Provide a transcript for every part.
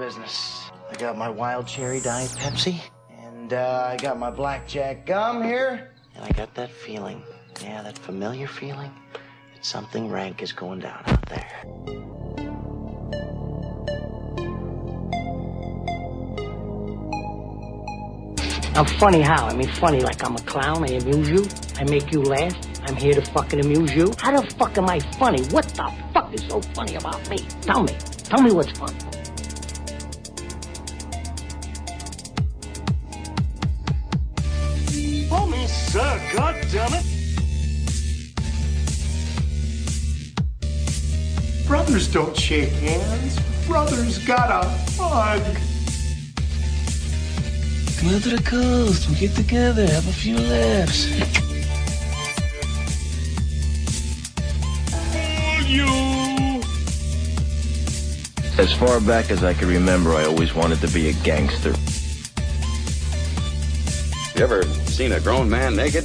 business. I got my wild cherry diet Pepsi, and uh, I got my blackjack gum here, and I got that feeling. Yeah, that familiar feeling that something rank is going down out there. I'm funny how? I mean, funny like I'm a clown. I amuse you. I make you laugh. I'm here to fucking amuse you. How the fuck am I funny? What the fuck is so funny about me? Tell me. Tell me what's funny. Brothers don't shake hands. Brothers gotta hug. Come out to the coast. We get together, have a few laughs. You! As far back as I can remember, I always wanted to be a gangster. You ever seen a grown man naked?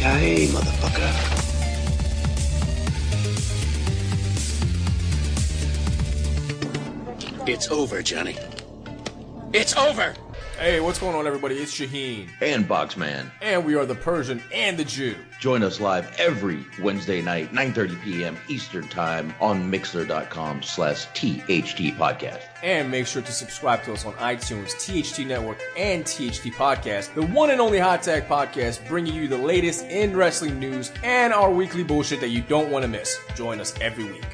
Yippee-ki-yay, motherfucker. It's over, Johnny. It's over! Hey, what's going on, everybody? It's Shaheen, and Boxman. and we are the Persian and the Jew. Join us live every Wednesday night, 9.30 p.m. Eastern Time on Mixlr.com slash THT Podcast. And make sure to subscribe to us on iTunes, THT Network, and THT Podcast, the one and only Hot Tag Podcast, bringing you the latest in wrestling news and our weekly bullshit that you don't want to miss. Join us every week.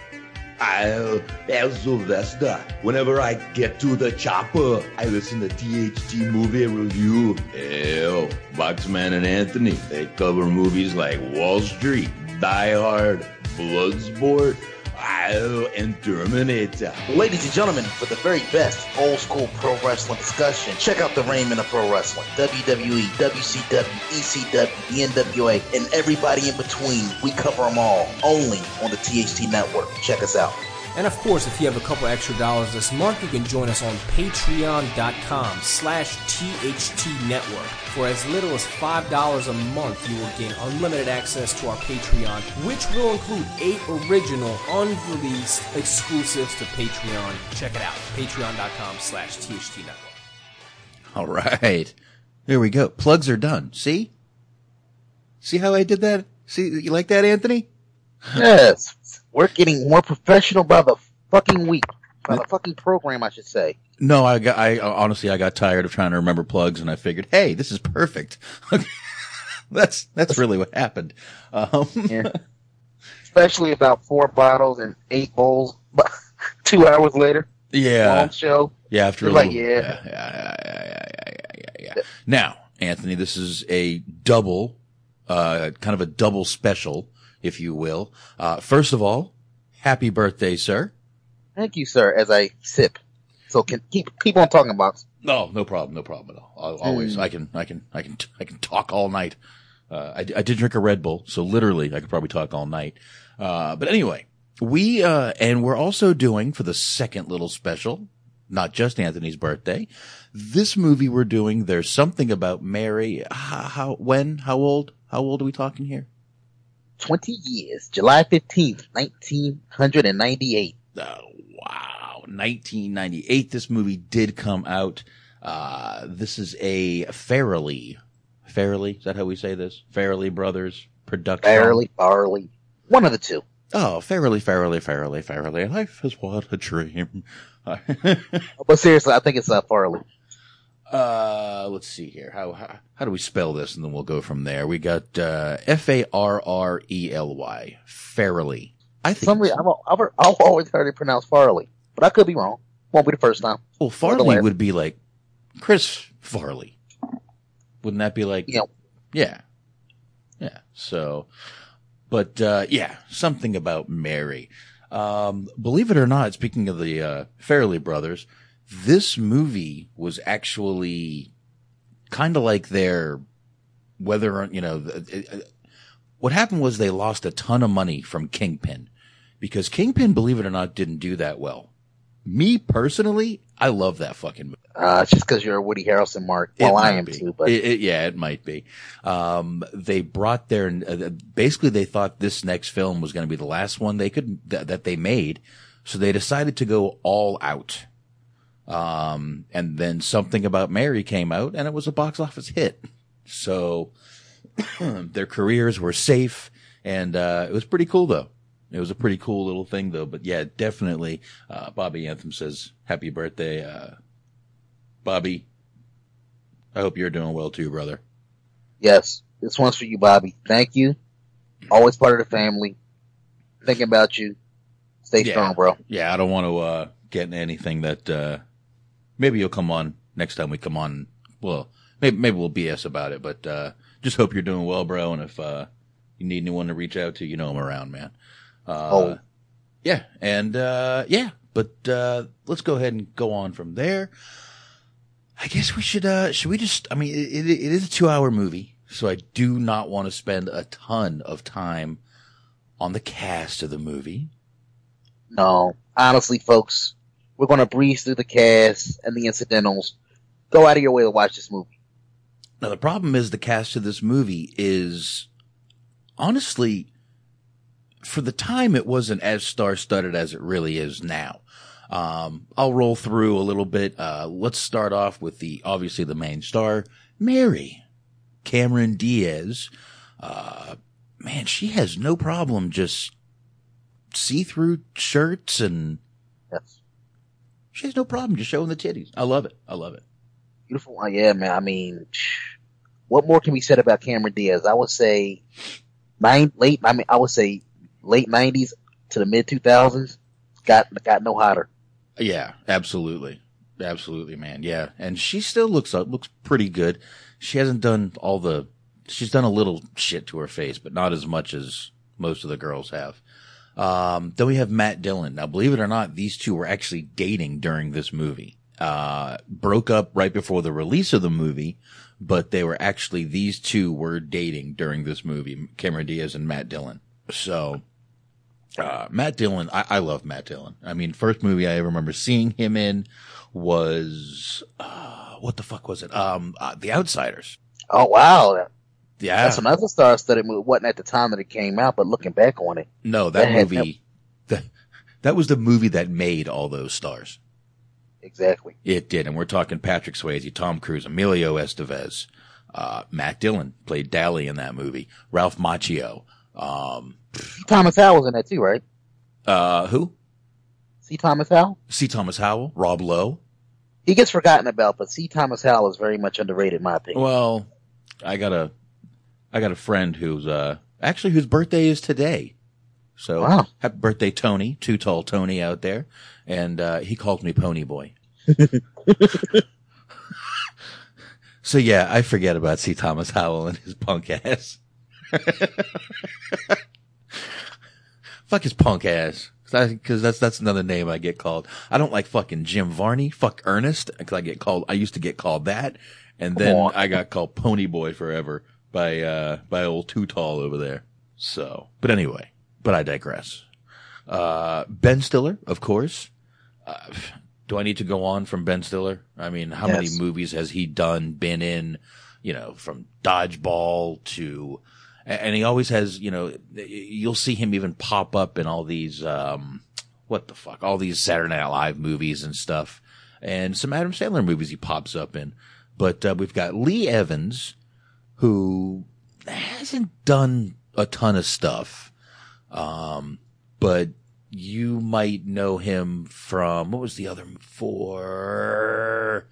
I'll, El Sylvester. Whenever I get to the chopper, I listen to THT Movie Review. Hell, Boxman and Anthony, they cover movies like Wall Street, Die Hard, Bloodsport, I'll, and Terminator. Ladies and gentlemen, for the very best old school pro wrestling discussion, check out the Raymond of Pro Wrestling. WWE, WCW, ECW, the NWA, and everybody in between. We cover them all only on the THT Network. Check us out. And of course, if you have a couple extra dollars this month, you can join us on patreon.com slash THT Network. For as little as $5 a month, you will gain unlimited access to our Patreon, which will include eight original, unreleased exclusives to Patreon. Check it out, patreon.com slash THT Network. All right. There we go. Plugs are done. See? See how I did that? See, you like that, Anthony? Yes. We're getting more professional by the fucking week. By the fucking program, I should say. No, I got, I honestly, I got tired of trying to remember plugs and I figured, hey, this is perfect. that's, that's really what happened. Um, Yeah. Especially about four bottles and eight bowls two hours later. yeah. Long show. Yeah, after a like, little- yeah, yeah, yeah, yeah, yeah, yeah, yeah, yeah. Now, Anthony, this is a double, uh, kind of a double special, if you will. Uh, first of all, happy birthday, sir. Thank you, sir, as I sip. So can keep keep on talking about No, no problem, no problem at all. I'll, always, Mm. I can, I can, I can, I can talk all night. Uh, I, I did drink a Red Bull, so literally I could probably talk all night. Uh, but anyway, we, uh, and we're also doing for the second little special, not just Anthony's birthday. This movie we're doing, there's something about Mary. How, how when, how old, how old are we talking here? 20 years, July 15th, 1998. Oh, wow. 1998. This movie did come out. Uh, this is a Fairly, Fairly, is that how we say this? Fairly Brothers production. Fairly, barley. One of the two. Oh, Fairly, Fairly, Fairly, Farrelly. Life is what a dream. But seriously, I think it's uh, Farley. Uh, let's see here. How, how how do we spell this, and then we'll go from there. We got uh, F A R R E L Y, Farrelly. I think. Some reason, I've, I've, I've always heard it pronounced Farley, but I could be wrong. Won't be the first time. Well, Farley would be like Chris Farley. Wouldn't that be like? Yeah. Yeah. Yeah. So, but, uh, yeah, something about Mary. Um, believe it or not, speaking of the, uh, Fairley brothers, this movie was actually kind of like their, whether, you know, it, it, what happened was they lost a ton of money from Kingpin because Kingpin, believe it or not, didn't do that well. Me personally, I love that fucking movie. Uh, it's just because you're a Woody Harrelson mark. Well, I am be. too, but It- it- yeah, it might be. Um, they brought their uh, basically they thought this next film was going to be the last one they could that, that they made, so they decided to go all out. Um, and then something about Mary came out, and it was a box office hit. So their careers were safe, and uh, it was pretty cool though. It was a pretty cool little thing though. But yeah, definitely. Uh, Bobby Anthem says, "Happy birthday, uh, Bobby." I hope you're doing well too, brother. yes, this one's for you, Bobby. Thank you. Always part of the family. Thinking about you. Stay Yeah. strong, bro. Yeah, I don't want to uh, get into anything that uh, maybe you'll come on next time we come on. Well, maybe maybe we'll BS about it, but uh, just hope you're doing well, bro. And if uh, you need anyone to reach out to, you know I'm around, man. Uh, Oh. yeah, and uh, yeah, but uh, let's go ahead and go on from there. I guess we should. Uh, should we just? I mean, it, it, it is a two-hour movie, so I do not want to spend a ton of time on the cast of the movie. No, honestly, folks, we're gonna breeze through the cast and the incidentals. Go out of your way to watch this movie. Now the problem is the cast of this movie is honestly for the time it wasn't as star-studded as it really is now. Um, I'll roll through a little bit. Uh, let's start off with the obviously the main star, Mary Cameron Diaz. Uh, man, she has no problem just see-through shirts and Yes. She has no problem just showing the titties. I love it. I love it. Beautiful. Oh, yeah, man. I mean, what more can be said about Cameron Diaz? I would say nine, late, I mean, I would say late nineties to the mid two thousands. Got, got no hotter. Yeah, absolutely. Absolutely, man. Yeah. And she still looks up, looks pretty good. She hasn't done all the, she's done a little shit to her face, but not as much as most of the girls have. Um, then we have Matt Dillon. Now, believe it or not, these two were actually dating during this movie. Uh, broke up right before the release of the movie, but they were actually, these two were dating during this movie, Cameron Diaz and Matt Dillon. So, uh, Matt Dillon, I, I love Matt Dillon. I mean, first movie I remember seeing him in was, uh, what the fuck was it? Um, uh, The Outsiders. Oh, wow. Yeah. That's another star studded movie. It wasn't at the time that it came out, but looking back on it. No, that, That movie, that, that was the movie that made all those stars. Exactly. It did. And we're talking Patrick Swayze, Tom Cruise, Emilio Estevez, uh, Matt Dillon played Dally in that movie, Ralph Macchio, um, Thomas Howell was in that too, right? uh, who? C. Thomas Howell? C. Thomas Howell, Rob Lowe. He gets forgotten about, but C. Thomas Howell is very much underrated in my opinion. Well, I got a, I got a friend who's, uh, actually whose birthday is today. So Wow. happy birthday, Tony, too tall Tony out there. And, uh, he calls me Pony Boy. so yeah, I forget about C. Thomas Howell and his punk ass. Fuck his punk ass. Cause that's, that's another name I get called. I don't like fucking Jim Varney. Fuck Ernest. Cause I get called, I used to get called that. And then. I got called Pony Boy forever by, uh, by old Too Tall over there. So, but anyway, but I digress. Uh, Ben Stiller, of course. Uh, do I need to go on from Ben Stiller? I mean, how many movies has he done, been in, you know, from Dodgeball to, and he always has, you know, you'll see him even pop up in all these, um, what the fuck, all these Saturday Night Live movies and stuff, and some Adam Sandler movies he pops up in. But uh, we've got Lee Evans, who hasn't done a ton of stuff, um, but you might know him from what was the other for?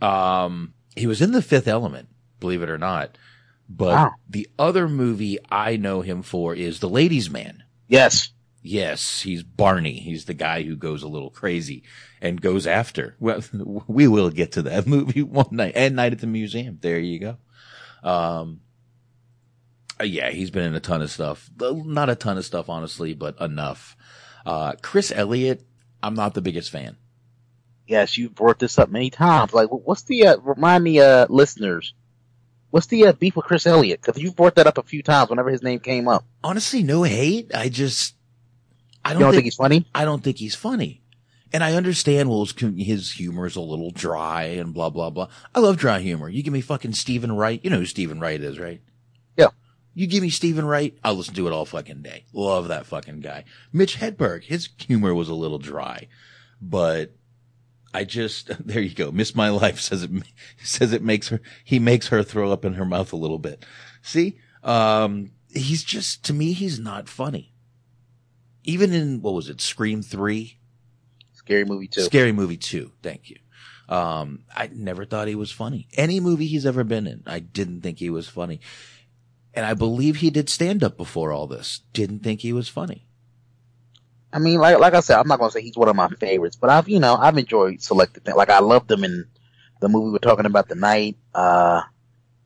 Um, he was in The Fifth Element, believe it or not. But Wow. the other movie I know him for is The Ladies Man. yes. Yes, he's Barney. He's the guy who goes a little crazy and goes after. Well, we will get to that movie one night and Night at the Museum. There you go. Um, uh, yeah, he's been in a ton of stuff. Not a ton of stuff, honestly, but enough. Uh, Chris Elliott, I'm not the biggest fan. Yes, you brought this up many times. Like, what's the uh, remind me, uh, listeners? What's the uh, beef with Chris Elliott? Because you brought that up a few times whenever his name came up. Honestly, no hate. I just, I You don't think he's funny? I don't think he's funny. And I understand, well, his, his humor is a little dry and blah, blah, blah. I love dry humor. You give me fucking Steven Wright. You know who Steven Wright is, right? Yeah. You give me Steven Wright, I'll listen to it all fucking day. Love that fucking guy. Mitch Hedberg, his humor was a little dry, but I just, there you go. Miss My Life says it, says it makes her, he makes her throw up in her mouth a little bit. See? Um, he's just, to me, he's not funny. Even in, what was it, Scream 3? Scary movie too. Scary movie 2. Thank you. Um, I never thought he was funny. Any movie he's ever been in, I didn't think he was funny. And I believe he did stand up before all this. Didn't think he was funny. I mean, like like I said, I'm not gonna say he's one of my favorites, but I've you know I've enjoyed selected things. Like I loved him in the movie we're talking about tonight. Uh,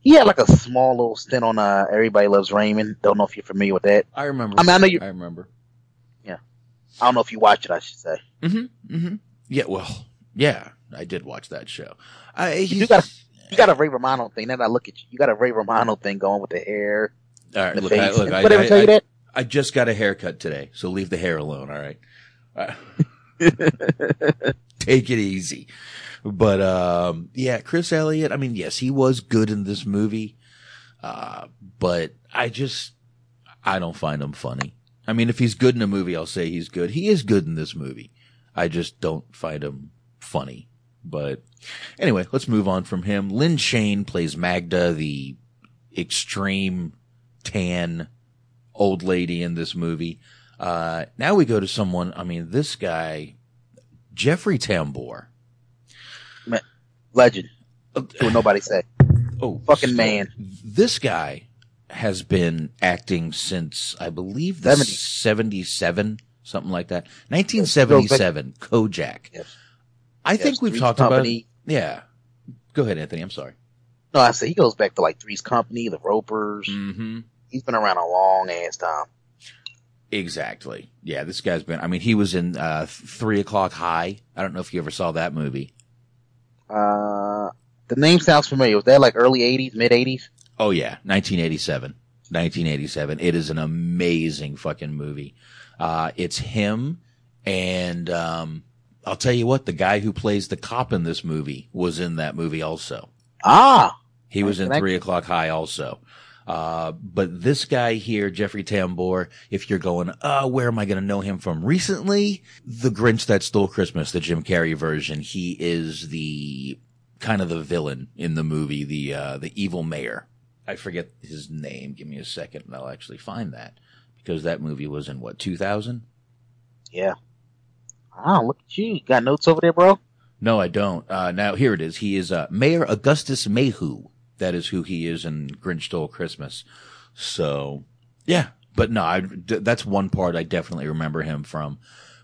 he had like a small little stint on uh Everybody Loves Raymond. Don't know if you're familiar with that. I remember. I mean, I know you. I remember. Yeah, I don't know if you watched it. I should say. Mm-hmm. Mm-hmm. Yeah. Well. Yeah. I did watch that show. I, You got a, you got a Ray Romano thing. Then I look at you. You got a Ray Romano thing going with the hair. All right, look, I, look, I, I- tell you that? I just got a haircut today, so leave the hair alone. All right, Uh, take it easy. But um, yeah, Chris Elliott. I mean, yes, he was good in this movie, uh, but I just I don't find him funny. I mean, if he's good in a movie, I'll say he's good. He is good in this movie. I just don't find him funny. But anyway, let's move on from him. Lin Shaye plays Magda, the extreme tan old lady in this movie. Uh, now we go to someone, I mean, this guy, Jeffrey Tambor. Legend. What nobody say. Oh, fucking so man. This guy has been acting since, I believe, the 70. 77, something like that. 1977, Kojak. Yes. I Yes, think we've Three's talked Company. about Yeah. Go ahead, Anthony. I'm sorry. No, I say he goes back to like Three's Company, the Ropers. Mm-hmm. He's been around a long ass time. Exactly. Yeah, this guy's been, I mean, he was in, uh, Three O'Clock High. I don't know if you ever saw that movie. Uh, the name sounds familiar. Was that like early '80s, mid '80s? Oh yeah, 1987. 1987. It is an amazing fucking movie. Uh, it's him and, um, I'll tell you what, the guy who plays the cop in this movie was in that movie also. Ah, He was in Three O'Clock High also. Uh, but this guy here, Jeffrey Tambor, if you're going, uh, where am I going to know him from recently? The Grinch That Stole Christmas, the Jim Carrey version. He is the kind of the villain in the movie, the, uh, the evil mayor. I forget his name. Give me a second and I'll actually find that because that movie was in what, 2000? yeah. Ah, look at you. You got notes over there, bro? No, I don't. Uh, now here it is. He is, uh, Mayor Augustus Mayhew. That is who he is in Grinch Stole Christmas. So, yeah. But no, I, d- that's one part I definitely remember him from.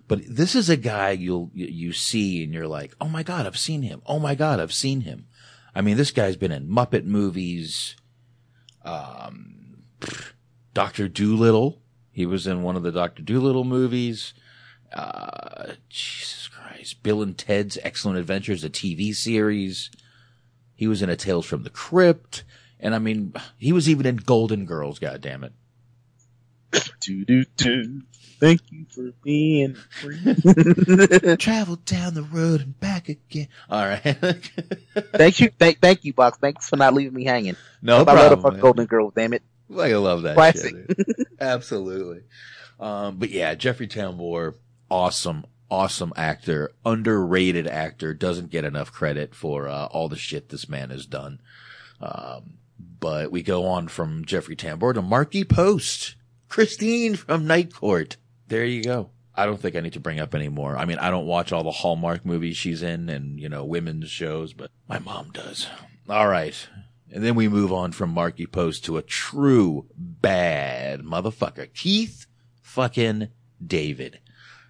But this is a guy you'll, you see and you're like, oh my God, I've seen him. Oh my God, I've seen him. I mean, this guy's been in Muppet movies, um, Dr. Doolittle. He was in one of the Dr. Doolittle movies. Uh, Jesus Christ. Bill and Ted's Excellent Adventures, a TV series. He was in a Tales from the Crypt. And I mean, he was even in Golden Girls, God damn it. Do do do. Thank you for being free. Travel down the road and back again. All right. thank you, thank, thank you, Box. Thanks for not leaving me hanging. No I love problem, fuck. Golden Girls. Damn it. I love that Classic. shit. Absolutely. Um, but yeah, Jeffrey Tambor, awesome, awesome actor, underrated actor, doesn't get enough credit for uh, all the shit this man has done. Um, but we go on from Jeffrey Tambor to Markie Post, Christine from Night Court. There you go. I don't think I need to bring up any more. I mean, I don't watch all the Hallmark movies she's in and, you know, women's shows, but my mom does. All right. And then we move on from Markie Post to a true bad motherfucker. Keith fucking David.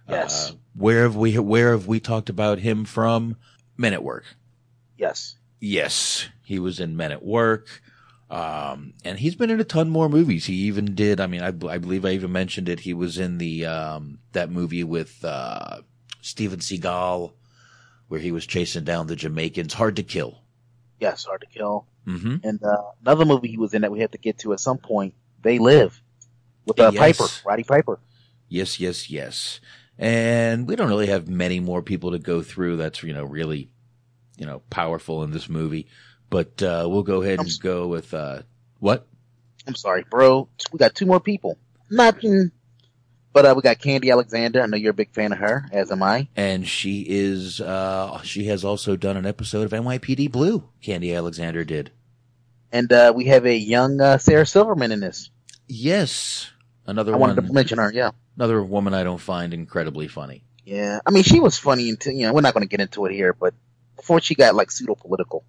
Yes. Uh, where have we where have we talked about him from? Men at Work. Yes. Yes, he was in Men at Work. Um, and he's been in a ton more movies. He even did, I mean, I, I believe I even mentioned it. He was in the, um, that movie with, uh, Steven Seagal where he was chasing down the Jamaicans. Hard to Kill. Yes, Hard to Kill. Mm-hmm. And uh, another movie he was in that we have to get to at some point, They Live, with uh, Yes. Piper, Roddy Piper. Yes, yes, yes. And we don't really have many more people to go through that's, you know, really, you know, powerful in this movie. But, uh, we'll go ahead and go with, uh, what? I'm sorry, bro. We got two more people. Nothing. But uh, we got Candy Alexander. I know you're a big fan of her, as am I. And she is, uh, she has also done an episode of NYPD Blue. Candy Alexander did. And uh, we have a young uh, Sarah Silverman in this. Yes. Another I one. wanted to mention her, yeah. Another woman I don't find incredibly funny. Yeah. I mean, she was funny until, you know, we're not going to get into it here, but before she got like pseudo political.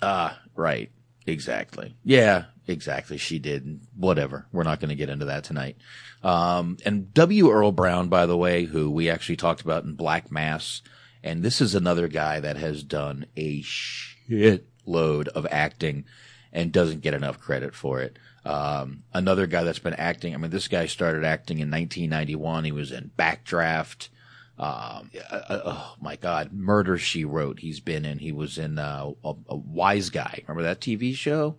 Ah, right. Exactly. Yeah, exactly. She did. Whatever. We're not going to get into that tonight. Um, and W. Earl Brown, by the way, who we actually talked about in Black Mass. And this is another guy that has done a shitload of acting and doesn't get enough credit for it. Um, another guy that's been acting. I mean, this guy started acting in 1991. He was in Backdraft. Um, oh my God, Murder She Wrote. He's been in. He was in uh, a, a Wise Guy. Remember that TV show?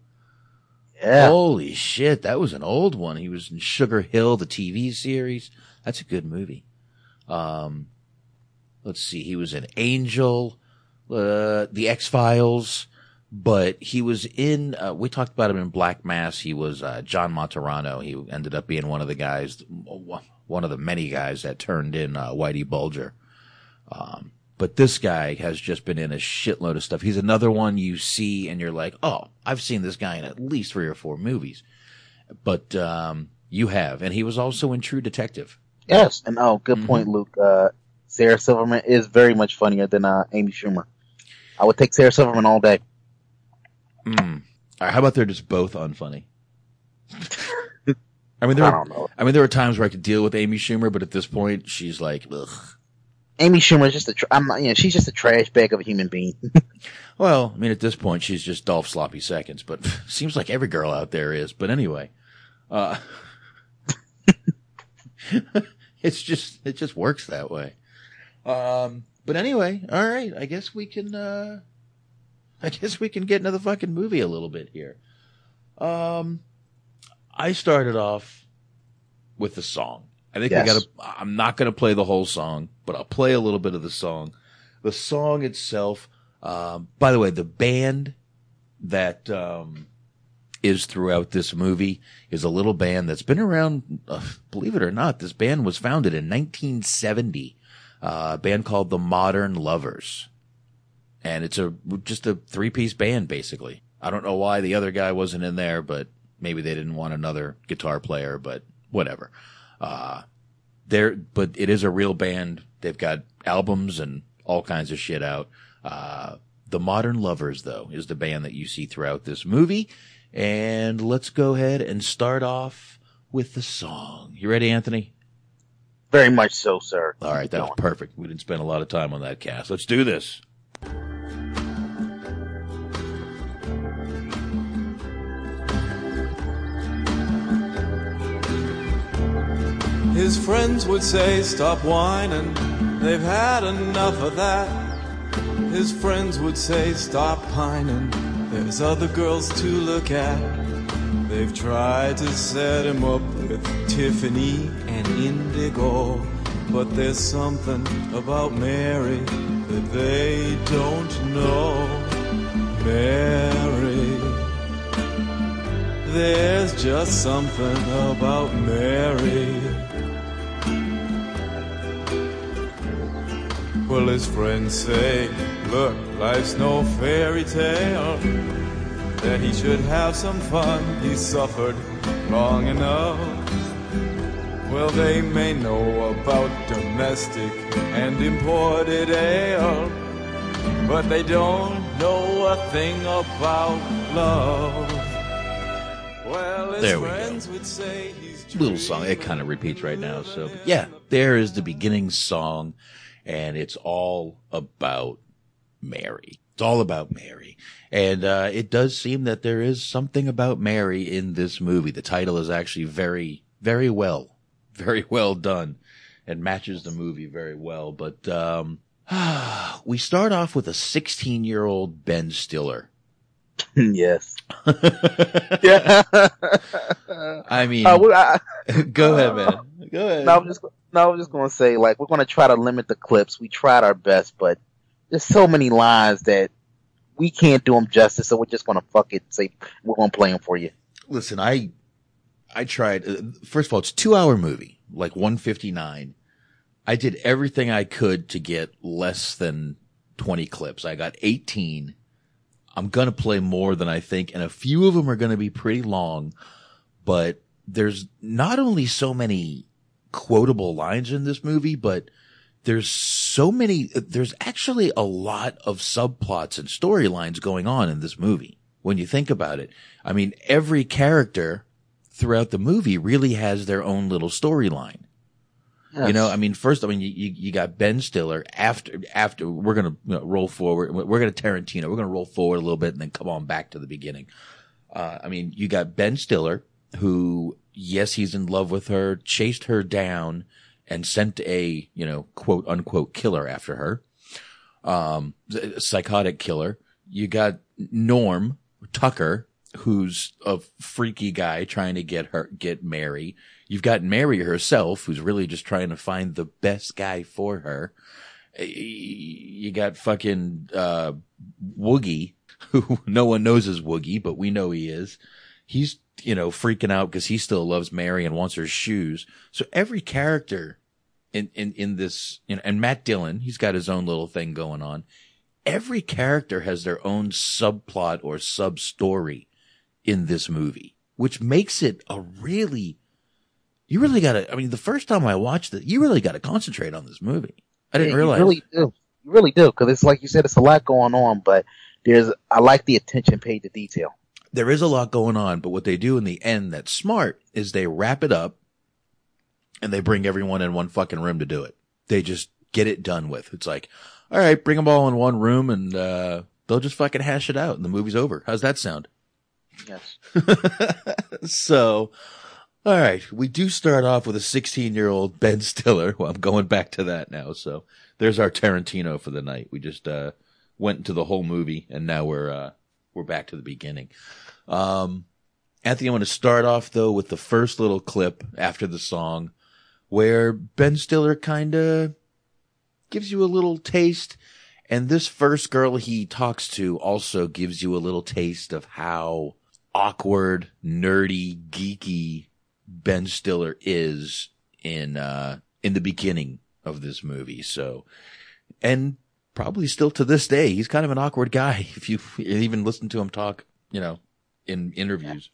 Yeah. Holy shit, that was an old one. He was in Sugar Hill, the TV series. That's a good movie. Um, let's see. He was in Angel, uh, The X Files, but he was in. Uh, we talked about him in Black Mass. He was uh, John Martorano. He ended up being one of the guys, one of the many guys that turned in uh, Whitey Bulger. Um, but this guy has just been in a shitload of stuff. He's another one you see and you're like, oh, I've seen this guy in at least three or four movies. But um, you have, and he was also in True Detective. Yes. And oh, good Mm-hmm. point, Luke. Uh, Sarah Silverman is very much funnier than uh, Amy Schumer. I would take Sarah Silverman all day. Mm. All right, how about they're just both unfunny? I mean, there I are, don't know. I mean, there were times where I could deal with Amy Schumer, but at this point, she's like, ugh. Amy Schumer is just a, tr- I'm you know, she's just a trash bag of a human being. Well, I mean, at this point, she's just Dolph Sloppy Seconds, but seems like every girl out there is. But anyway, uh, it's just, it just works that way. Um, but anyway, all right, I guess we can, uh, I guess we can get into the fucking movie a little bit here. Um, I started off with the song. I think Yes. we gotta, I'm not gonna play the whole song, but I'll play a little bit of the song. The song itself, um, by the way, the band that, um, is throughout this movie is a little band that's been around, uh, believe it or not, this band was founded in 1970, uh, a band called the Modern Lovers. And it's a, just a three piece band basically. I don't know why the other guy wasn't in there, but maybe they didn't want another guitar player, but whatever. Uh, there, but it is a real band. They've got albums and all kinds of shit out. Uh, the Modern Lovers, though, is the band that you see throughout this movie. And let's go ahead and start off with the song. You ready, Anthony? Very much so, sir. All right, that was perfect. We didn't spend a lot of time on that cast. Let's do this. His friends would say, Stop whining, they've had enough of that. His friends would say, Stop pining, there's other girls to look at. They've tried to set him up with Tiffany and Indigo, but there's something about Mary that they don't know. Mary. There's just something about Mary. Well, his friends say, look, life's no fairy tale. That he should have some fun, he suffered long enough. Well, they may know about domestic and imported ale, but they don't know a thing about love. Well, his There we friends go. would say he's Little song. It kind of repeats right now. So yeah, there is the beginning song and it's all about Mary. It's all about Mary. And, uh, it does seem that there is something about Mary in this movie. The title is actually very, very well, very well done and matches the movie very well. But, um, we start off with a 16 year old Ben Stiller. yes. yeah. I mean, Uh, we- I- go ahead, man. Go ahead. No, I'm just no, I was just gonna say like we're gonna try to limit the clips. We tried our best, but there's so many lines that we can't do them justice. So we're just gonna fuck it. Say we're gonna play them for you. Listen, I, I tried, uh, first of all, it's a two hour movie, like 159. I did everything I could to get less than 20 clips. I got 18. I'm going to play more than I think, and a few of them are going to be pretty long, but there's not only so many quotable lines in this movie, but there's so many, there's actually a lot of subplots and storylines going on in this movie. When you think about it, I mean, every character throughout the movie really has their own little storyline. You know, I mean, first, I mean, you, you, you got Ben Stiller after, after, we're going to you know, roll forward. We're going to Tarantino. We're going to roll forward a little bit and then come on back to the beginning. Uh, I mean, you got Ben Stiller who, yes, he's in love with her, chased her down and sent a, you know, quote unquote killer after her. Um, psychotic killer. You got Norm Tucker, who's a freaky guy trying to get her, get Mary. You've got Mary herself, who's really just trying to find the best guy for her. You got fucking, uh, Woogie, who no one knows is Woogie, but we know he is. He's, you know, freaking out because he still loves Mary and wants her shoes. So every character in, in, in this, you know, and Matt Dillon, he's got his own little thing going on. Every character has their own subplot or sub story in this movie, which makes it a really, you really gotta, I mean, the first time I watched it, you really gotta concentrate on this movie. I didn't Yeah, realize. You really do. You really do because it's like you said, it's a lot going on. But there's, I like the attention paid to detail. There is a lot going on, but what they do in the end that's smart is they wrap it up and they bring everyone in one fucking room to do it. They just get it done with. It's like, all right, bring them all in one room and, uh, they'll just fucking hash it out and the movie's over. How's that sound? Yes. so, all right, we do start off with a 16 year old Ben Stiller. Well, I'm going back to that now. So there's our Tarantino for the night. We just, uh, went into the whole movie and now we're, uh, we're back to the beginning. Um, Anthony, I'm going to start off though with the first little clip after the song where Ben Stiller kind of gives you a little taste. And this first girl he talks to also gives you a little taste of how awkward, nerdy, geeky Ben Stiller is in, uh, in the beginning of this movie. So, and probably still to this day, he's kind of an awkward guy. If you even listen to him talk, you know, in interviews.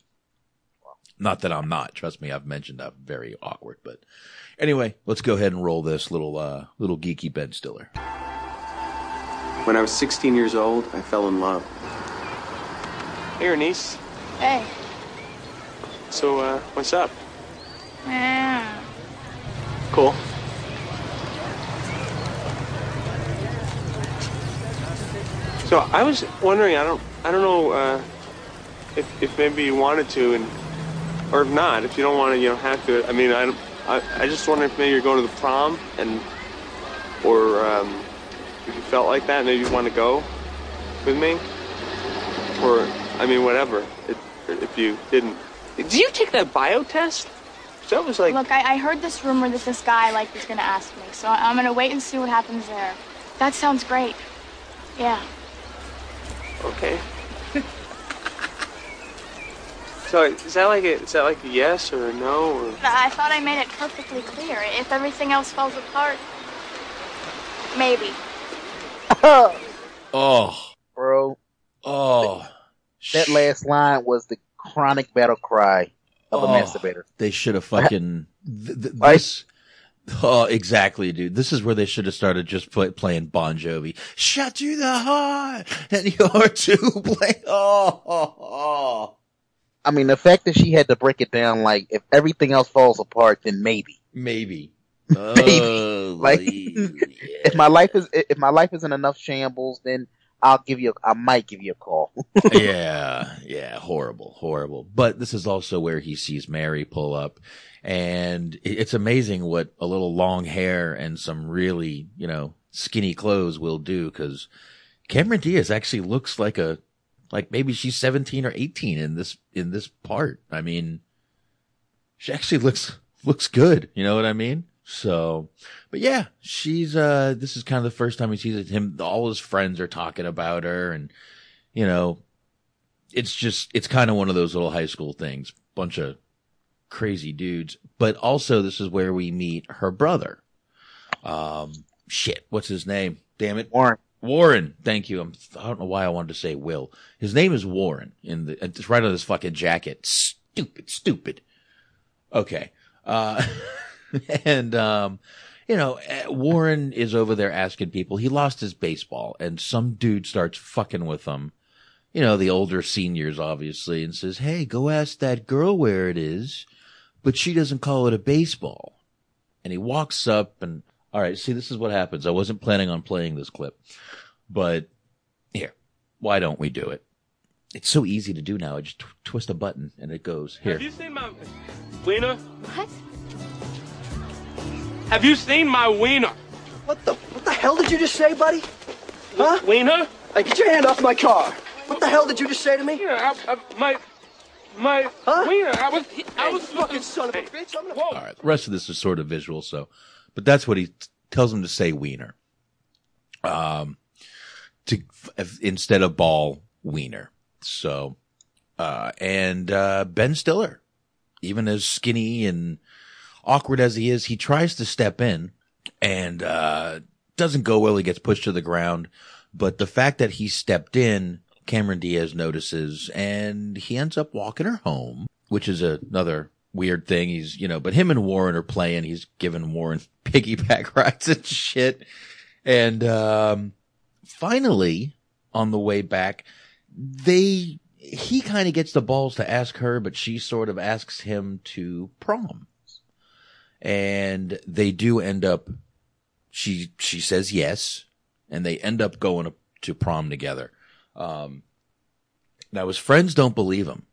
Not that I'm not. Trust me, I've mentioned I'm very awkward, but anyway, let's go ahead and roll this little, uh, little geeky Ben Stiller. When I was 16 years old, I fell in love. Hey, niece. Hey. So, uh, what's up? Yeah. Cool. So I was wondering, I don't, I don't know uh, if, if maybe you wanted to, and or if not, if you don't want to, you don't have to. I mean, I, don't- I, I just wonder if maybe you're going to the prom, and or um, if you felt like that, and maybe you want to go with me, or I mean, whatever. If, if you didn't, did you take that bio test? That was like. Look, I, I heard this rumor that this guy like was gonna ask me, so I'm gonna wait and see what happens there. That sounds great. Yeah. Okay. so is that like a is that like a yes or a no or I thought I made it perfectly clear. If everything else falls apart, maybe. Oh, bro. Oh. That last line was the chronic battle cry of a Oh, masturbator. They should have fucking th- th- this. Oh, exactly, dude. This is where they should have started just play, playing Bon Jovi. Shut to the heart, and you're to blame. Oh, oh, oh. I mean, the fact that she had to break it down, like if everything else falls apart, then maybe, maybe, maybe, Oh, like if my life is if my life is in enough shambles, then I'll give you. I might give you a call. yeah, yeah, horrible, horrible. But this is also where he sees Mary pull up, and it's amazing what a little long hair and some really, you know, skinny clothes will do. Because Cameron Diaz actually looks like a, like maybe she's seventeen or eighteen in this in this part. I mean, she actually looks looks good. You know what I mean? So, but yeah, she's uh this is kind of the first time he sees him. All his friends are talking about her, and you know, it's just it's kind of one of those little high school things. Bunch of crazy dudes, but also this is where we meet her brother. Um, shit, what's his name? Damn it, Warren. Warren. Thank you. I'm, I don't know why I wanted to say Will. His name is Warren in the, it's right on his fucking jacket. Stupid, stupid. Okay. Uh, and, um, you know, eh, Warren is over there asking people, he lost his baseball and some dude starts fucking with him. You know, the older seniors, obviously, and says, Hey, go ask that girl where it is, but she doesn't call it a baseball. And he walks up and, all right, see, this is what happens. I wasn't planning on playing this clip, but here, why don't we do it? It's so easy to do now. I just tw- twist a button and it goes here. Have you seen my wiener? What? Have you seen my wiener? What the what the hell did you just say, buddy? Huh? Wiener? Hey, get your hand off my car. What the hell did you just say to me? Yeah, I, I, my my Huh? wiener. I was I was fucking son of a bitch. I'm gonna. All right. The rest of this is sort of visual. So, but that's what he t- tells him to say wiener. Um, to f- instead of ball wiener. So, uh, and, uh, Ben Stiller, even as skinny and awkward as he is, he tries to step in and, uh, doesn't go well. He gets pushed to the ground. But the fact that he stepped in, Cameron Diaz notices and he ends up walking her home, which is another weird thing. He's, you know, but him and Warren are playing. He's giving Warren piggyback rides and shit. And, um, finally on the way back, they, he kind of gets the balls to ask her, but she sort of asks him to prom. And they do end up, she, she says yes, and they end up going to, to prom together. Um, now his friends don't believe him.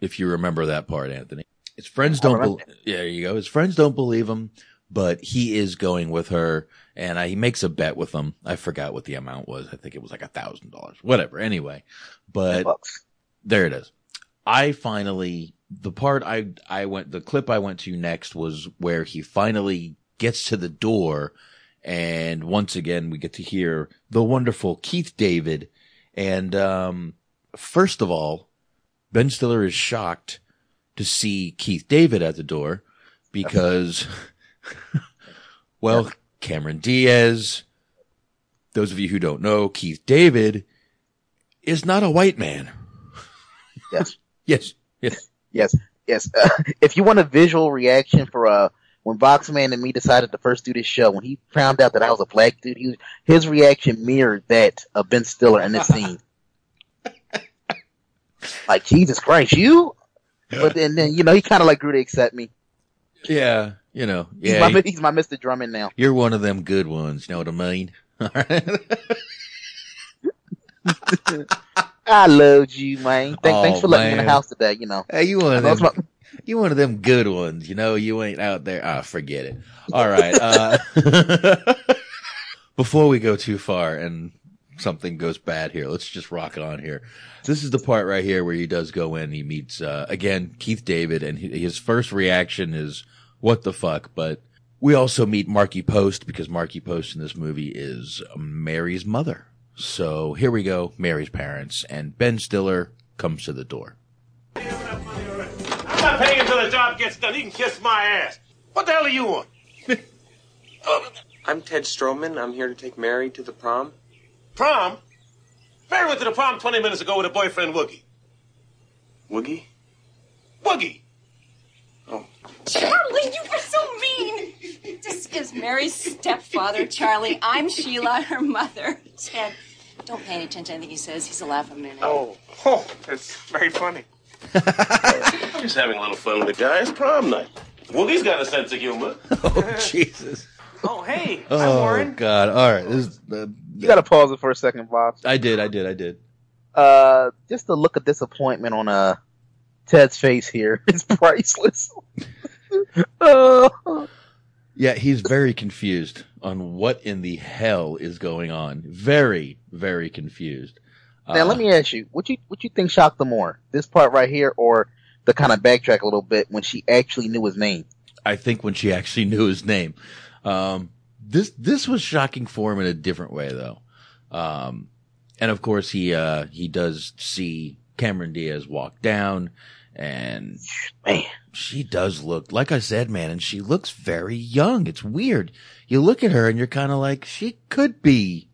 If you remember that part, Anthony. His friends don't, bel yeah, there you go. His friends don't believe him, but he is going with her and uh, he makes a bet with them. I forgot what the amount was. I think it was like a thousand dollars, whatever. Anyway, but there it is. I finally, the part I, I went, the clip I went to next was where he finally gets to the door. And once again, we get to hear the wonderful Keith David. And, um, first of all, Ben Stiller is shocked to see Keith David at the door because, well, Cameron Diaz, those of you who don't know, Keith David is not a white man. Yes. Yes. Yes. Yes. Yes. Uh, if you want a visual reaction for uh when Boxman and me decided to first do this show, when he found out that I was a black dude, he was, his reaction mirrored that of Ben Stiller in this scene. like Jesus Christ, you! But then, then you know, he kind of like grew to accept me. Yeah. You know, He's, yeah. my, he's my Mr. Drummond now. You're one of them good ones. You know what I mean? All right. I love you, man. Thank, thanks Oh, for letting me in the house today. You know, Hey, you one of them. You one of them good ones. You know, you ain't out there. Ah, forget it. All right. Uh, before we go too far and something goes bad here, let's just rock it on here. This is the part right here where he does go in. He meets, uh, again, Keith David and his first reaction is, what the fuck? But we also meet Markie Post because Markie Post in this movie is Mary's mother. So here we go. Mary's parents and Ben Stiller comes to the door. I'm not paying until the job gets done. You can kiss my ass. What the hell are you on? Um, I'm Ted Stroehmann. I'm here to take Mary to the prom. Prom? Mary went to the prom 20 minutes ago with her boyfriend, Woogie. Woogie? Woogie! Oh. Charlie, you were so mean. This is Mary's stepfather, Charlie. I'm Sheila, her mother. Ted, don't pay any attention to anything he says. He's a laugh a minute. Oh, oh, that's very funny. I'm just having a little fun with the guys. Prom night. Woogie's got a sense of humor. oh Jesus! Oh, hey. Oh God! All right, this is, uh, You gotta pause it for a second, Bob. I did, I did, I did. Uh, just the look of disappointment on uh Ted's face here is priceless. uh, Yeah, he's very confused on what in the hell is going on. Very, very confused. Now Uh, let me ask you, what you what you think shocked them more, this part right here, or the kind of backtrack a little bit when she actually knew his name? I think when she actually knew his name. Um, this, this was shocking for him in a different way though. Um, and of course he, uh, he does see Cameron Diaz walk down and man, she does look, like I said, man, and she looks very young. It's weird. You look at her and you're kind of like, she could be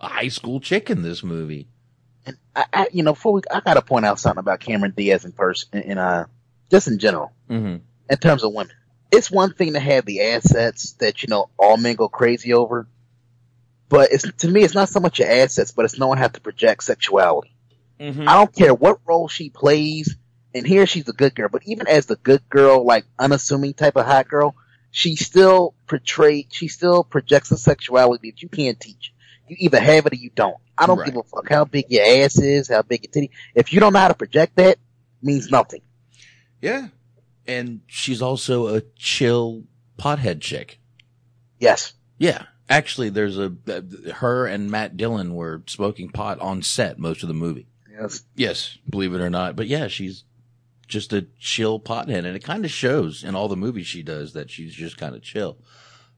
a high school chick in this movie. I, I you know, before we, I gotta point out something about Cameron Diaz in person, in uh, just in general, Mm-hmm. in terms of women. It's one thing to have the assets that you know all men go crazy over, but it's to me, it's not so much your assets, but it's knowing how to project sexuality. Mm-hmm. I don't care what role she plays, and here she's a good girl, but even as the good girl, like unassuming type of hot girl, she still portray, she still projects a sexuality that you can't teach. You either have it or you don't. I don't Right. give a fuck how big your ass is, how big your titty. If you don't know how to project that, means nothing. Yeah. And she's also a chill pothead chick. Yes. Yeah. Actually, there's a, her and Matt Dillon were smoking pot on set most of the movie. Yes. Yes, believe it or not. But yeah, she's just a chill pothead and it kind of shows in all the movies she does that she's just kind of chill.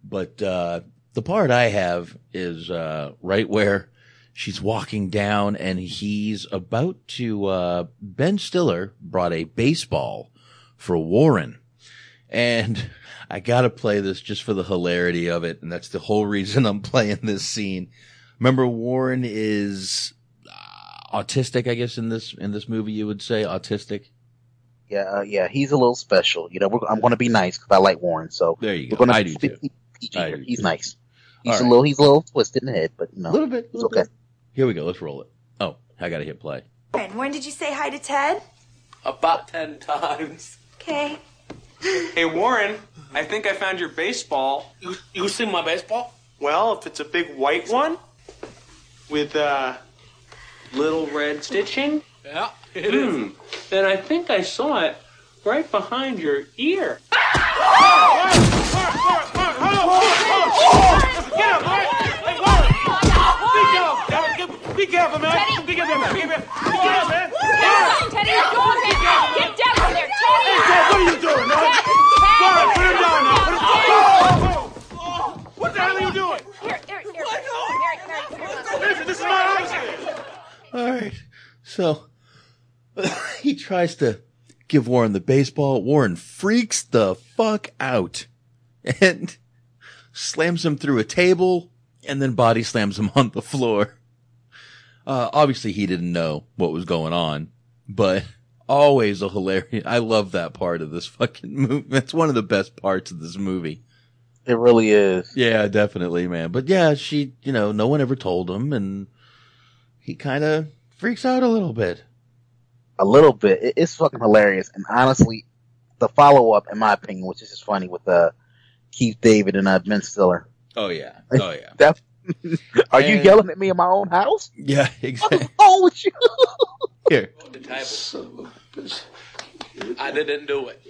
But, uh, the part I have is, uh, right where she's walking down and he's about to, uh, Ben Stiller brought a baseball for Warren. And I gotta play this just for the hilarity of it. And that's the whole reason I'm playing this scene. Remember Warren is uh, autistic, I guess, in this, in this movie, you would say autistic. Yeah, uh, yeah, he's a little special. You know, we're, I'm going to be nice because I like Warren. So there you we're go. going I do too. PG He's too. nice. He's All a right. little, he's a little twisted in the head, but you know, A little bit. it's little okay. bit. Here we go. Let's roll it. Oh, I gotta hit play. And when did you say hi to Ted? About ten times. Okay. Hey, Warren, I think I found your baseball. You, you seen my baseball? Well, if it's a big white one with uh, little red stitching, Yeah, hmm, then I think I saw it right behind your ear. Be careful, man. Be careful, man. Be careful, man. Be careful, man. Teddy, you're going there. Get down from there, Teddy. Hey, Ted, what are you doing, man? Ted, Go on, put him down now. Put him down. What the hell are you doing? Here, here, here. Listen, this is my here. All right. So he tries to give Warren the baseball. Warren freaks the fuck out and slams him through a table and then body slams him on the floor. Uh, obviously he didn't know what was going on, but always a hilarious. I love that part of this fucking movie. That's one of the best parts of this movie. It really is. Yeah, definitely, man. But yeah, she, you know, no one ever told him and he kind of freaks out a little bit. A little bit. It's fucking hilarious. And honestly, the follow up, in my opinion, which is just funny with uh, Keith David and uh, Ben Stiller. Oh yeah. Oh yeah. That, are you yelling at me in my own house? Yeah, exactly. Oh, with you. Here, The table. I didn't do it.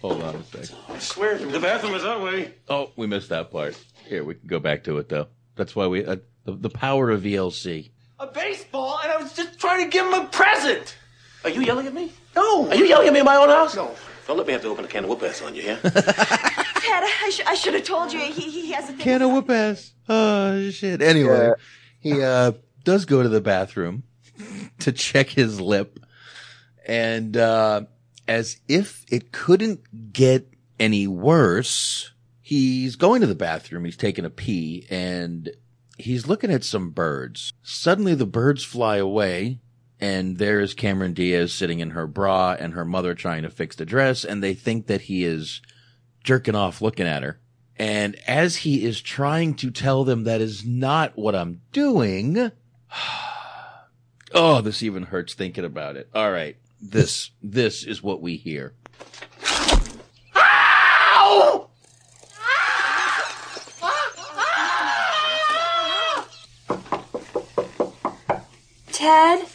hold on a sec. I swear, the bathroom is that way. Oh, we missed that part. Here, we can go back to it though. That's why we, uh, the, the power of VLC. A baseball, and I was just trying to give him a present. Are you yelling at me? No. Are you yelling at me in my own house? No. Don't let me have to open a can of whoop ass on you, yeah? Ted, I, sh- I should have told you he, he has a thing. Can of whoop ass. Oh shit. Anyway, Yeah. he, uh, does go to the bathroom to check his lip and, uh, as if it couldn't get any worse, he's going to the bathroom. He's taking a pee and he's looking at some birds. Suddenly the birds fly away and there is Cameron Diaz sitting in her bra and her mother trying to fix the dress and they think that he is jerking off looking at her. And as he is trying to tell them that is not what I'm doing, oh, this even hurts thinking about it. All right. this, this is what we hear. Ow! Ted,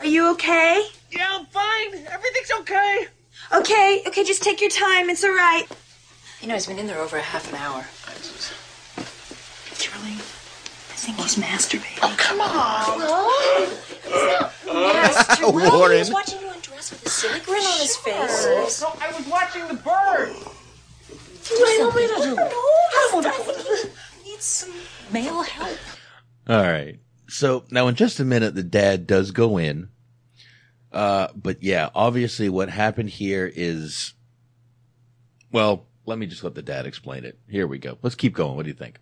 are you okay? Yeah, I'm fine. Everything's okay. Okay, okay, just take your time. It's all right. You know, he's been in there over a half an hour. Charlie, I think he's masturbating. Oh, come on. Masturbating. Warren. He was watching you undress with a silly grin on his face. No, I was watching the bird. What do you want me to do? I want need some male help. All right. So now in just a minute, the dad does go in. Uh, but yeah, obviously what happened here is, well, let me just let the dad explain it. Here we go. Let's keep going. What do you think?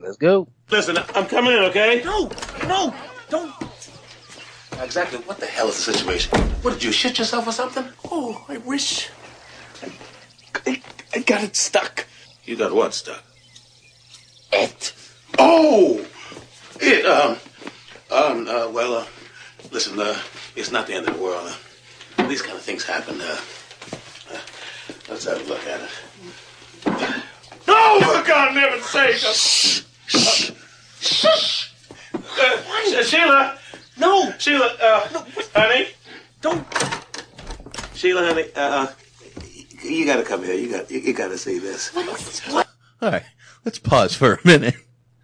Let's go. Listen, I'm coming in, okay? No, no, don't. Now, exactly what the hell is the situation? What did you shit yourself or something? Oh, I wish. I, I, I got it stuck. You got what stuck? It. Oh, it. Um. Um. Uh, well. Uh, listen. Uh, it's not the end of the world. Uh, these kind of things happen. Uh, uh, let's have a look at it. No, for God, never sake! Uh, Shh. Uh, Sheila. No. Sheila. Uh, honey. Don't. Sheila, honey. Uh, uh, you got to come here. You got. You, you got to see this. What? All right. Let's pause for a minute.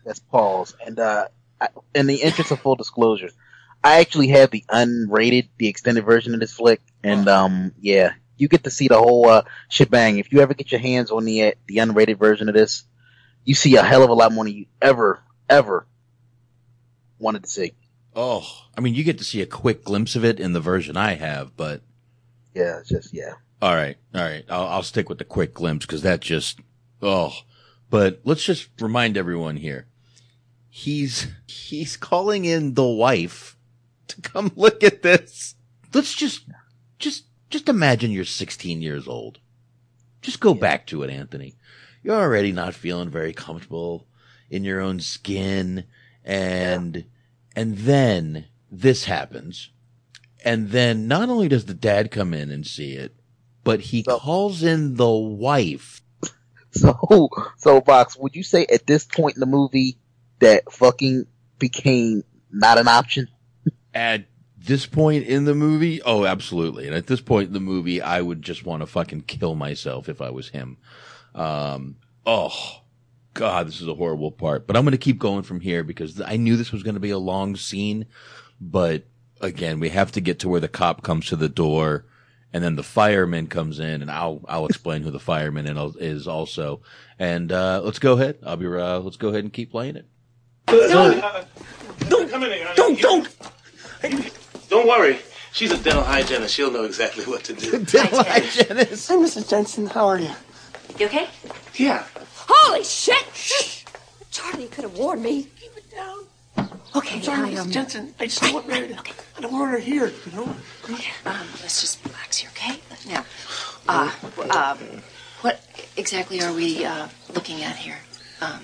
Let's pause. And uh, I, in the interest of full disclosure, I actually have the unrated, the extended version of this flick, and um, yeah, you get to see the whole uh, shebang. If you ever get your hands on the uh, the unrated version of this, you see a hell of a lot more than you ever ever wanted to see. Oh, I mean, you get to see a quick glimpse of it in the version I have, but Yeah, it's just yeah. all right, all right. I'll, I'll stick with the quick glimpse because that just, oh, but let's just remind everyone here. He's, he's calling in the wife to come look at this. Let's just, just, just imagine you're 16 years old. Just go back to it, Anthony. You're already not feeling very comfortable in your own skin and, and then this happens. And then not only does the dad come in and see it, but he calls in the wife. So, so Box, would you say at this point in the movie that fucking became not an option? At this point in the movie, oh, absolutely. And at this point in the movie, I would just want to fucking kill myself if I was him. Um, oh, God, this is a horrible part, but I'm going to keep going from here because I knew this was going to be a long scene, but again, we have to get to where the cop comes to the door and then the fireman comes in and I'll, I'll explain who the fireman is also. And, uh, let's go ahead. I'll be, uh, let's go ahead and keep playing it. Don't, don't come in here. Don't, don't. Don't worry. She's a dental hygienist. She'll know exactly what to do. dental hygienist. Hi, Mrs. Jensen. How are you? You okay? Yeah. Holy shit! Shh. Charlie you could have warned me. Keep it down. Okay, I'm sorry, I, Mrs. um, Jensen. I just don't want her to, I don't want her to hear, you know? Um, let's just relax here, okay? Now, uh, um, what exactly are we uh, looking at here? Um,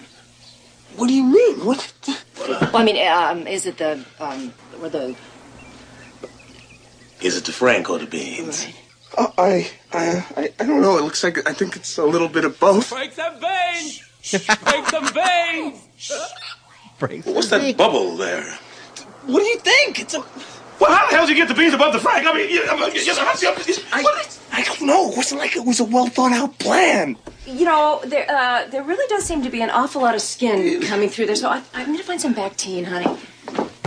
What do you mean? What? well, I mean, um, is it the um, or the Is it the Frank or the beans? Uh, I, I, I, I don't know. It looks like I think it's a little bit of both. Break some veins! Break some veins! What's that bubble there? What do you think? It's a. Well, how the hell did you get the beans above the Frank? I mean, you, I, mean, you, I, I don't know. It wasn't like it was a well thought out plan. You know, there uh, there really does seem to be an awful lot of skin coming through there. So I, I'm going to find some Bactine, honey.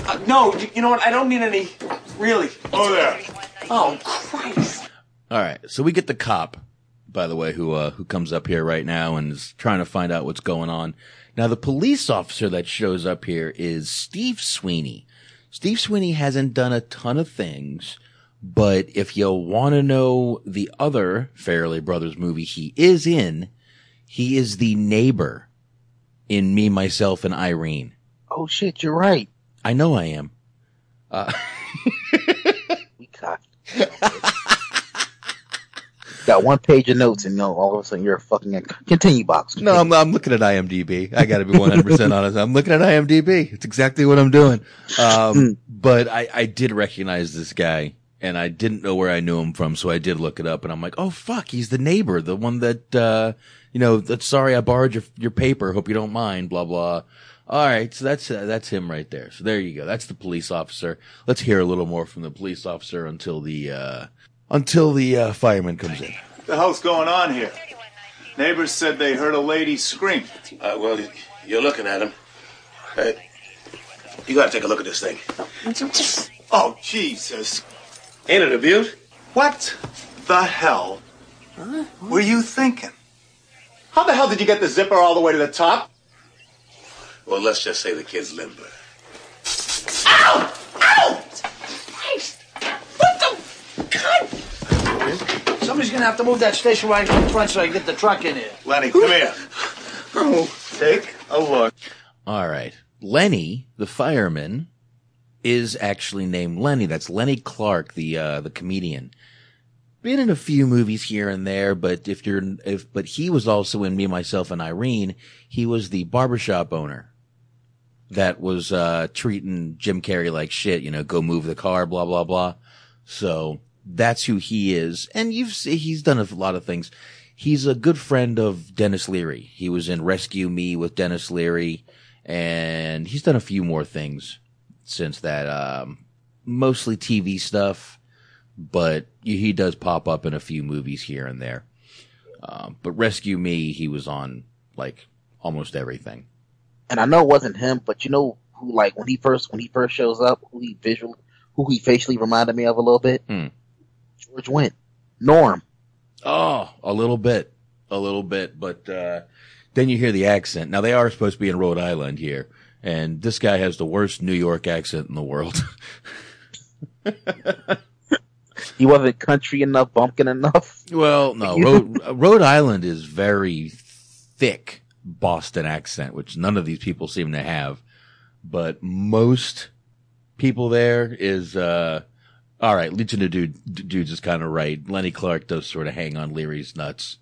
Uh, no, you, you know what? I don't need any. Really. Oh, there. Oh, Christ. All right. So we get the cop, by the way, who, uh, who comes up here right now and is trying to find out what's going on. Now, the police officer that shows up here is Steve Sweeney. Steve Sweeney hasn't done a ton of things, but if you want to know the other Farrelly Brothers movie he is in, he is the neighbor in Me, Myself, and Irene. Oh shit, you're right. I know I am. Uh, We cocked. Got one page of notes, and you know, all of a sudden you're a fucking continue box. No, I'm, I'm looking at IMDb. I got to be 100% honest. I'm looking at IMDb. It's exactly what I'm doing. Um, but I, I did recognize this guy and I didn't know where I knew him from, so I did look it up, and I'm like, oh fuck, he's the neighbor, the one that, uh, you know, that's sorry I borrowed your your paper, hope you don't mind, blah blah. All right, so that's uh, that's him right there. So there you go. That's the police officer. Let's hear a little more from the police officer until the uh, until the uh, fireman comes in. The hell's going on here? Neighbors said they heard a lady scream. Uh, well, you're looking at him. Hey, you gotta take a look at this thing. Oh, Jesus. Ain't it a beaut? What the hell were you thinking? How the hell did you get the zipper all the way to the top? Well, let's just say the kid's limber. Ow! Ow! Christ! What the? God! Somebody's gonna have to move that station wagon in front so I can get the truck in here. Lenny, come here. Oh, take a look. All right, Lenny, the fireman, is actually named Lenny. That's Lenny Clarke, the uh, the comedian. Been in a few movies here and there, but if you're if but he was also in Me, Myself, and Irene. He was the barbershop owner that was uh, treating Jim Carrey like shit. You know, go move the car, blah blah blah. So that's who he is, and you've he's done a lot of things. He's a good friend of Denis Leary. He was in Rescue Me with Denis Leary, and he's done a few more things since that. Um, mostly TV stuff, but he does pop up in a few movies here and there. Um, but Rescue Me, he was on like almost everything. And I know it wasn't him, but you know who, like, when he first, when he first shows up, who he visually, who he facially reminded me of a little bit? Hmm. George Wendt. Norm. Oh, a little bit, a little bit, but uh, then you hear the accent. Now they are supposed to be in Rhode Island here, and this guy has the worst New York accent in the world. He wasn't country enough, bumpkin enough. well, no, Rhode, Rhode Island is very thick Boston accent, which none of these people seem to have, but most people there is. uh all right, Legion of Dude, Dudes is kind of right. Lenny Clarke does sort of hang on Leary's nuts.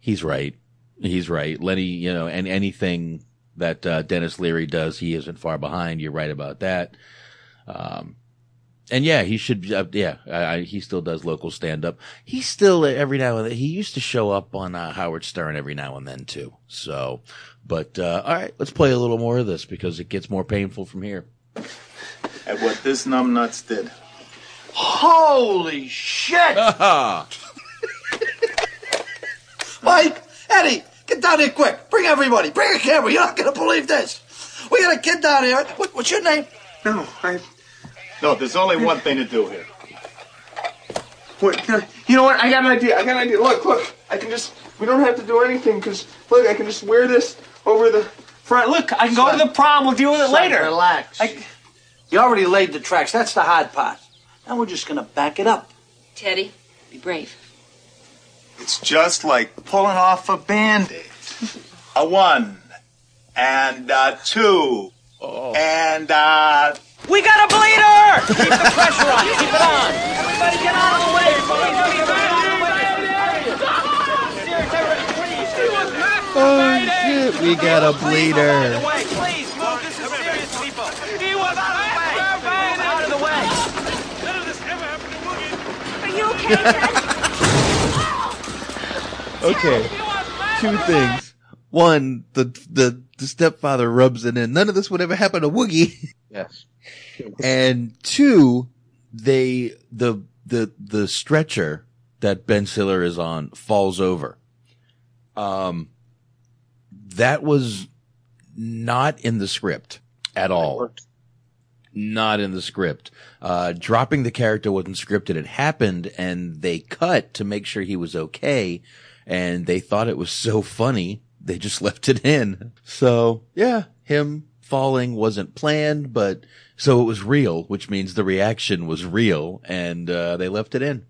He's right. He's right. Lenny, you know, and anything that uh, Denis Leary does, he isn't far behind. You're right about that. Um, and yeah, he should. Uh, yeah, I, I, he still does local stand up. He still every now and then. He used to show up on uh, Howard Stern every now and then too. So, but uh, all right, let's play a little more of this because it gets more painful from here. At what this numbnuts did. Holy shit! Mike, Eddie, get down here quick. Bring everybody. Bring a camera. You're not gonna believe this. We got a kid down here. What, what's your name? No, I. No, there's only one thing to do here. Wait, can you know what? I got an idea. I got an idea. Look, look. I can just. We don't have to do anything because look, I can just wear this over the front. Look, I can go to the prom. We'll deal with it Son, later. Relax. You already laid the tracks. That's the hard part. Now we're just gonna back it up. Teddy, be brave. It's just like pulling off a band-aid. A one, and uh, two, and uh. We got a bleeder! Keep the pressure on. Keep it on. Everybody get out of the way. Oh shit, we got a bleeder. Please move. This is serious, people. He was out of the way. Out of the way. None of this ever happened to Woogie. Are you okay, Dad? Oh! Okay, two things. One, the the the stepfather rubs it in. None of this would ever happen to Woogie. Yes. And two, they the the the stretcher that Ben Stiller is on falls over. Um, that was not in the script at all. Not in the script. Uh, dropping the character wasn't scripted. It happened and they cut to make sure he was okay. And they thought it was so funny. They just left it in. So yeah, him falling wasn't planned, but so it was real, which means the reaction was real and, uh, they left it in.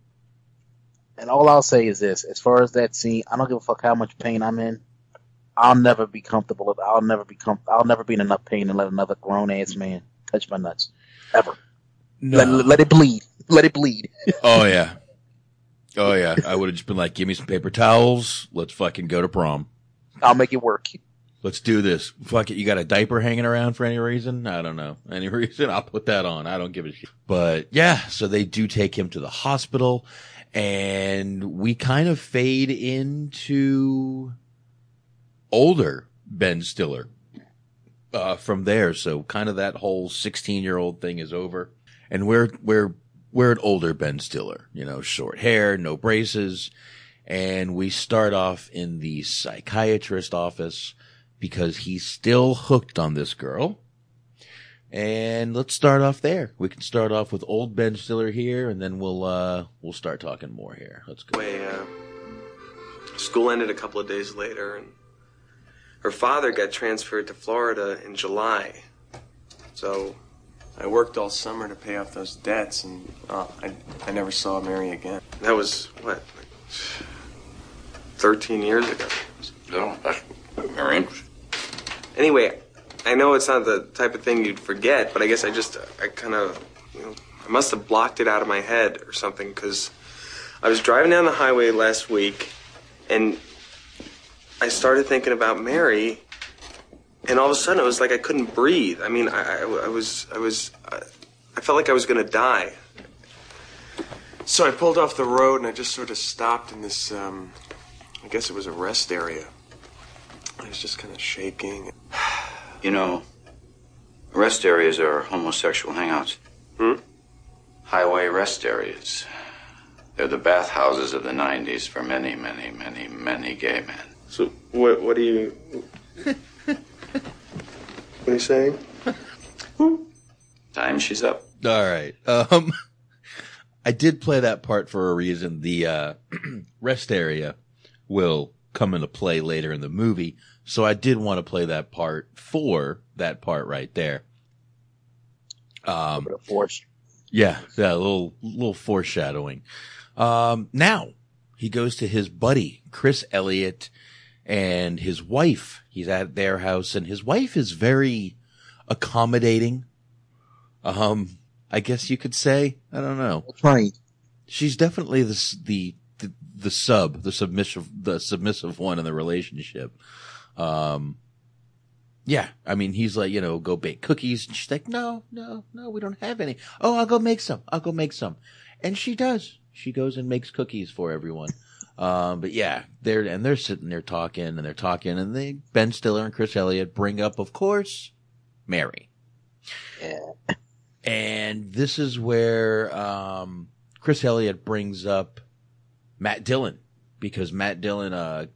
And all I'll say is this: as far as that scene, I don't give a fuck how much pain I'm in. I'll never be comfortable. with- I'll never be com- I'll never be in enough pain to let another grown ass man touch my nuts ever. No. Let, let it bleed. Let it bleed. Oh yeah. Oh yeah. I would have just been like, give me some paper towels. Let's fucking go to prom. I'll make it work. Let's do this. Fuck it. You got a diaper hanging around for any reason? I don't know. Any reason? I'll put that on. I don't give a shit. But yeah, so they do take him to the hospital and we kind of fade into older Ben Stiller, uh, from there. So kind of that whole 16 year old thing is over and we're, we're, we're an older Ben Stiller, you know, short hair, no braces. And we start off in the psychiatrist office because he's still hooked on this girl. And let's start off there. We can start off with old Ben Stiller here, and then we'll uh we'll start talking more here. Let's go. Way, uh, school ended a couple of days later, and her father got transferred to Florida in July. So I worked all summer to pay off those debts, and uh, I, I never saw Mary again. That was, what, 13 years ago. No, that's very interesting. Anyway, I know it's not the type of thing you'd forget, but I guess I just, I kind of, you know, I must have blocked it out of my head or something because I was driving down the highway last week and I started thinking about Mary, and all of a sudden it was like I couldn't breathe. I mean, I, I, I was, I was, I, I felt like I was going to die. So I pulled off the road and I just sort of stopped in this, um, I guess it was a rest area. I was just kind of shaking. You know, rest areas are homosexual hangouts. Hmm? Highway rest areas. They're the bathhouses of the 90s for many, many, many, many gay men. So what? What do you? what are you saying? Time she's up. All right. Um, I did play that part for a reason. The uh, rest area will come into play later in the movie, so I did want to play that part for that part right there. Um, yeah, yeah, a little little foreshadowing. Um, now he goes to his buddy Chris Elliott and his wife. He's at their house, and his wife is very accommodating. Um, I guess you could say. I don't know. That's right. She's definitely the the the, sub, the submissive, the submissive one in the relationship. Um, yeah, I mean, he's like, you know, go bake cookies, and she's like, no, no, no, we don't have any. Oh, I'll go make some. I'll go make some, and she does. She goes and makes cookies for everyone. Um, but yeah, they're and they're sitting there talking and they're talking, and they Ben Stiller and Chris Elliott bring up, of course, Mary. Yeah. And this is where um, Chris Elliott brings up Matt Dillon because Matt Dillon uh,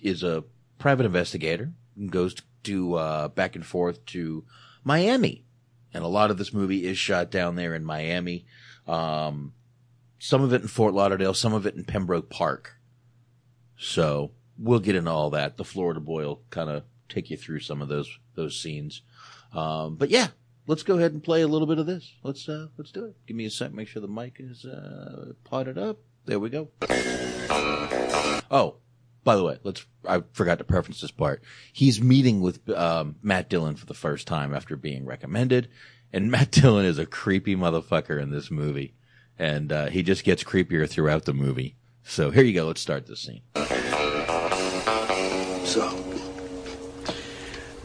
is a private investigator and goes to uh, back and forth to Miami, and a lot of this movie is shot down there in Miami. Um, some of it in Fort Lauderdale, some of it in Pembroke Park. So we'll get into all that. The Florida boy will kind of take you through some of those those scenes. Um, but yeah, let's go ahead and play a little bit of this. Let's uh, let's do it. Give me a sec. Make sure the mic is uh, potted up. There we go. Oh, by the way, let's. I forgot to preference this part. He's meeting with um, Matt Dillon for the first time after being recommended, and Matt Dillon is a creepy motherfucker in this movie, and uh, he just gets creepier throughout the movie. So here you go. Let's start this scene. So,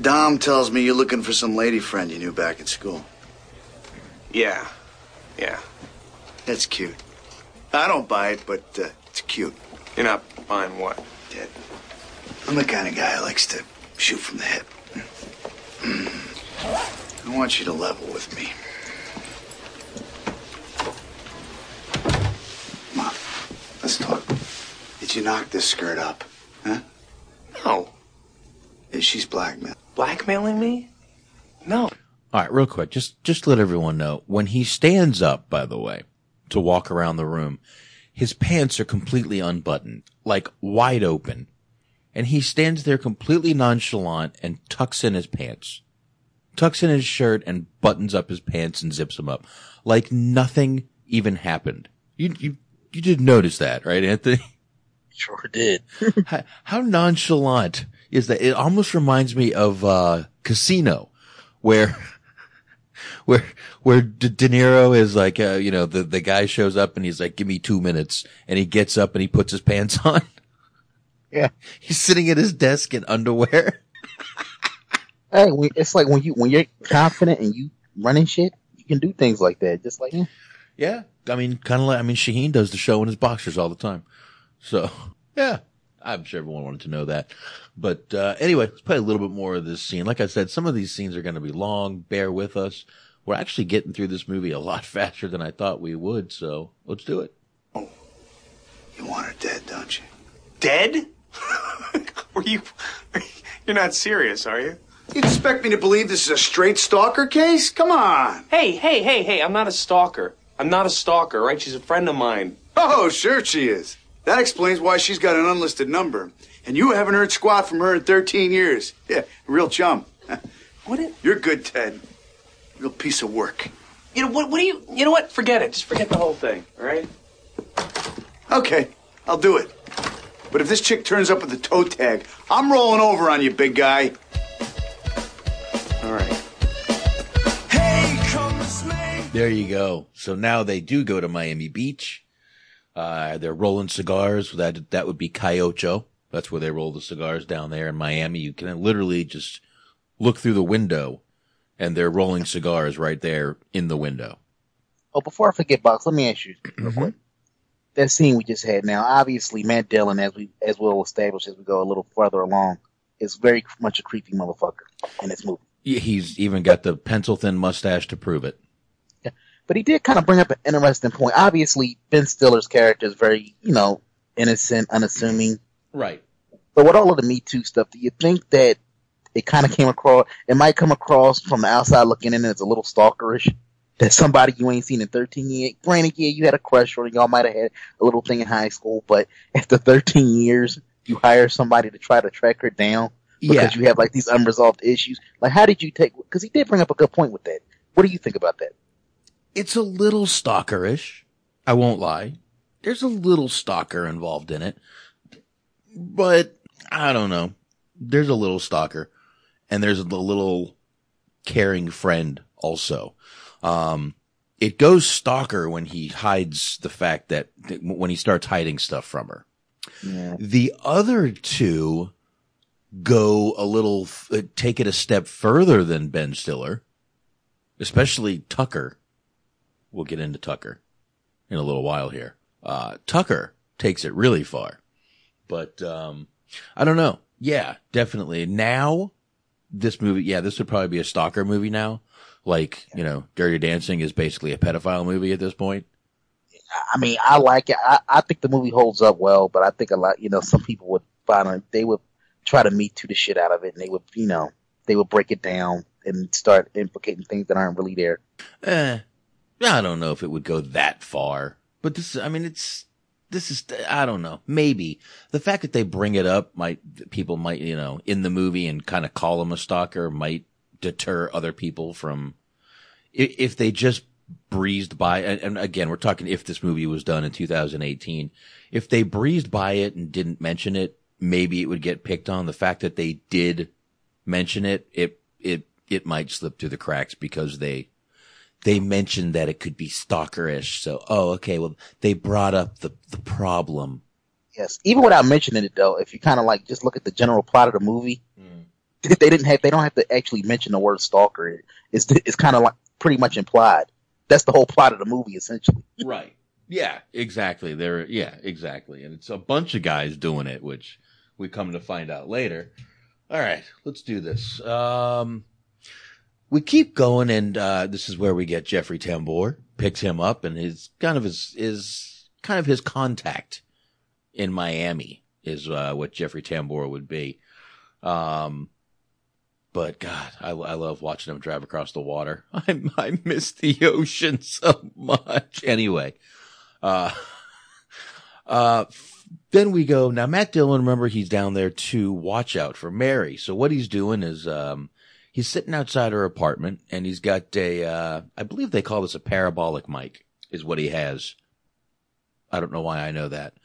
Dom tells me you're looking for some lady friend you knew back at school. Yeah, yeah. That's cute. I don't buy it, but uh, it's cute. You're not buying what? Dad, I'm the kind of guy who likes to shoot from the hip. I want you to level with me. Come on, let's talk. Did you knock this skirt up? Huh? No. Yeah, she's blackmail. Blackmailing me? No. All right, real quick, just just let everyone know when he stands up. By the way, to walk around the room, his pants are completely unbuttoned, like wide open, and he stands there completely nonchalant and tucks in his pants, tucks in his shirt and buttons up his pants and zips them up, like nothing even happened. You you you did notice that, right, Anthony? Sure did. how, how nonchalant is that? It almost reminds me of uh, Casino, where where where De, De Niro is like, uh, you know, the the guy shows up and he's like, "Give me two minutes," and he gets up and he puts his pants on. Yeah, he's sitting at his desk in underwear. Hey, it's like when you when you're confident and you running shit, you can do things like that. Just like yeah. Yeah. I mean, kind of like, I mean, Shaheen does the show in his boxers all the time. So, yeah. I'm sure everyone wanted to know that. But, uh, anyway, let's play a little bit more of this scene. Like I said, some of these scenes are going to be long. Bear with us. We're actually getting through this movie a lot faster than I thought we would. So let's do it. Oh, you want her dead, don't you? Dead? Were you? You're not serious, are you? You expect me to believe this is a straight stalker case? Come on. Hey, hey, hey, hey! I'm not a stalker. I'm not a stalker, right? She's a friend of mine. Oh, sure she is. That explains why she's got an unlisted number. And you haven't heard squat from her in 13 years. Yeah, real chum. What? It, You're good, Ted. Real piece of work. you know what? What do you? You know what? Forget it. Just forget the whole thing. All right? Okay, I'll do it. But if this chick turns up with a toe tag, I'm rolling over on you, big guy. All right. Hey, come snake! There you go. So now they do go to Miami Beach. Uh, they're rolling cigars. That, that would be Cayocho. That's where they roll the cigars down there in Miami. You can literally just look through the window and they're rolling cigars right there in the window. Oh, before I forget, Box, let me ask you real quick. That scene we just had now, obviously Matt Dillon, as we as we'll establish as we go a little further along, is very much a creepy motherfucker in this movie. He's even got the pencil thin mustache to prove it. But he did kind of bring up an interesting point. Obviously, Ben Stiller's character is very, you know, innocent, unassuming. Right. But with all of the Me Too stuff, do you think that it kind of came across, it might come across from the outside looking in as a little stalkerish? That somebody you ain't seen in 13 years. Granted, yeah, you had a crush or y'all might have had a little thing in high school, but after 13 years, you hire somebody to try to track her down because Yeah. you have like these unresolved issues. Like, how did you take, because he did bring up a good point with that. What do you think about that? It's a little stalkerish. I won't lie. There's a little stalker involved in it. But I don't know. There's a little stalker and there's a little caring friend also. Um, it goes stalker when he hides the fact that when he starts hiding stuff from her. Yeah. The other two go a little, uh, take it a step further than Ben Stiller, especially Tucker. We'll get into Tucker in a little while here. Uh, Tucker takes it really far, but, um, I don't know. Yeah, definitely. Now, this movie, yeah, this would probably be a stalker movie now. Like, you know, Dirty Dancing is basically a pedophile movie at this point. I mean, I like it. I, I think the movie holds up well, but I think a lot, you know, some people would find it, they would try to meet to the shit out of it and they would, you know, they would break it down and start implicating things that aren't really there. Eh, I don't know if it would go that far, but this, I mean, it's, this is, I don't know, maybe. The fact that they bring it up might, people might, you know, in the movie and kind of call him a stalker might deter other people from, if they just breezed by, and, again, we're talking if this movie was done in 2018, if they breezed by it and didn't mention it, maybe it would get picked on. The fact that they did mention it, it, it, it might slip through the cracks because they, they mentioned that it could be stalkerish. So, oh, okay. Well, they brought up the, the problem. Yes. Even without mentioning it though, if you kind of like just look at the general plot of the movie, they didn't have, they don't have to actually mention the word stalker. It's, it's kind of like pretty much implied. That's the whole plot of the movie essentially. Right. Yeah, exactly. There, yeah, exactly. And it's a bunch of guys doing it, which we come to find out later. All right, let's do this. Um, we keep going, and uh, this is where we get Jeffrey Tambor picks him up, and his kind of his is kind of his contact in Miami is uh, what Jeffrey Tambor would be. Um, but God, I, I love watching him drive across the water. I I miss the ocean so much. Anyway, uh, uh, then we go now. Matt Dillon, remember he's down there to watch out for Mary. So what he's doing is, um, he's sitting outside her apartment and he's got a, uh, I believe they call this a parabolic mic is what he has. I don't know why I know that.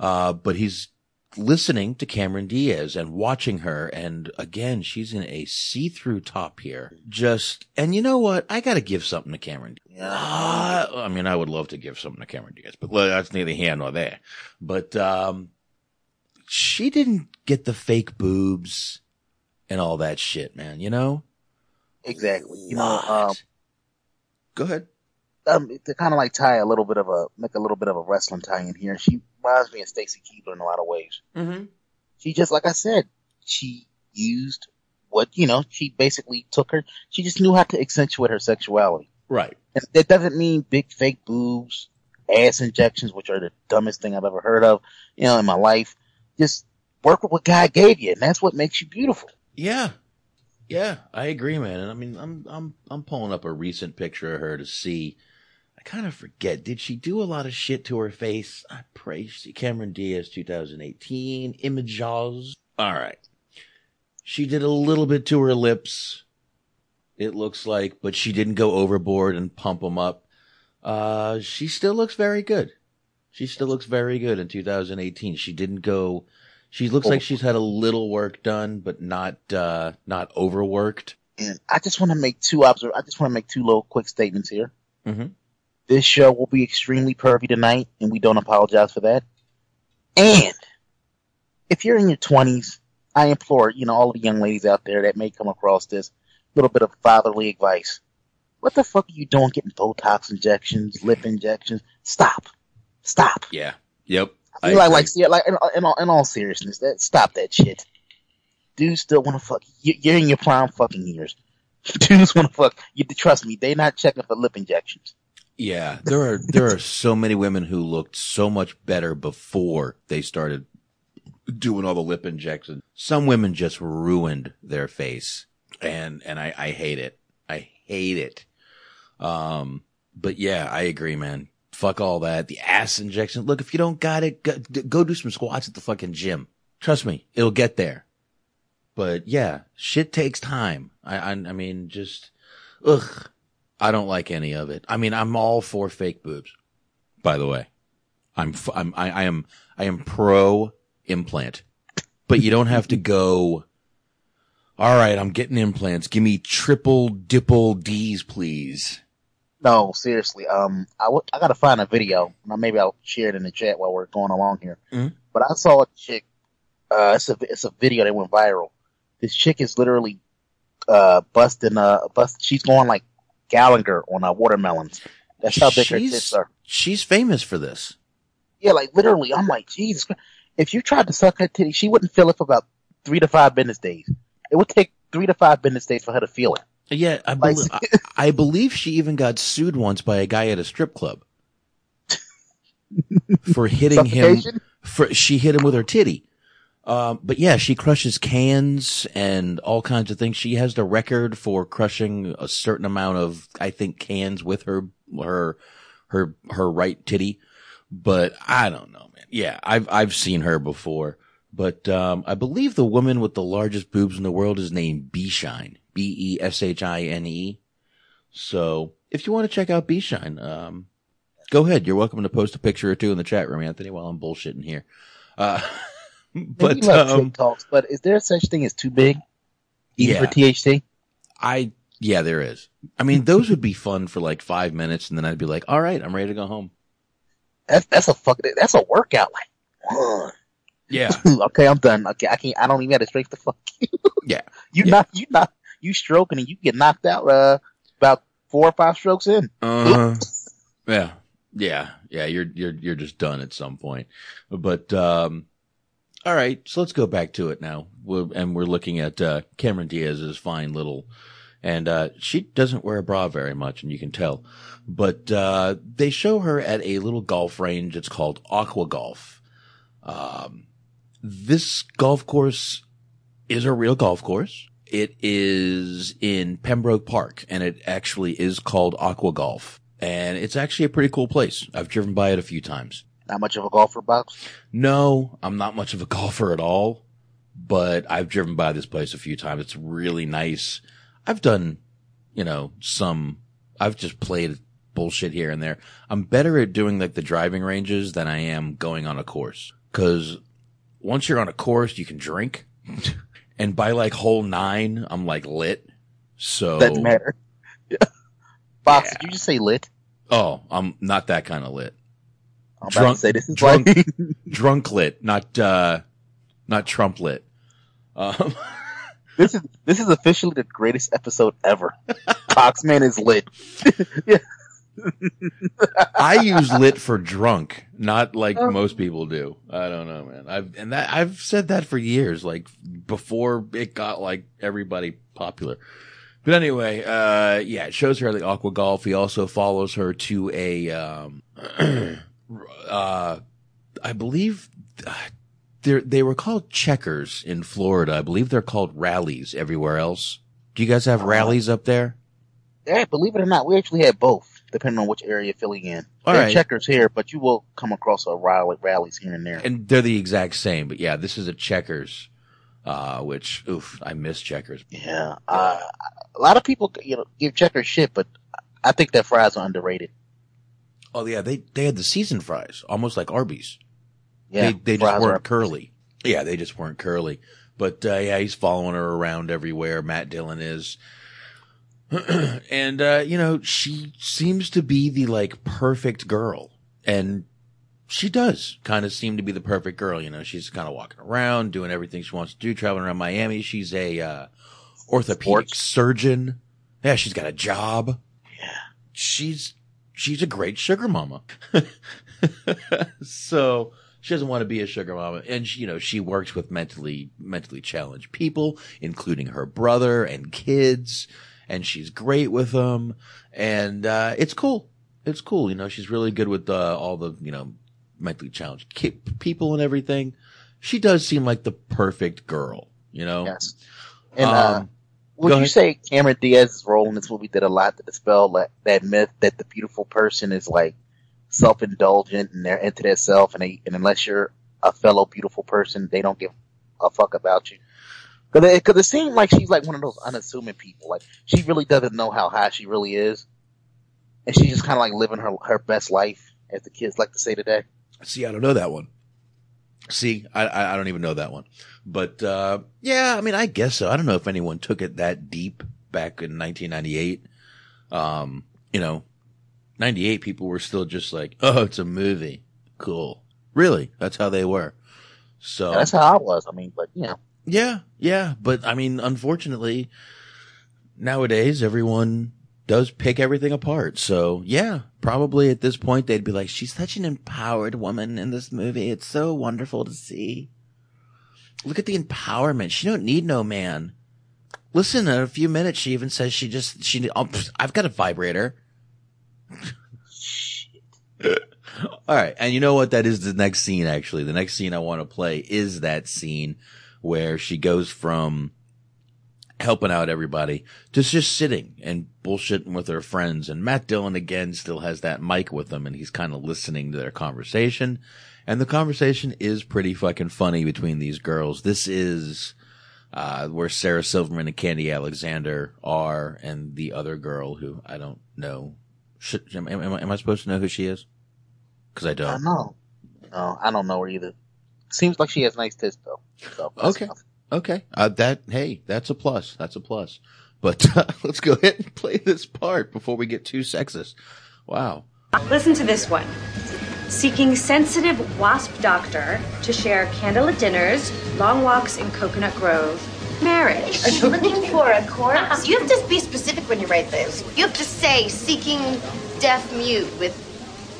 Uh, but he's listening to Cameron Diaz and watching her. And again, she's in a see-through top here. Just, and you know what? I got to give something to Cameron. Uh, I mean, I would love to give something to Cameron Diaz, but that's neither here nor there. But, um, she didn't get the fake boobs and all that shit, man. You know? Exactly. You know, um, go ahead. Um, to kind of like tie a little bit of a make a little bit of a wrestling tie in here. She reminds me of Stacy Keibler in a lot of ways. Mm-hmm. She just like I said, she used what you know. She basically took her. She just knew how to accentuate her sexuality. Right. And that doesn't mean big fake boobs, ass injections, which are the dumbest thing I've ever heard of, you know, in my life. Just work with what God gave you, and that's what makes you beautiful. Yeah. Yeah, I agree, man. And I mean, I'm I'm I'm pulling up a recent picture of her to see. I kind of forget. Did she do a lot of shit to her face? I pray she. Cameron Diaz, 2018 images. All right. She did a little bit to her lips. It looks like, but she didn't go overboard and pump them up. Uh, she still looks very good. She still looks very good in 2018. She didn't go. She looks like she's had a little work done, but not uh not overworked. And I just want to make two obser- I just want to make two little quick statements here. Mm-hmm. This show will be extremely pervy tonight, and we don't apologize for that. And if you're in your twenties, I implore you know all of the young ladies out there that may come across this little bit of fatherly advice. What the fuck are you doing getting Botox injections, lip injections? Stop. Stop. Yeah. Yep. I like, like, yeah, like, in, in, all, in all seriousness, that stop that shit. Dudes still want to fuck. You, you're in your prime fucking years. Dudes want to fuck. You trust me, they not checking for lip injections. Yeah, there are there are so many women who looked so much better before they started doing all the lip injections. Some women just ruined their face, and and I I hate it. I hate it. Um, but yeah, I agree, man. Fuck all that. The ass injection. Look, if you don't got it, go, go do some squats at the fucking gym. Trust me, it'll get there. But yeah, shit takes time. I, I, I mean, just, ugh, I don't like any of it. I mean, I'm all for fake boobs. By the way, I'm, I'm, I, I am, I am pro implant, but you don't have to go. All right, I'm getting implants. Give me triple dipple D's, please. No, seriously. Um, I, w- I gotta find a video. Now maybe I'll share it in the chat while we're going along here. Mhm. But I saw a chick. Uh, it's a it's a video that went viral. This chick is literally uh busting uh bust. She's going like Gallagher on uh, watermelons. That's how big her She's- tits are. She's famous for this. Yeah, like literally. I'm like, Jesus. Christ. If you tried to suck her titty, she wouldn't feel it for about three to five business days. It would take three to five business days for her to feel it. Yeah, I, Like- bel- I, I believe she even got sued once by a guy at a strip club for hitting him. For she hit him with her titty. Um, but yeah, she crushes cans and all kinds of things. She has the record for crushing a certain amount of, I think, cans with her her her her right titty. But I don't know, man. Yeah, I've I've seen her before. But um, I believe the woman with the largest boobs in the world is named B Shine. B E S H I N E. So if you want to check out B Shine, um, go ahead. You're welcome to post a picture or two in the chat room, Anthony, while I'm bullshitting here. Uh, But but we love um, TikToks, but is there such thing as too big? Even for THC? I yeah, there is. I mean, those would be fun for like five minutes, and then I'd be like, "All right, I'm ready to go home." That's that's a fuck. That's a workout. Like, ugh. Yeah, okay, I'm done. Okay, I can't. I don't even have the strength to fuck you. yeah. You not. You not. You stroking and you get knocked out. Uh, about four or five strokes in. Uh, yeah, yeah, yeah. You're you're you're just done at some point. But um, all right, so let's go back to it now. We're, and we're looking at uh, Cameron Diaz's fine little, and uh, she doesn't wear a bra very much, and you can tell. But uh, they show her at a little golf range. It's called Aqua Golf. Um, this golf course is a real golf course. It is in Pembroke Park and it actually is called Aqua Golf. And it's actually a pretty cool place. I've driven by it a few times. Not much of a golfer, box. No, I'm not much of a golfer at all, but I've driven by this place a few times. It's really nice. I've done, you know, some, I've just played bullshit here and there. I'm better at doing like the driving ranges than I am going on a course. Cause once you're on a course, you can drink. and by like hole nine, I'm like lit. So Doesn't matter. Box. Did you just say lit? Oh, I'm not that kind of lit. I'm about to say, this is drunk, like- drunk lit, not uh, not Trump lit. Um, This is this is officially the greatest episode ever. Coxman is lit. I use lit for drunk, not like Oh. most people do. I don't know, man. I've and that I've said that for years, like before it got like everybody popular. But anyway, uh, yeah, it shows her at the aqua golf. He also follows her to a, um, uh, I believe uh, they they were called checkers in Florida. I believe they're called rallies everywhere else. Do you guys have rallies up there? Yeah, believe it or not, we actually had both, depending on which area you're filling in. All right. checkers here, but you will come across a rally rallies here and there. and they're the exact same. But yeah, this is a checkers, uh, which oof, I miss checkers. Yeah, uh, a lot of people, you know, give checkers shit, but I think that fries are underrated. Oh yeah, they they had the seasoned fries, almost like Arby's. Yeah, they they just weren't curly. Yeah, they just weren't curly. But uh, yeah, he's following her around everywhere. Matt Dillon is. and uh, you know, she seems to be the like perfect girl. And she does kind of seem to be the perfect girl. You know, she's kind of walking around, doing everything she wants to do, traveling around Miami. She's a uh, orthopedic surgeon. Yeah, she's got a job. Yeah, she's she's a great sugar mama. so she doesn't want to be a sugar mama, and she, you know she works with mentally mentally challenged people, including her brother and kids, and she's great with them, and uh, it's cool. It's cool. You know, she's really good with uh, all the you know mentally challenged ki- people and everything. She does seem like the perfect girl. You know. Yes. And uh, Um, would you say Cameron Diaz's role in this movie did a lot to dispel that, that myth that the beautiful person is like self-indulgent and they're into their self, and they, and unless you're a fellow beautiful person, they don't give a fuck about you. Because it, 'cause it seemed like she's like one of those unassuming people. Like she really doesn't know how high she really is, and she's just kind of like living her her best life, as the kids like to say today. See, I don't know that one. See, I, I I don't even know that one. But, uh, yeah, I mean, I guess so. I don't know if anyone took it that deep back in 1998. Um, you know, 98 people were still just like, oh, it's a movie. Cool. Really? That's how they were. So. Yeah, that's how I was. I mean, but you know, Yeah, yeah, but I mean, unfortunately, nowadays everyone does pick everything apart. So yeah, probably at this point they'd be like, "She's such an empowered woman in this movie. It's so wonderful to see. Look at the empowerment. She don't need no man." Listen, in a few minutes, she even says she just she. Oh, I've got a vibrator. All right. And you know what? That is the next scene, actually. The next scene I want to play is that scene where she goes from helping out everybody to just sitting and bullshitting with her friends. And Matt Dillon again still has that mic with him and he's kind of listening to their conversation. And the conversation is pretty fucking funny between these girls. This is, uh, where Sarah Silverman and Khandi Alexander are and the other girl who I don't know. Should, am, am, I- am I supposed to know who she is? Cause I don't. know. No, I don't know her either. Seems like she has nice tits though. So Okay. enough. Okay. Uh, that, hey, that's a plus. That's a plus. But uh, let's go ahead and play this part before we get too sexist. Wow. Listen to this one. Seeking sensitive wasp doctor to share candlelit dinners, long walks in Coconut Grove, marriage. Is she looking for a corpse? You have to be specific when you write this. You have to say seeking deaf mute with,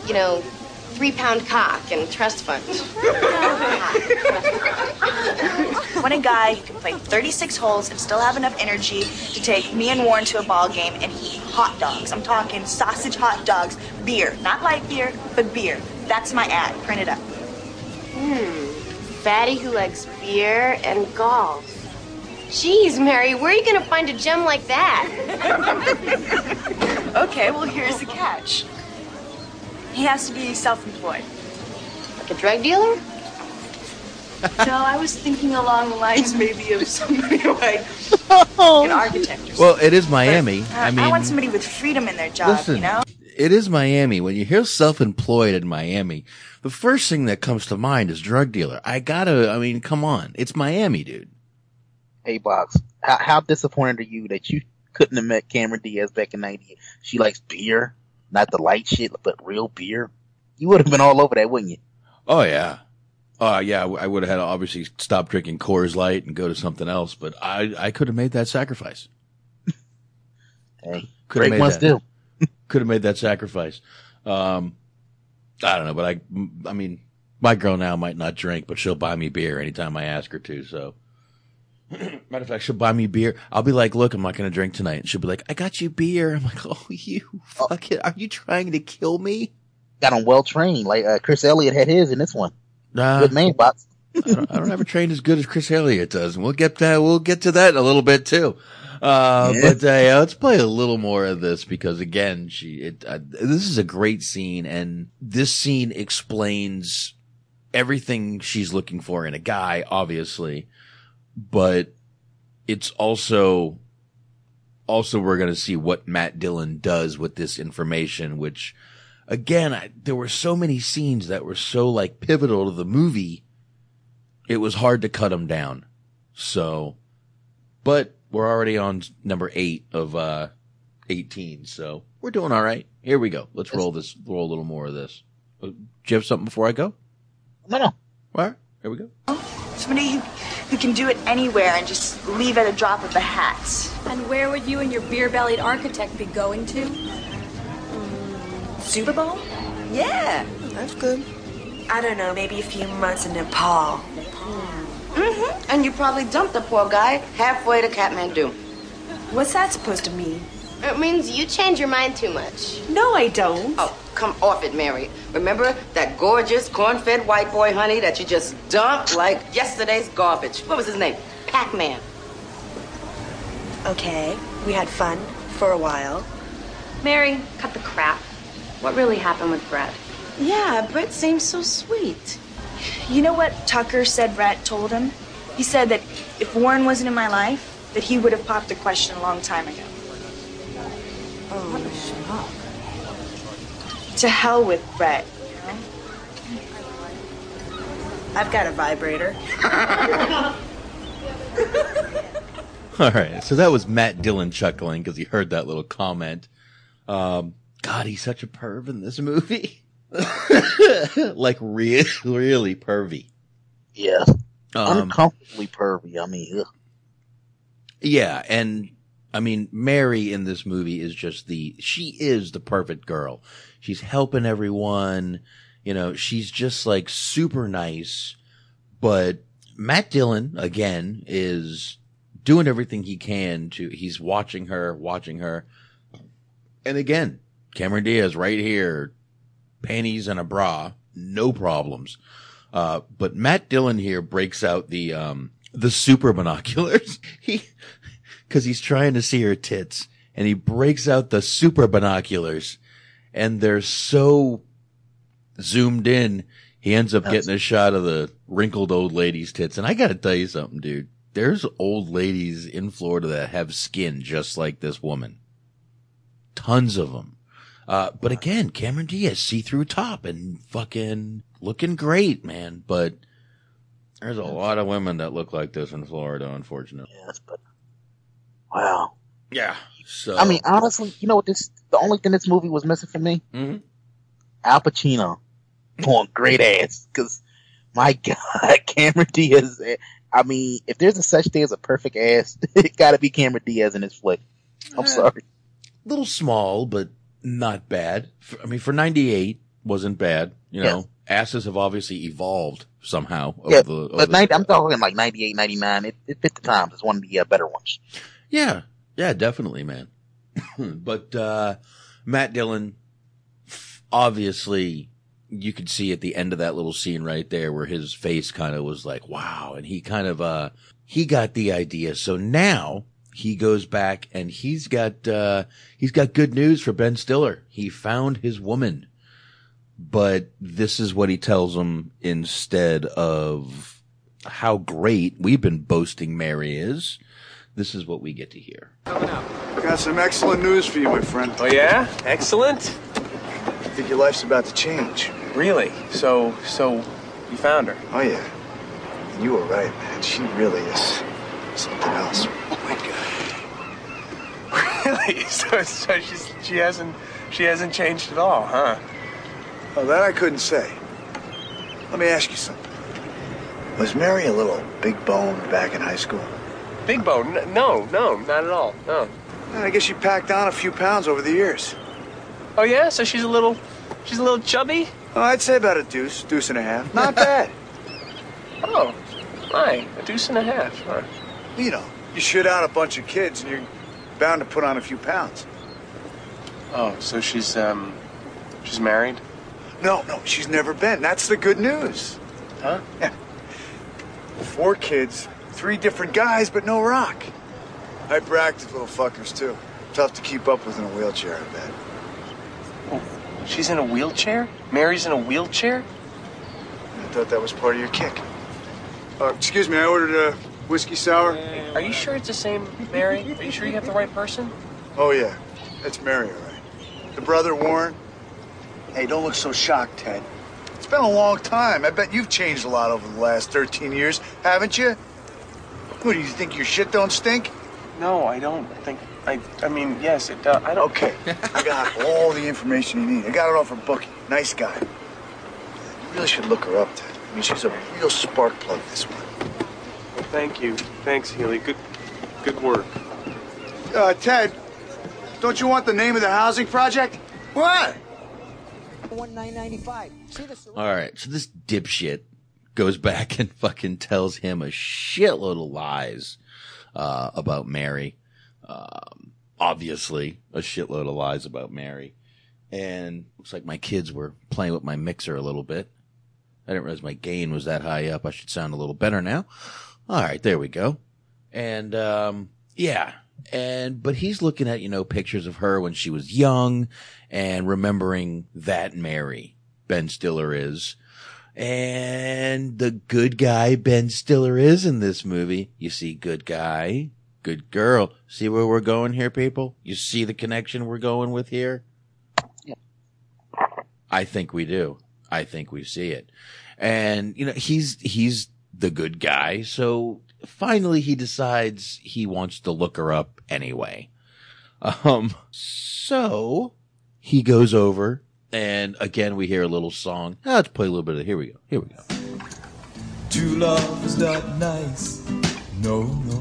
you know, three pound cock and trust fund. Want a guy who can play 36 holes and still have enough energy to take me and Warren to a ball game and eat hot dogs. I'm talking sausage hot dogs, beer. Not light beer, but beer. That's my ad. Print it up. Hmm. Fatty who likes beer and golf. Jeez, Mary, where are you gonna find a gem like that? Okay, well, here's the catch. He has to be self employed. Like a drug dealer? no, I was thinking along the lines maybe of somebody like an architect or. Well, it is Miami. Uh, I mean, I want somebody with freedom in their job, listen, you know? it is Miami. When you hear self-employed in Miami, the first thing that comes to mind is drug dealer. I gotta, I mean, come on. It's Miami, dude. Hey, Box, how, how disappointed are you that you couldn't have met Cameron Diaz back in '98? She likes beer, not the light shit, but real beer. You would have been all over that, wouldn't you? Oh yeah. Uh, yeah, I would have had to obviously stop drinking Coors Light and go to something else, but I, I could have made that sacrifice. Hey, Could great ones do. Could have made that sacrifice. Um, I don't know, but I, I mean, my girl now might not drink, but she'll buy me beer anytime I ask her to. So, matter of fact, she'll buy me beer. I'll be like, "Look, I'm not going to drink tonight," and she'll be like, "I got you beer." I'm like, "Oh, you fuck it! Are you trying to kill me?" Got him well trained. Like uh, Chris Elliott had his in this one. Nah. Good man box. I don't, I don't have a train as good as Chris Elliott does, and we'll get that. We'll get to that in a little bit too. Uh, Yeah. but uh, yeah, let's play a little more of this because again, she. It, uh, this is a great scene, and this scene explains everything she's looking for in a guy, obviously, but it's also also we're going to see what Matt Dillon does with this information, which again, I, there were so many scenes that were so like pivotal to the movie. It was hard to cut them down. So, but we're already on number eight of, uh, 18. So we're doing all right. Here we go. Let's roll this, roll a little more of this. Uh, Do you have something before I go? No, no. All right. Here we go. Somebody who, who can do it anywhere and just leave at a drop of the hat. And where would you and your beer-bellied architect be going to? Super Bowl? Yeah, that's good. I don't know, maybe a few months in Nepal. Mm-hmm. And you probably dumped the poor guy halfway to Kathmandu. What's that supposed to mean? It means you change your mind too much. No, I don't. Oh, come off it, Mary. Remember that gorgeous corn-fed white boy honey that you just dumped like yesterday's garbage? What was his name? Pac-Man. Okay, we had fun for a while. Mary, cut the crap. What really happened with Brett? Yeah, Brett seems so sweet. You know what Tucker said Brett told him? He said that if Warren wasn't in my life, that he would have popped the question a long time ago. Oh, To hell with Brett, you know? I've got a vibrator. All right. So that was Matt Dillon chuckling because he heard that little comment. Um, God, he's such a perv in this movie. like really, really pervy. Yeah. Um, Uncomfortably pervy. I mean, ugh. Yeah, and I mean, Mary in this movie is just the, she is the perfect girl. She's helping everyone. You know, she's just like super nice. But Matt Dillon, again, is doing everything he can to, he's watching her, watching her. And again, Cameron Diaz right here, panties and a bra, no problems. Uh, but Matt Dillon here breaks out the, um, the super binoculars. he, cause he's trying to see her tits and he breaks out the super binoculars and they're so zoomed in. He ends up getting a shot of the wrinkled old lady's tits. And I gotta tell you something, dude. There's old ladies in Florida that have skin just like this woman. Tons of them. Uh, but again, Cameron Diaz, see-through top and fucking looking great, man. But there's a lot of women that look like this in Florida, unfortunately. Yes, but wow. Yeah. So I mean, honestly, you know what? This the only thing this movie was missing for me. Mm-hmm. Al Pacino going great ass because my God, Cameron Diaz. eh, I mean, if there's a such thing as a perfect ass, it got to be Cameron Diaz in this flick. I'm Eh. sorry. little small, but not bad. For, I mean, for 98 wasn't bad. You know, asses have obviously evolved somehow. Over Yeah, the, but the- 90, I'm talking like 98, 99. It, it fit the times. It's one of the uh, better ones. Yeah, yeah, definitely, man. but uh Matt Dillon, obviously, you could see at the end of that little scene right there where his face kind of was like, "Wow," and he kind of uh he got the idea. So now he goes back and he's got uh he's got good news for Ben Stiller. He found his woman. But this is what he tells him instead of how great we've been boasting Mary is. This is what we get to hear. Coming up. Got some excellent news for you, my friend. Oh, yeah? Excellent. I think your life's about to change. Really? So, so you found her? Oh, yeah. You were right, man. She really is something else. Oh, my God. Really? So, so she's she hasn't she hasn't changed at all, huh? Well, that I couldn't say. Let me ask you something. Was Mary a little big boned back in high school? Big bone? No, no, not at all. No. I guess she packed on a few pounds over the years. Oh yeah, so she's a little, she's a little chubby. Oh, I'd say about a deuce, deuce and a half. Not bad. Oh, my, a deuce and a half. Huh? you know, you shit out a bunch of kids and you're bound to put on a few pounds. Oh, so she's um, she's married? No, no, she's never been. That's the good news. Huh? Yeah. Four kids, three different guys, but no rock. Hyperactive little fuckers, too. Tough to keep up with in a wheelchair, I bet. She's in a wheelchair. Mary's in a wheelchair. I thought that was part of your kick. Uh, excuse me, I ordered a whiskey sour. Are you sure it's the same Mary? Are you sure you have the right person? Oh, yeah. That's Mary, all right. The brother, Warren. Hey, don't look so shocked, Ted. It's been a long time. I bet you've changed a lot over the last 13 years, haven't you? What, do you think your shit don't stink? No, I don't think. I. I mean, yes, it does. I don't. Okay, I got all the information you need. I got it off from Bookie. Nice guy. You really should look her up, Ted. I mean, she's a real spark plug, this one. Well, thank you. Thanks, Healy. Good, good work. Uh, Ted, don't you want the name of the housing project? What? One nine ninety five. All right. so this dipshit goes back and fucking tells him a shitload of lies uh, about Mary. Um, obviously, a shitload of lies about Mary. And looks like my kids were playing with my mixer a little bit. I didn't realize my gain was that high up. I should sound a little better now. All right, there we go. And um, yeah, and but he's looking at you know pictures of her when she was young and remembering that Mary Ben Stiller is. And the good guy Ben Stiller is in this movie. You see, good guy, good girl. See where we're going here, people? You see the connection we're going with here? I think we do. I think we see it. And, you know, he's, he's the good guy. So finally he decides he wants to look her up anyway. Um, so he goes over and again we hear a little song. Let's play a little bit of, here we go. Here we go. True love is not nice. No, no.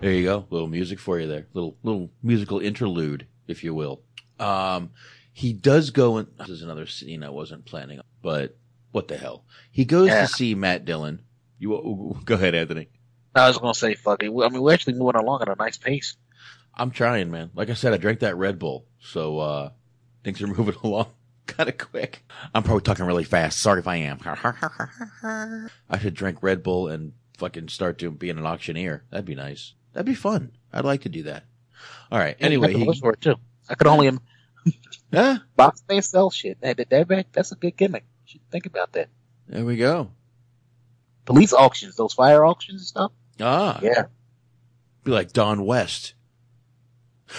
There you go. Little music for you there. Little, little musical interlude, if you will. Um, he does go and this is another scene I wasn't planning on, but what the hell? He goes Yeah. to see Matt Dillon. You go ahead, Anthony. I was gonna say, fuck it. I mean, we're actually moving along at a nice pace. I'm trying, man. Like I said, I drank that Red Bull, so uh things are moving along kind of quick. I'm probably talking really fast. Sorry if I am. I should drink Red Bull and fucking start doing being an auctioneer. That'd be nice. That'd be fun. I'd like to do that. All right. Yeah, Anyway, I could he, for it too. I could only yeah, box may sell shit. That, that, that, that's a good gimmick. You should think about that. there we go. Police auctions, those fire auctions and stuff. Ah, Yeah. be like Don West.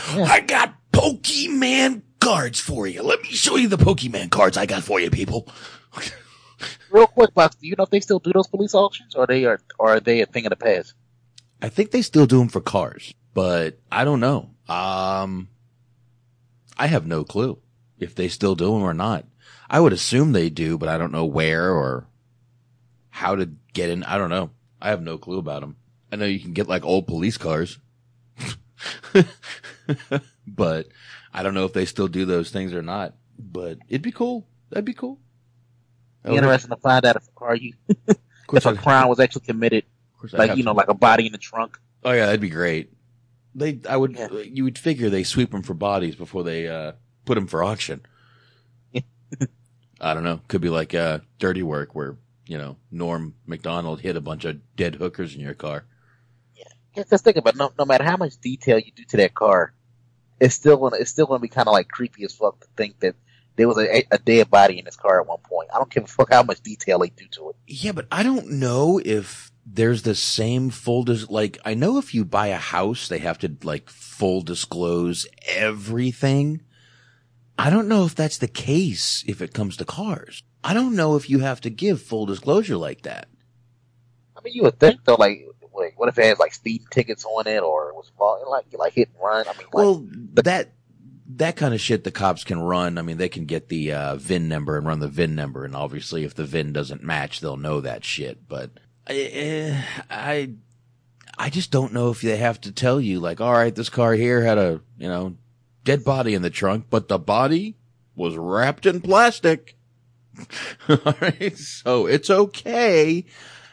I got Pokemon cards for you. Let me show you the Pokemon cards I got for you, people. Real quick, box. Do you know if they still do those police auctions, or they are, or are they a thing of the past? I think they still do them for cars, but I don't know. Um, I have no clue if they still do them or not. I would assume they do, but I don't know where or how to get in. I don't know. I have no clue about them. I know you can get like old police cars, but I don't know if they still do those things or not. But it'd be cool. That'd be cool. Be interesting to find out if a car you, if a crime was actually committed, like you know, to. like a body in the trunk. Oh yeah, that'd be great. They, I would, you would figure they sweep them for bodies before they uh, put them for auction. I don't know. Could be like uh, dirty work where you know Norm Macdonald hit a bunch of dead hookers in your car. Just, just think about it. no, no matter how much detail you do to that car, it's still gonna it's still gonna be kind of like creepy as fuck to think that there was a, a dead body in this car at one point. I don't give a fuck how much detail they do to it. Yeah, but I don't know if there's the same full dis- like I know if you buy a house they have to like full disclose everything. I don't know if that's the case if it comes to cars. I don't know if you have to give full disclosure like that. I mean, you would think though, like, wait, what if it has like speeding tickets on it, or it was like like hit and run? I mean, like, Well, that that kind of shit the cops can run. I mean, they can get the uh, VIN number and run the VIN number, and obviously, if the VIN doesn't match, they'll know that shit. But I, I, I just don't know if they have to tell you, like, all right, this car here had a you know dead body in the trunk, but the body was wrapped in plastic. all right, so it's okay.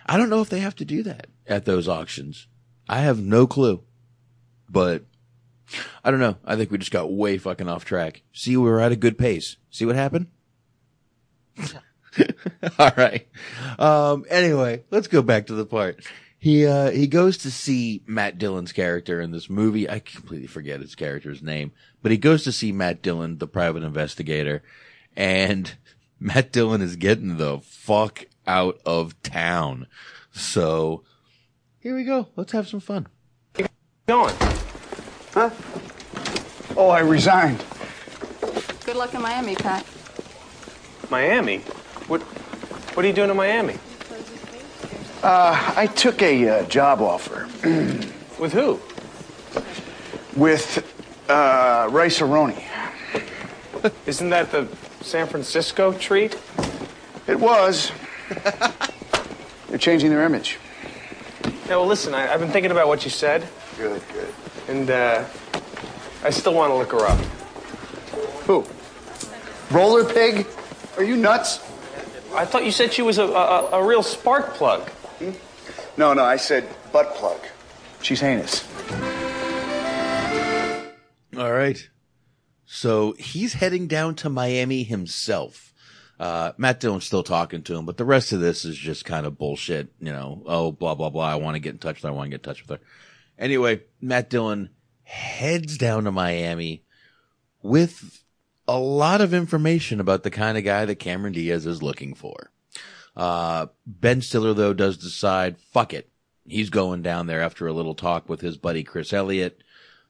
I don't know if they have to do that at those auctions. I have no clue, but I don't know. I think we just got way fucking off track. See, we were at a good pace. See what happened? All right. Um, anyway, let's go back to the part. He, uh, he goes to see Matt Dillon's character in this movie. I completely forget his character's name, but he goes to see Matt Dillon, the private investigator, and Matt Dillon is getting the fuck out of town. So here we go. Let's have some fun. Going. Huh? Oh, I resigned. Good luck in Miami, Pat. Miami? What What are you doing in Miami? Uh, I took a uh, job offer. With who? With uh, Rice-A-Roni. Isn't that the San Francisco treat? It was. They're changing their image. Yeah, well, listen, I, I've been thinking about what you said. Good, good. And uh, I still want to look her up. Who? Roller pig? Are you nuts? I thought you said she was a, a, a real spark plug. Hmm? No, no, I said butt plug. She's heinous. All right. So he's heading down to Miami himself. Uh, Matt Dillon's still talking to him, but the rest of this is just kind of bullshit. You know, oh, blah, blah, blah. I want to get in touch with her. I want to get in touch with her. Anyway, Matt Dillon heads down to Miami with a lot of information about the kind of guy that Cameron Diaz is looking for. Uh, Ben Stiller, though, does decide, fuck it. He's going down there after a little talk with his buddy Chris Elliott,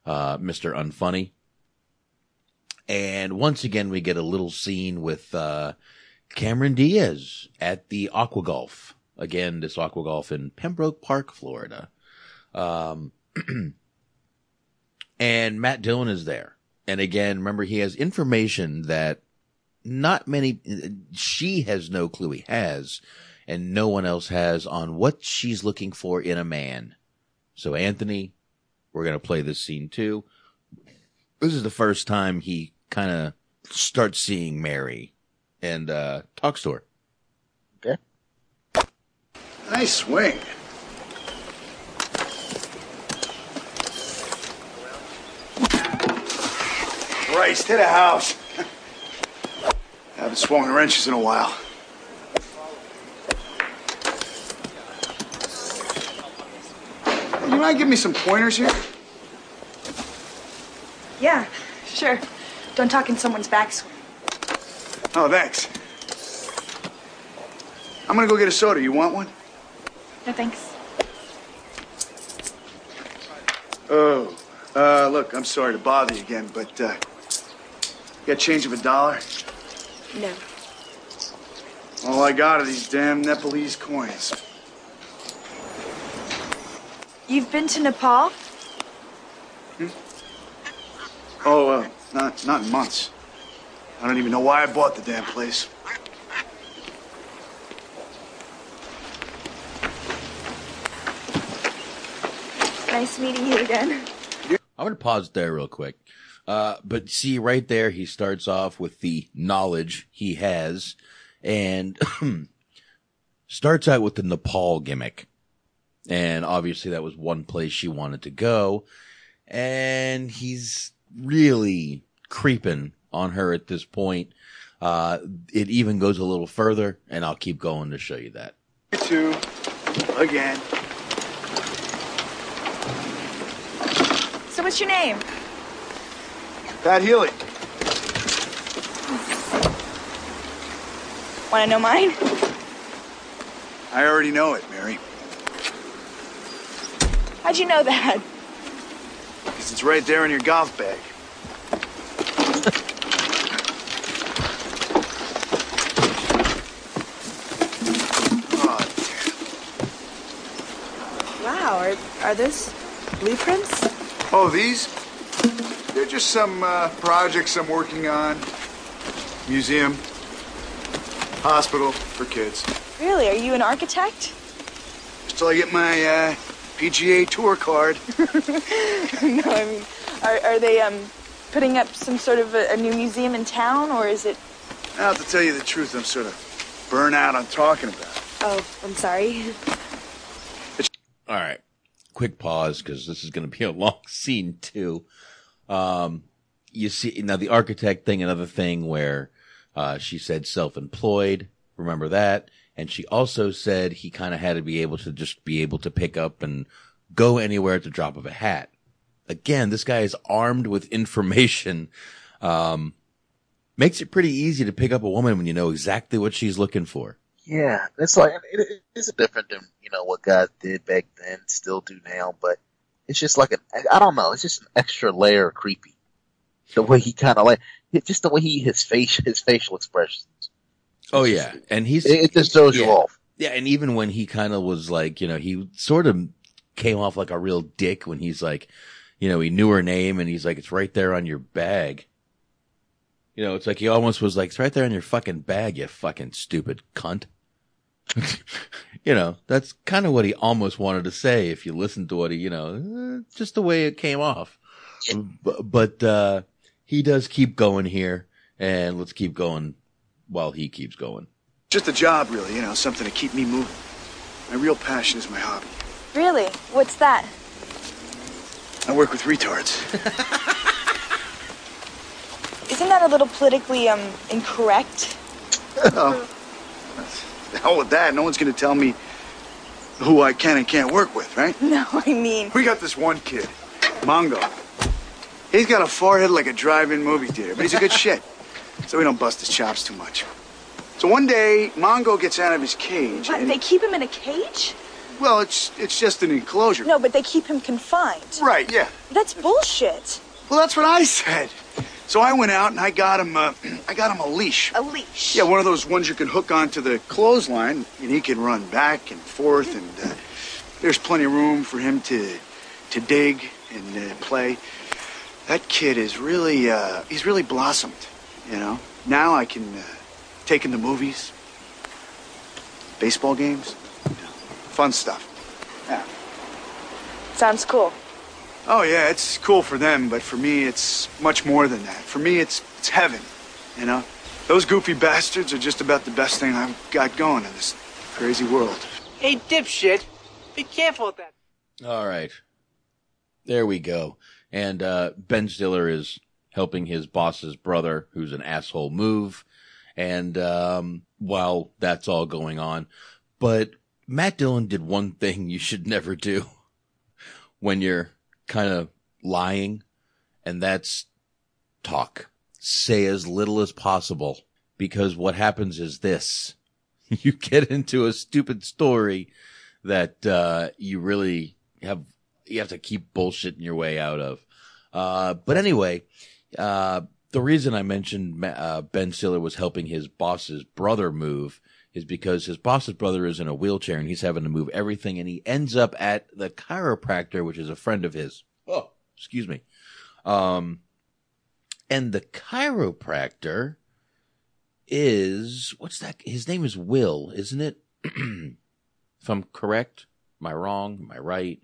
uh, Mr. Unfunny. And once again, we get a little scene with, uh, Cameron Diaz at the Aqua Golf. Again, this Aqua Golf in Pembroke Park, Florida. Um, and Matt Dillon is there. And again, remember, he has information that not many, she has no clue he has, and no one else has on what she's looking for in a man. So, Anthony, we're going to play this scene too. This is the first time he kind of starts seeing Mary and uh, talks to her. Okay. Nice swing. Christ, hit a house. Haven't swung wrenches in a while. You mind give me some pointers here? Yeah, sure. Don't talk in someone's backswing. Oh, thanks. I'm gonna go get a soda. You want one? No, thanks. Oh, uh, look, I'm sorry to bother you again, but, uh, you got change of a dollar? No. All I got are these damn Nepalese coins. You've been to Nepal? Hmm? Oh, uh, not, not in months. I don't even know why I bought the damn place. Nice meeting you again. I'm going to pause there real quick. Uh, but see right there, he starts off with the knowledge he has and starts out with the Nepal gimmick. And obviously that was one place she wanted to go. And he's really creeping on her at this point. Uh, it even goes a little further and I'll keep going to show you that. You too. Again. So what's your name? Pat Healy. Want to know mine? I already know it, Mary. How'd you know that? Because it's right there in your golf bag. Wow, are, are those blueprints? Oh, these? They're just some uh, projects I'm working on. Museum, hospital for kids. Really? Are you an architect? Till I get my uh, PGA Tour card. no, I mean, are, are they um, putting up some sort of a, a new museum in town, or is it? Now, to tell you the truth, I'm sort of burnt out on talking about it. Oh, I'm sorry. All right. Quick pause because this is going to be a long scene too. Um, you see now the architect thing, another thing where, uh, she said self-employed. Remember that? And she also said he kind of had to be able to just be able to pick up and go anywhere at the drop of a hat. Again, this guy is armed with information. Um, makes it pretty easy to pick up a woman when you know exactly what she's looking for. Yeah, it's like it, it's different than you know what God did back then, still do now, but it's just like an I don't know, it's just an extra layer of creepy. The way he kind of like, just the way he his face his facial expressions. Oh yeah, and he's It- it just throws you off. Yeah, and even when he kind of was like, you know, he sort of came off like a real dick when he's like, you know, he knew her name and he's like, it's right there on your bag. You know, it's like he almost was like, it's right there on your fucking bag, you fucking stupid cunt. you know, that's kind of what he almost wanted to say if you listen to what he, you know, eh, just the way it came off. But, uh, he does keep going here and let's keep going while he keeps going. Just a job, really, you know, something to keep me moving. My real passion is my hobby. Really? What's that? I work with retards. Isn't that a little politically um incorrect? oh, the hell with that. No one's going to tell me who I can and can't work with, right? No, I mean. We got this one kid, Mongo. He's got a forehead like a drive-in movie theater, but he's a good shit. So we don't bust his chops too much. So one day, Mongo gets out of his cage. What, and- they keep him in a cage? well, it's it's just an enclosure. No, but they keep him confined. Right, yeah. That's bullshit. Well, that's what I said. So I went out and I got him. Uh, I got him a leash. A leash. Yeah, one of those ones you can hook onto the clothesline, and he can run back and forth, and uh, there's plenty of room for him to to dig and uh, play. That kid is really uh, he's really blossomed. You know. Now I can uh, take him to movies, baseball games, you know, fun stuff. Yeah. Sounds cool. Oh yeah, it's cool for them, but for me, it's much more than that. For me, it's it's heaven. You know, those goofy bastards are just about the best thing I've got going in this crazy world. Hey, dipshit. Be careful with that. All right. There we go. And uh, Ben Stiller is helping his boss's brother, who's an asshole, move. And um, while that's all going on, but Matt Dillon did one thing you should never do when you're kind of lying, and that's talk. Say as little as possible, because what happens is this: you get into a stupid story that uh, you really have you have to keep bullshitting your way out of. Uh, but anyway, uh, the reason I mentioned uh, Ben Stiller was helping his boss's brother move is because his boss's brother is in a wheelchair and he's having to move everything, and he ends up at the chiropractor, which is a friend of his. Oh, excuse me. Um, and the chiropractor is what's that? His name is Will, isn't it? if I'm correct, am I wrong? Am I right?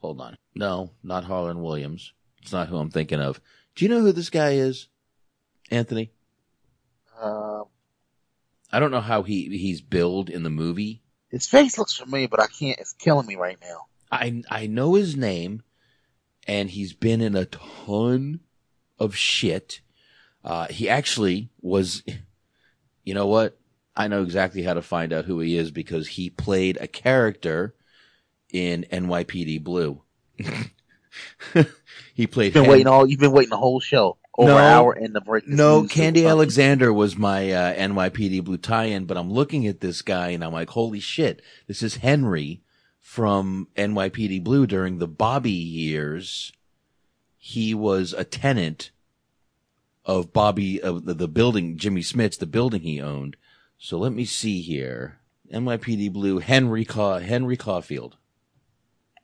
Hold on. No, not Harland Williams. It's not who I'm thinking of. Do you know who this guy is, Anthony? Um, I don't know how he he's billed in the movie. his face looks familiar, but I can't. It's killing me right now. I I know his name, and he's been in a ton of shit. Uh, he actually was. You know what? I know exactly how to find out who he is because he played a character in NYPD Blue. he played. You've been Hen- waiting all. You've been waiting the whole show over No. an hour in the break. No, Khandi Alexander was my uh, NYPD Blue tie-in, but I'm looking at this guy and I'm like, holy shit, this is Henry from NYPD Blue during the Bobby years. He was a tenant of Bobby of the, the building, Jimmy Smith's, the building he owned. So let me see here. NYPD Blue, Henry Caw, Henry Caulfield.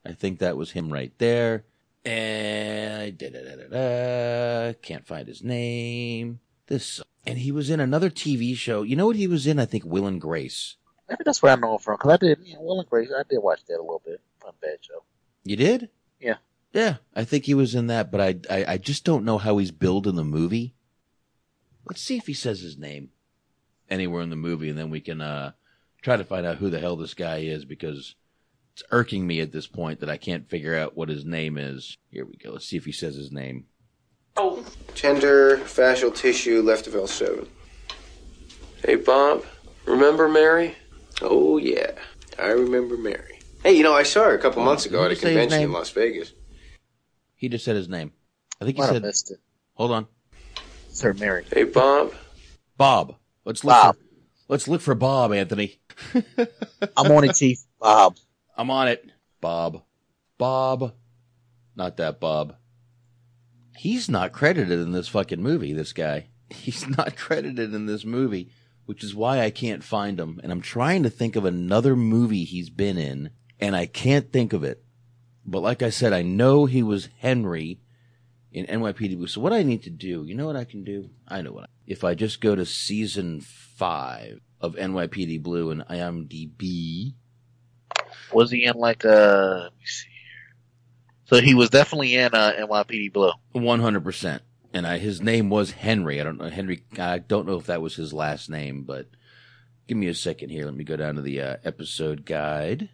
I think that was him right there. And da, da, da, da, da, can't find his name. This and he was in another TV show. You know what he was in? I think Will and Grace. Maybe that's where I know him from because I did. You know, Will and Grace. I did watch that a little bit. Not a bad show. You did? Yeah. Yeah, I think he was in that, but I, I I just don't know how he's billed in the movie. Let's see if he says his name anywhere in the movie, and then we can uh try to find out who the hell this guy is because it's irking me at this point that I can't figure out what his name is. Here we go. Let's see if he says his name. Oh. Tender fascial tissue left of L7. Hey, Bob, remember Mary? Oh, yeah. I remember Mary. Hey, you know, I saw her a couple months ago at a you say his convention in? Las Vegas. He just said his name. I think he Might have said. missed it. Hold on, Sir Mary. Hey, Bob. Bob. Let's look. Bob. For, let's look for Bob, Anthony. I'm on it, Chief. Bob. I'm on it. Bob. Bob. Not that Bob. He's not credited in this fucking movie, this guy. He's not credited in this movie, which is why I can't find him. And I'm trying to think of another movie he's been in, and I can't think of it. But like I said, I know he was Henry in NYPD Blue. So what I need to do, you know what I can do? I know what. I, if I just go to season five of NYPD Blue and IMDb, Was he in like uh Let me see here. So he was definitely in uh, NYPD Blue. One hundred percent. And I, his name was Henry. I don't know Henry. I don't know if that was his last name, but give me a second here. Let me go down to the uh, episode guide,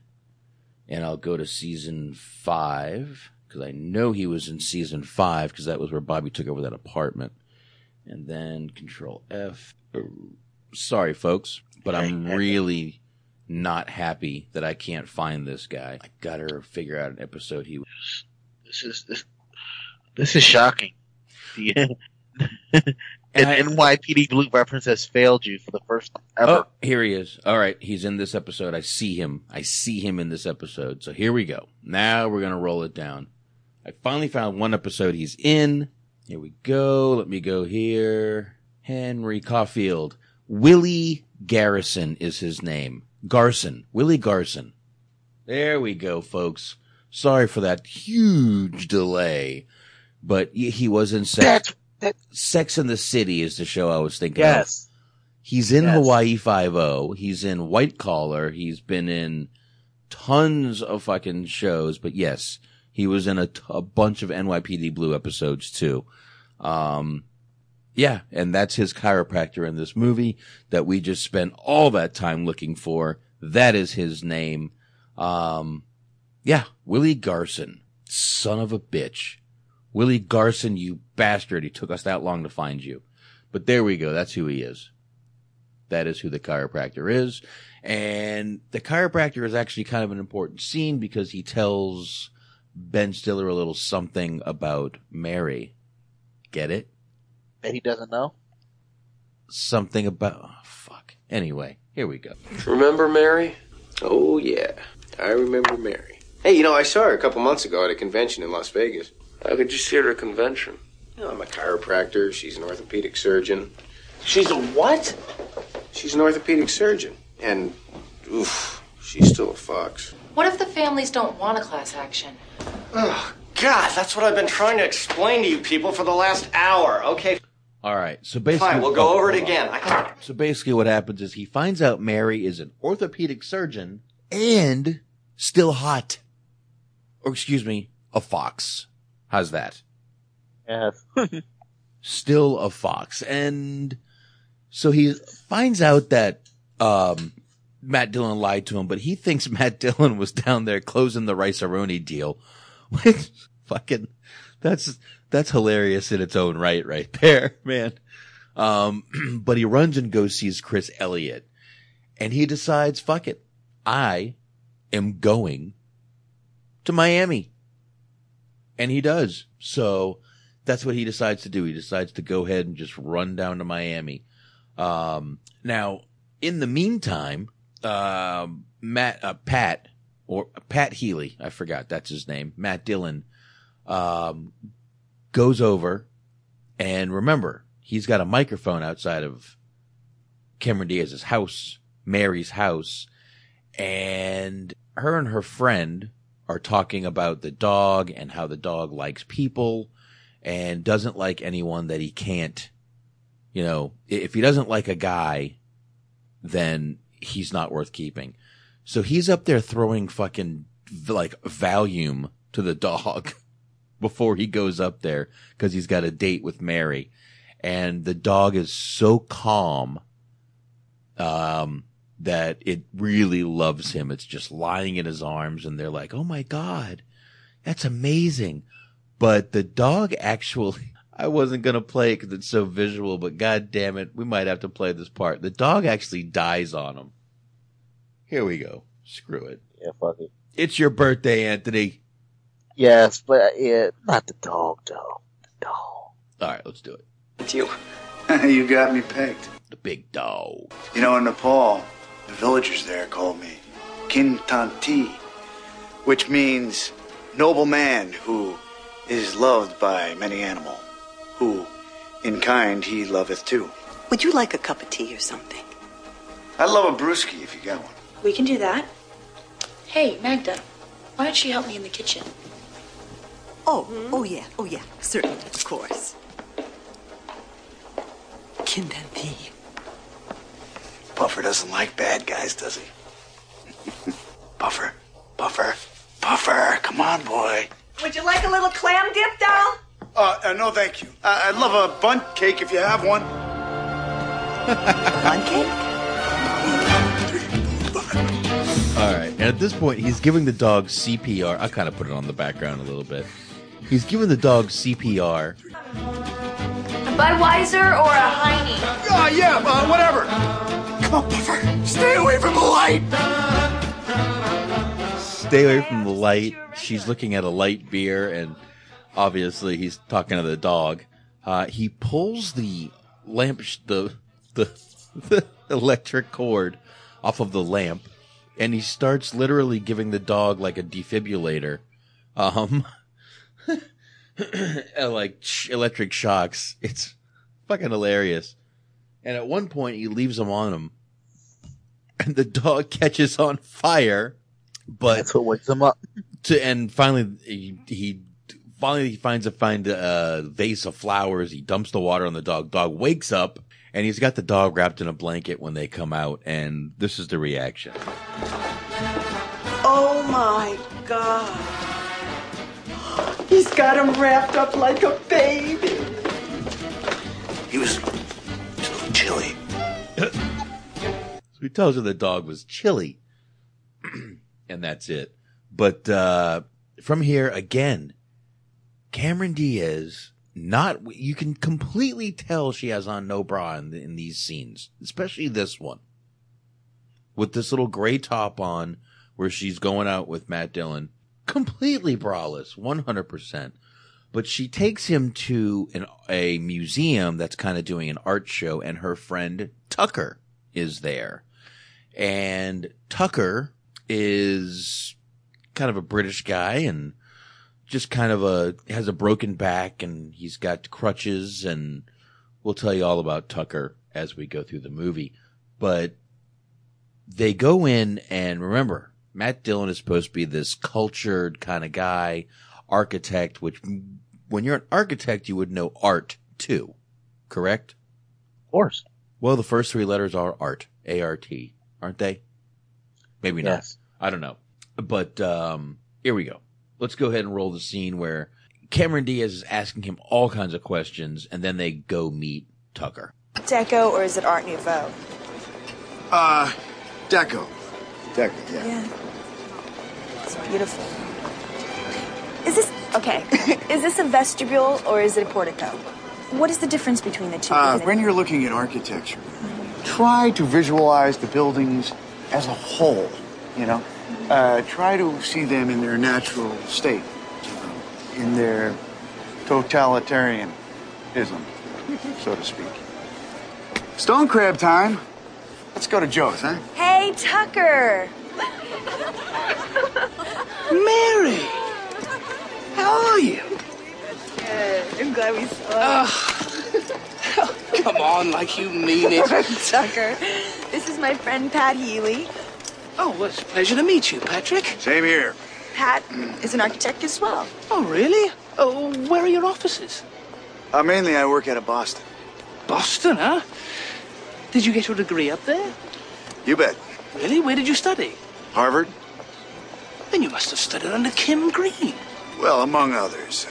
and I'll go to season five because I know he was in season five because that was where Bobby took over that apartment. And then Control F. Oh, Sorry, folks, but I'm really not happy that I can't find this guy. I gotta figure out an episode he was. This is this, this is shocking. The an NYPD Blue reference has failed you for the first time ever. Oh, here he is. All right, he's in this episode. I see him. I see him in this episode. So here we go. Now we're gonna roll it down. I finally found one episode he's in. Here we go. Let me go here. Henry Caulfield. Willie Garrison is his name. Garson. Willie Garson. There we go, folks. Sorry for that huge delay, but he was in Sex. Sex in the City is the show I was thinking of. Yes. He's in Yes. Hawaii Five O. He's in White Collar. He's been in tons of fucking shows. But yes, he was in a, t- a bunch of NYPD Blue episodes too. Um, yeah, and that's his chiropractor in this movie that we just spent all that time looking for. That is his name. Um, yeah, Willie Garson, son of a bitch. Willie Garson, you bastard. He took us that long to find you. But there we go. That's who he is. That is who the chiropractor is. And the chiropractor is actually kind of an important scene because he tells Ben Stiller a little something about Mary. Get it? That he doesn't know. Something about, oh, fuck. Anyway, here we go. Remember Mary? Oh, yeah. I remember Mary. Hey, you know, I saw her a couple months ago at a convention in Las Vegas. How could you see her at a convention? You know, I'm a chiropractor. She's an orthopedic surgeon. She's a what? She's an orthopedic surgeon. And, oof, she's still a fox. What if the families don't want a class action? Oh, God, that's what I've been trying to explain to you people for the last hour. Okay, All right. So basically, fine, we'll go oh, over it hold on. again. I, So basically what happens is he finds out Mary is an orthopedic surgeon and still hot. Or excuse me, a fox. How's that? Yes. Still a fox. And so he finds out that, um, Matt Dillon lied to him, but he thinks Matt Dillon was down there closing the rice deal. Which fucking, that's, that's hilarious in its own right, right there, man. Um, but he runs and goes sees Chris Elliott and he decides, fuck it. I am going to Miami. And he does. So that's what he decides to do. He decides to go ahead and just run down to Miami. Um, now in the meantime, um, Matt, uh, Pat or Pat Healy, I forgot that's his name, Matt Dillon, um, goes over and remember, he's got a microphone outside of Cameron Diaz's house, Mary's house, and her and her friend are talking about the dog and how the dog likes people and doesn't like anyone that he can't, you know, if he doesn't like a guy, then he's not worth keeping. So he's up there throwing fucking like Valium to the dog before he goes up there because he's got a date with Mary. And the dog is so calm, um, that it really loves him. It's just lying in his arms and they're like, Oh my God, that's amazing. But the dog actually, I wasn't going to play it because it's so visual, but god damn it, we might have to play this part. The dog actually dies on him. Here we go. Screw it. Yeah, fuck it. It's your birthday, Anthony. Yes, but uh, yeah, not the dog though. The dog. All right, let's do it. It's you. you got me pegged. The big dog. You know, in Nepal, the villagers there call me Kintanti, which means noble man who is loved by many animal, who in kind he loveth too. Would you like a cup of tea or something? I love a brewski if you got one. We can do that. Hey, Magda, why don't you help me in the kitchen? Oh, oh yeah, oh yeah, certainly, of course. Kindanti. Buffer doesn't like bad guys, does he? Buffer, Buffer, Buffer, come on, boy. Would you like a little clam dip, doll? Uh, uh no, thank you. Uh, I'd love a bun cake if you have one. Bun cake? All right. And at this point, he's giving the dog CPR. I kind of put it on the background a little bit. He's giving the dog CPR. A Budweiser or a Heine? Oh, yeah, uh, whatever. Come on, Buffer. Stay away from the light. Stay away from the light. She's looking at a light beer, and obviously he's talking to the dog. Uh, he pulls the lamp, sh- the, the the electric cord off of the lamp, and he starts literally giving the dog like a defibrillator, um, and, like sh- electric shocks. It's fucking hilarious. And at one point, he leaves them on him, and the dog catches on fire. But that's what wakes him up. To and finally, he, he finally he finds a find a uh, vase of flowers. He dumps the water on the dog. Dog wakes up, and he's got the dog wrapped in a blanket when they come out. And this is the reaction. Oh my god. He's got him wrapped up like a baby. He was a little chilly. So he tells her the dog was chilly. and that's it. But uh from here again, Cameron Diaz not you can completely tell she has on no bra in, in these scenes, especially this one. With this little gray top on where she's going out with Matt Dillon, completely braless, 100%. But she takes him to an, a museum that's kind of doing an art show and her friend Tucker is there. And Tucker is kind of a British guy and just kind of a has a broken back and he's got crutches and we'll tell you all about Tucker as we go through the movie. But they go in and remember, Matt Dillon is supposed to be this cultured kind of guy, architect, which when you're an architect, you would know art too, correct? Of course. Well, the first three letters are art, A-R-T, aren't they? Maybe not. Yes. I don't know. But, um, here we go. Let's go ahead and roll the scene where Cameron Diaz is asking him all kinds of questions and then they go meet Tucker. Deco or is it Art Nouveau? Uh, Deco. Yeah. Yeah. It's beautiful. Is this okay? is this a vestibule or is it a portico? What is the difference between the two? Uh, when you're looking at architecture, try to visualize the buildings as a whole, you know? Uh, try to see them in their natural state, in their totalitarianism, so to speak. Stone crab time. Let's go to Joe's, huh? Hey, Tucker. Mary! How are you? Good. I'm glad we saw. Come on, like you mean it. Tucker, this is my friend Pat Healy. Oh, well, it's a pleasure to meet you, Patrick. Same here. Pat is an architect as well. Oh, really? Oh, where are your offices? Uh, mainly, I work out of Boston. Boston, huh? Did you get your degree up there? You bet. Really? Where did you study? Harvard? Then you must have studied under Kim Green. Well, among others.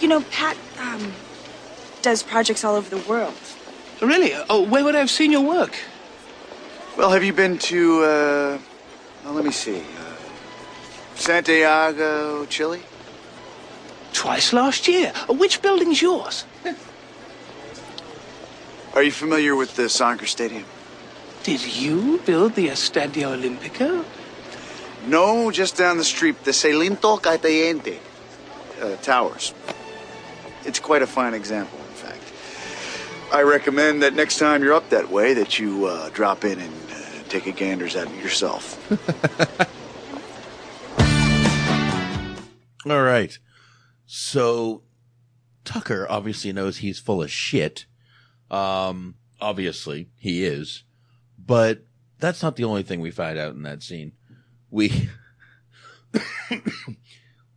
You know, Pat um, does projects all over the world. Really? Oh, where would I have seen your work? Well, have you been to, uh, well, let me see, uh, Santiago, Chile? Twice last year. Which building's yours? Are you familiar with the soccer stadium? Did you build the Estadio Olimpico? No, just down the street, the Celinto Cayente uh, Towers. It's quite a fine example, in fact. I recommend that next time you're up that way, that you uh, drop in and uh, take a ganders at it yourself. All right. So Tucker obviously knows he's full of shit. Um, obviously he is, but that's not the only thing we find out in that scene. We,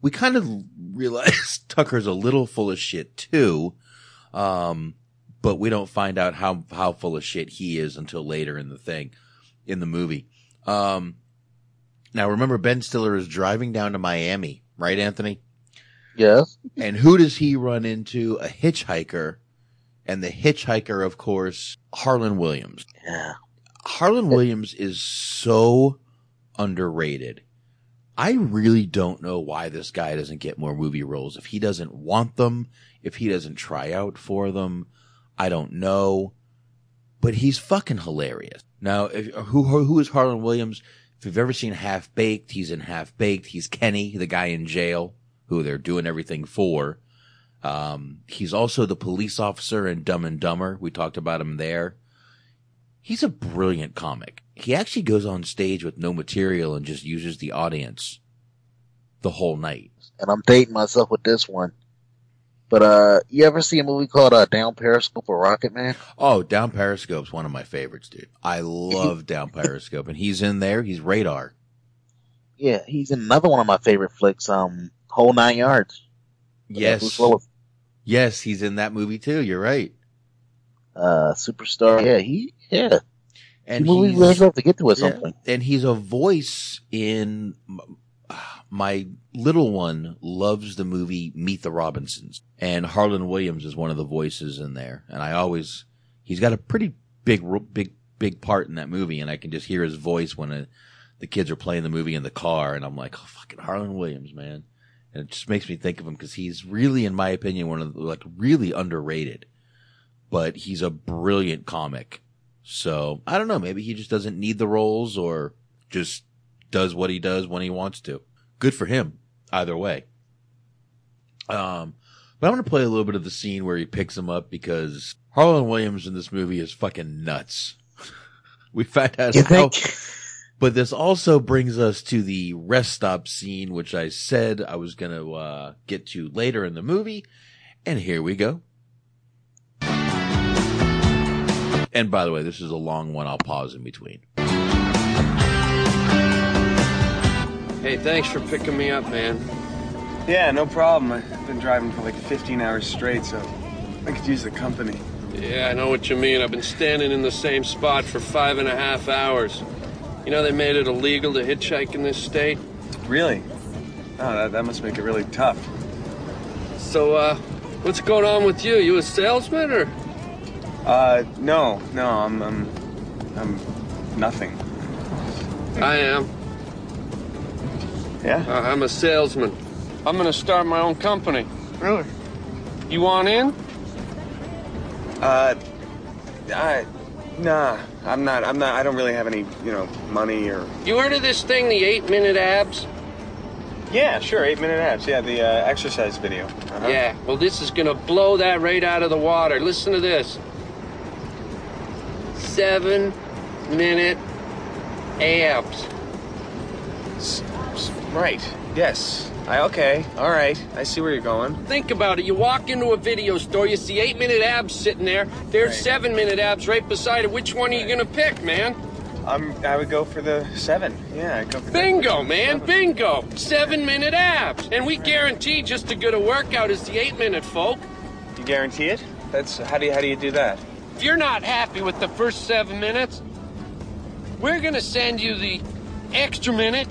we kind of realize Tucker's a little full of shit too. Um, but we don't find out how, how full of shit he is until later in the thing, in the movie. Um, now remember Ben Stiller is driving down to Miami, right, Anthony? Yes. And who does he run into? A hitchhiker. And the hitchhiker, of course, Harland Williams. Yeah. Harland Williams is so underrated. I really don't know why this guy doesn't get more movie roles. If he doesn't want them, if he doesn't try out for them, I don't know. But he's fucking hilarious. Now, if, who who is Harland Williams? If you've ever seen Half Baked, he's in Half Baked. He's Kenny, the guy in jail who they're doing everything for. Um, he's also the police officer in Dumb and Dumber. We talked about him there. He's a brilliant comic. He actually goes on stage with no material and just uses the audience the whole night. And I'm dating myself with this one. But uh, you ever see a movie called uh, Down Periscope or Rocket Man? Oh, Down Periscope's one of my favorites, dude. I love Down Periscope, and he's in there. He's Radar. Yeah, he's in another one of my favorite flicks, um, Whole Nine Yards. Yes. Bruce Willis. Yes, he's in that movie too. You're right. Uh, superstar. Yeah, he, yeah. And he he's- have to get to some Yeah, point. And he's a voice in my little one loves the movie Meet the Robinsons and Harland Williams is one of the voices in there. And I always, he's got a pretty big, big, big part in that movie. And I can just hear his voice when uh the kids are playing the movie in the car. And I'm like, oh, fucking Harland Williams, man. And it just makes me think of him because he's really, in my opinion, one of the, like really underrated, but he's a brilliant comic. So I don't know. Maybe he just doesn't need the roles or just does what he does when he wants to. Good for him. Either way. Um, but I'm going to play a little bit of the scene where he picks him up because Harland Williams in this movie is fucking nuts. we find out You how, think? But this also brings us to the rest stop scene, which I said I was going to, uh, get to later in the movie. And here we go. And by the way, this is a long one. I'll pause in between. Hey, thanks for picking me up, man. Yeah, no problem. I've been driving for like 15 hours straight, so I could use the company. Yeah, I know what you mean. I've been standing in the same spot for five and a half hours. You know, they made it illegal to hitchhike in this state. Really? Oh, that, that must make it really tough. So, uh, what's going on with you? You a salesman or? Uh, no, no, I'm, I'm, I'm nothing. I am. Yeah? Uh, I'm a salesman. I'm gonna start my own company. Really? You want in? Uh, I, nah, I'm not, I'm not, I don't really have any, you know, money or. You heard of this thing, the eight minute abs? Yeah, sure, eight minute abs. Yeah, the uh, exercise video. Uh-huh. Yeah, well, this is gonna blow that right out of the water. Listen to this seven minute abs. Right. Yes. I okay. All right. I see where you're going. Think about it. You walk into a video store, you see eight minute abs sitting there. There's seven minute abs right beside it. Which one are you gonna pick, man? I'm. I would go for the seven. Yeah, I'd go for the- Bingo, man, bingo. Seven minute abs. And we guarantee just as good a workout as the eight minute folk. You guarantee it? That's how do you how do you do that? If you're not happy with the first seven minutes, we're gonna send you the extra minute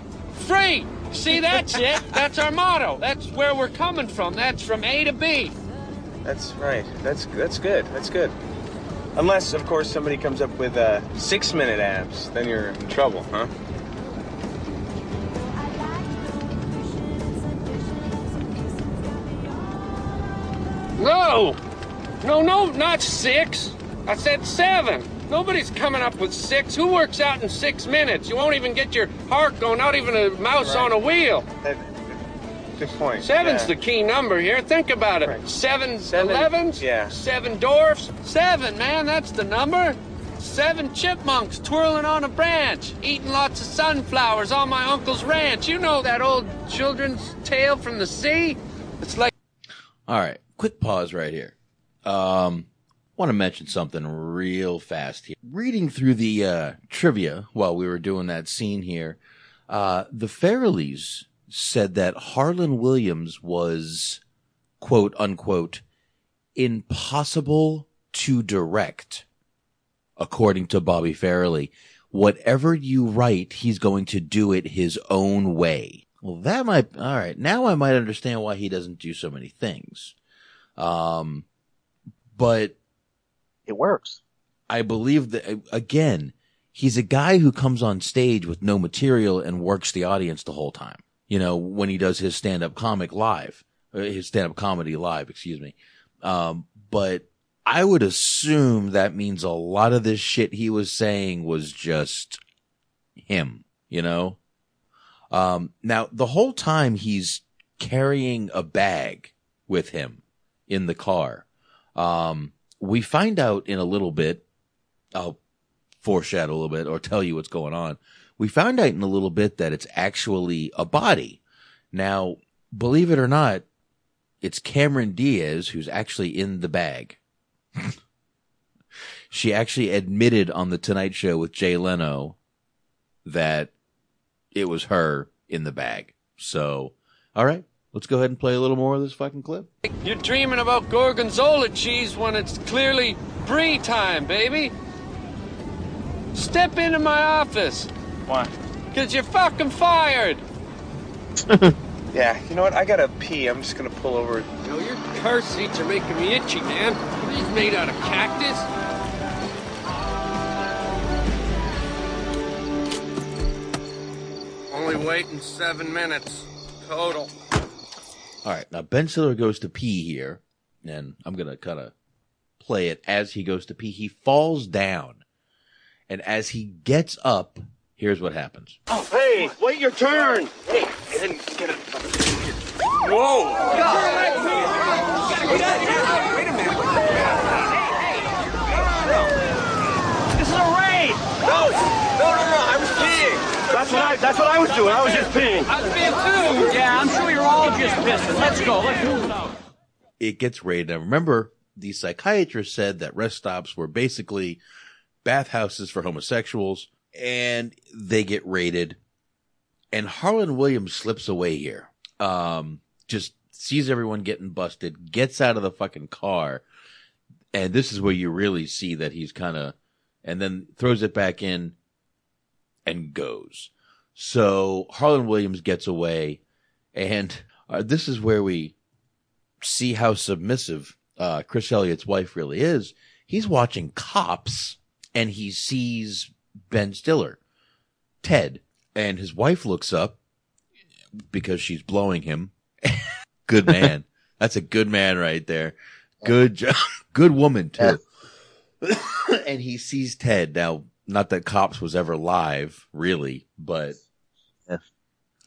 free. See, that's it. That's our motto. That's where we're coming from. That's from A to B. That's right. That's that's good. That's good. Unless, of course, somebody comes up with uh, six minute abs, then you're in trouble, huh? No! No, no, not six. I said seven. Nobody's coming up with six. Who works out in six minutes? You won't even get your heart going, not even a mouse Right. on a wheel. Good point. Seven's yeah. the key number here. Think about it. Seven, Seven- elevens, yeah. seven dwarfs. Seven, man, that's the number. Seven chipmunks twirling on a branch, eating lots of sunflowers on my uncle's ranch. You know that old children's tale from the sea? It's like. All right, quick pause right here. Um, want to mention something real fast here. Reading through the uh, trivia while we were doing that scene here, uh, the Farrellys said that Harland Williams was quote unquote impossible to direct, according to Bobby Farrelly. Whatever you write, he's going to do it his own way. Well, that might, all right. Now I might understand why he doesn't do so many things. Um, but it works. I believe that again, he's a guy who comes on stage with no material and works the audience the whole time. You know, when he does his stand-up comic live, uh, his stand-up comedy live, excuse me. Um, but I would assume that means a lot of this shit he was saying was just him, you know? Um, now the whole time he's carrying a bag with him in the car. Um, we find out in a little bit, I'll foreshadow a little bit or tell you what's going on. We found out in a little bit that it's actually a body. Now, believe it or not, it's Cameron Diaz who's actually in the bag. she actually admitted on the Tonight Show with Jay Leno that it was her in the bag. So, all right, let's go ahead and play a little more of this fucking clip. You're dreaming about gorgonzola cheese when it's clearly brie time, baby. Step into my office. Why? Because you're fucking fired. Yeah, you know what? I gotta pee. I'm just gonna pull over. You know, your car seats are making me itchy, man. Are these made out of cactus? Only waiting seven minutes total. All right. Now Ben Stiller goes to pee here, and I'm gonna kind of play it as he goes to pee. He falls down, and as he gets up, here's what happens. Oh, hey, wait your turn. Hey, then get it. Whoa. Wait a minute. This is a raid. No, no, no, no. I was peeing. That's what I. That's what I was doing. I was just peeing. I was being too. Yeah, I'm sure you're all just pissing. Let's go. Let's move it out. It gets raided. Now remember, the psychiatrist said that rest stops were basically bathhouses for homosexuals, and they get raided. And Harland Williams slips away here. Um, just sees everyone getting busted, gets out of the fucking car, and this is where you really see that he's kind of, and then throws it back in and goes. So Harland Williams gets away, and uh, this is where we see how submissive uh, Chris Elliott's wife really is. He's watching cops, and he sees Ben Stiller, Ted, and his wife looks up because she's blowing him. good man. That's a good man right there. Good job. Good woman too. and he sees Ted. Now, not that Cops was ever live, really, but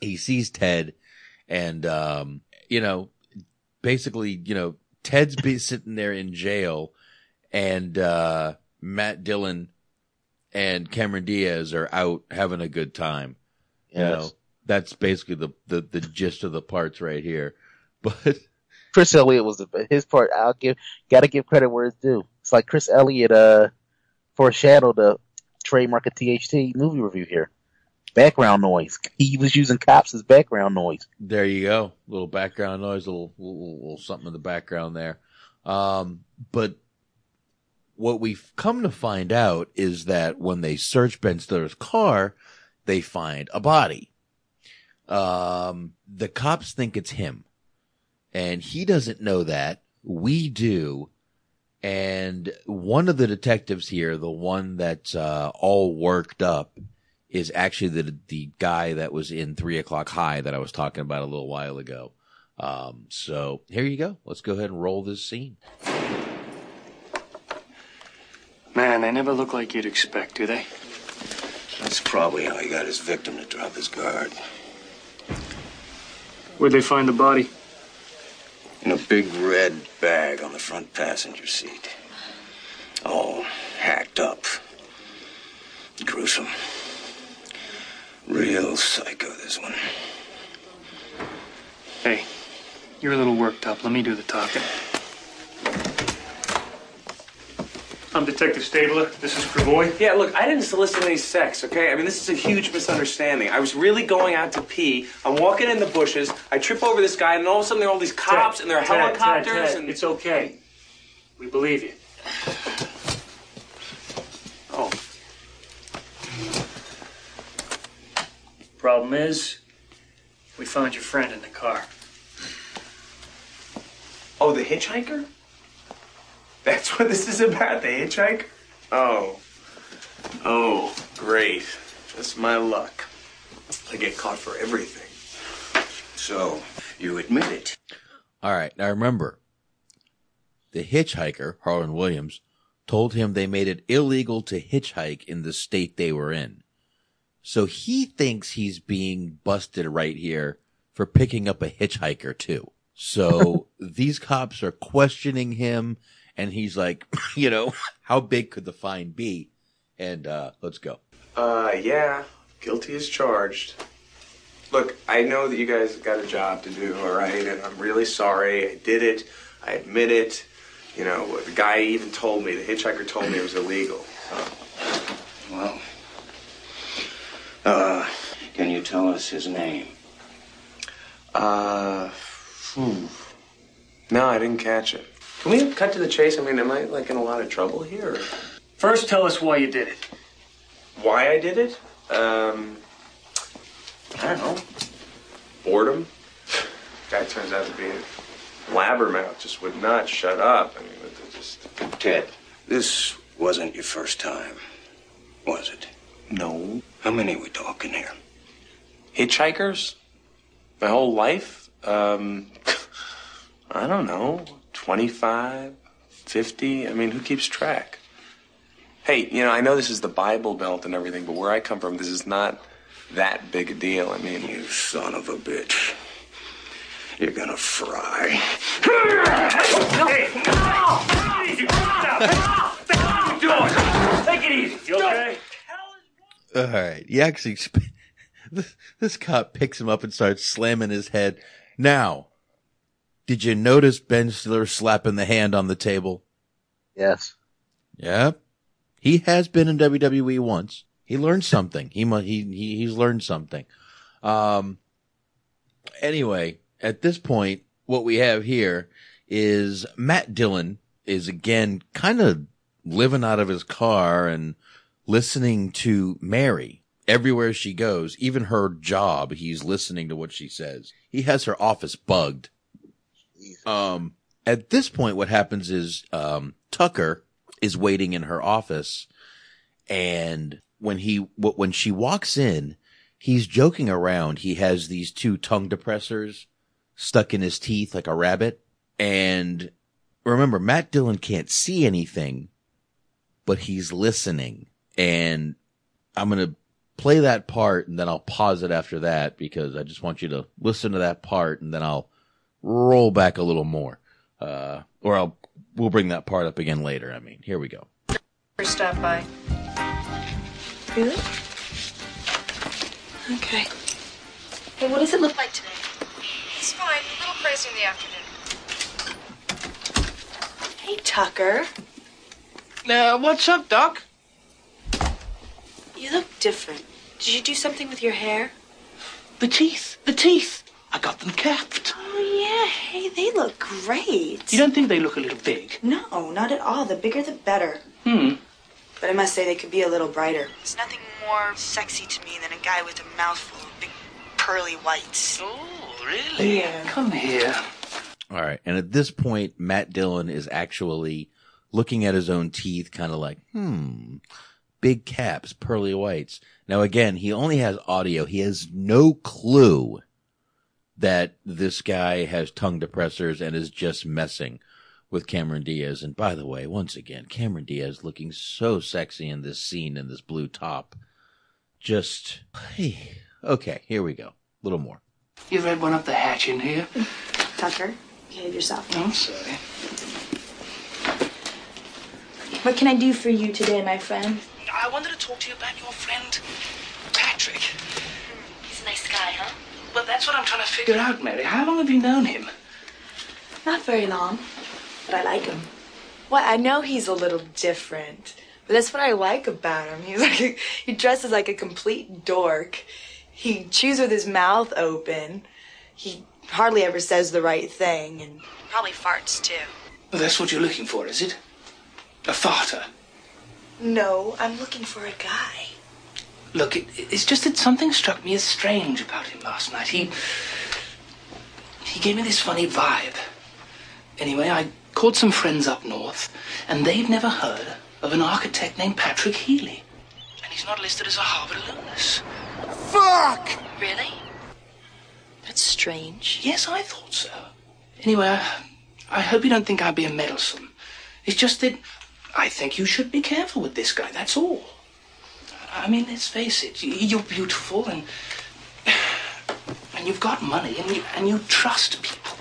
he sees Ted and, um, you know, basically, you know, Ted's be sitting there in jail and, uh, Matt Dillon and Cameron Diaz are out having a good time. Yes. You know, that's basically the, the, the gist of the parts right here. But Chris Elliott was the, his part. I'll give, gotta give credit where it's due. It's like Chris Elliott, uh, foreshadowed the, trademark of THT movie review here. Background noise. He was using cops as background noise. There you go. A Little background noise, little, little, little something in the background there. Um, but what we've come to find out is that when they search Ben Stiller's car, they find a body. Um, the cops think it's him and he doesn't know that. We do. And one of the detectives here, the one that's, uh, all worked up is actually the, the guy that was in three o'clock high that I was talking about a little while ago. Um, so here you go. Let's go ahead and roll this scene. Man, they never look like you'd expect, do they? That's probably how he got his victim to drop his guard. Where'd they find the body? In a big red bag on the front passenger seat. All hacked up. Gruesome. Real psycho, this one. Hey, you're a little worked up. Let me do the talking. I'm Detective Stabler. This is Gravoy. Yeah, look, I didn't solicit any sex, okay? I mean, this is a huge misunderstanding. I was really going out to pee. I'm walking in the bushes. I trip over this guy, and all of a sudden there are all these cops and there are Ted, Ted, helicopters Ted, and. It's okay. We believe you. Oh. Problem is, we found your friend in the car. Oh, the hitchhiker? That's what this is about, the hitchhiker? Oh. Oh, great. That's my luck. I get caught for everything. So, you admit it. All right. Now remember, the hitchhiker, Harland Williams, told him they made it illegal to hitchhike in the state they were in. So he thinks he's being busted right here for picking up a hitchhiker too. So these cops are questioning him and he's like, you know, how big could the fine be? And, uh, let's go. Uh, yeah. Guilty as charged. Look, I know that you guys got a job to do, all right? And I'm really sorry. I did it. I admit it. You know, the guy even told me, the hitchhiker told me it was illegal. Well, uh, can you tell us his name? Uh, phew. no, I didn't catch it. Can we cut to the chase? I mean, am I like in a lot of trouble here? First, tell us why you did it. Why I did it? Um, I don't know. Boredom. Guy turns out to be a blabbermouth. Just would not shut up. I mean, it just. Ted, this wasn't your first time, was it? No. How many we talking here? Hitchhikers? My whole life? Um, I don't know. 25, 50? I mean, who keeps track? Hey, you know, I know this is the Bible Belt and everything, but where I come from, this is not that big a deal. I mean, You son of a bitch. You're gonna fry. Hey! Easy! What you doing? Take it easy. You okay? All right. He actually, this, this cop picks him up and starts slamming his head. Now, did you notice Ben Stiller slapping the hand on the table? Yes. Yep. He has been in WWE once. He learned something. He mu- he, he he's learned something. Um anyway, at this point what we have here is Matt Dillon is again kind of living out of his car and listening to Mary everywhere she goes, even her job, he's listening to what she says. He has her office bugged. Um, at this point, what happens is, um, Tucker is waiting in her office and when he, when she walks in, he's joking around. He has these two tongue depressors stuck in his teeth like a rabbit. And remember, Matt Dillon can't see anything, but he's listening. And I'm going to play that part and then I'll pause it after that because I just want you to listen to that part and then I'll roll back a little more. Uh, or I'll, we'll bring that part up again later. I mean, here we go. Stop by. Really? Okay. Hey, what does it look like today? It's fine. A little crazy in the afternoon. Hey, Tucker. Uh, what's up, Doc? You look different. Did you do something with your hair? The teeth, the teeth. I got them capped. Oh, yeah. Hey, they look great. You don't think they look a little big? No, not at all. The bigger, the better. Hmm. But I must say they could be a little brighter. There's nothing more sexy to me than a guy with a mouthful of big pearly whites. Oh, really? Yeah. Come here. All right. And at this point, Matt Dillon is actually looking at his own teeth, kind of like, hmm, big caps, pearly whites. Now, again, he only has audio. He has no clue that this guy has tongue depressors and is just messing with Cameron Diaz. And by the way, once again, Cameron Diaz looking so sexy in this scene in this blue top. Just, hey, okay, here we go. A little more. You read one up the hatch in here? Tucker, behave yourself. I'm sorry. What can I do for you today, my friend? I wanted to talk to you about your friend, Patrick. He's a nice guy, huh? Well, that's what I'm trying to figure out, Mary. How long have you known him? Not very long, but I like him. Well, I know he's a little different, but that's what I like about him. He's like a, he dresses like a complete dork. He chews with his mouth open. He hardly ever says the right thing, and probably farts too. Well, that's what you're looking for, is it? A farter. No, I'm looking for a guy. Look, it, it's just that something struck me as strange about him last night. He. He gave me this funny vibe. Anyway, I called some friends up north, and they've never heard of an architect named Patrick Healy. And he's not listed as a Harvard alumnus. Fuck! Really? That's strange. Yes, I thought so. Anyway, I, I hope you don't think I'm being meddlesome. It's just that I think you should be careful with this guy, that's all. I mean, let's face it, you're beautiful and and you've got money and you, and you trust people.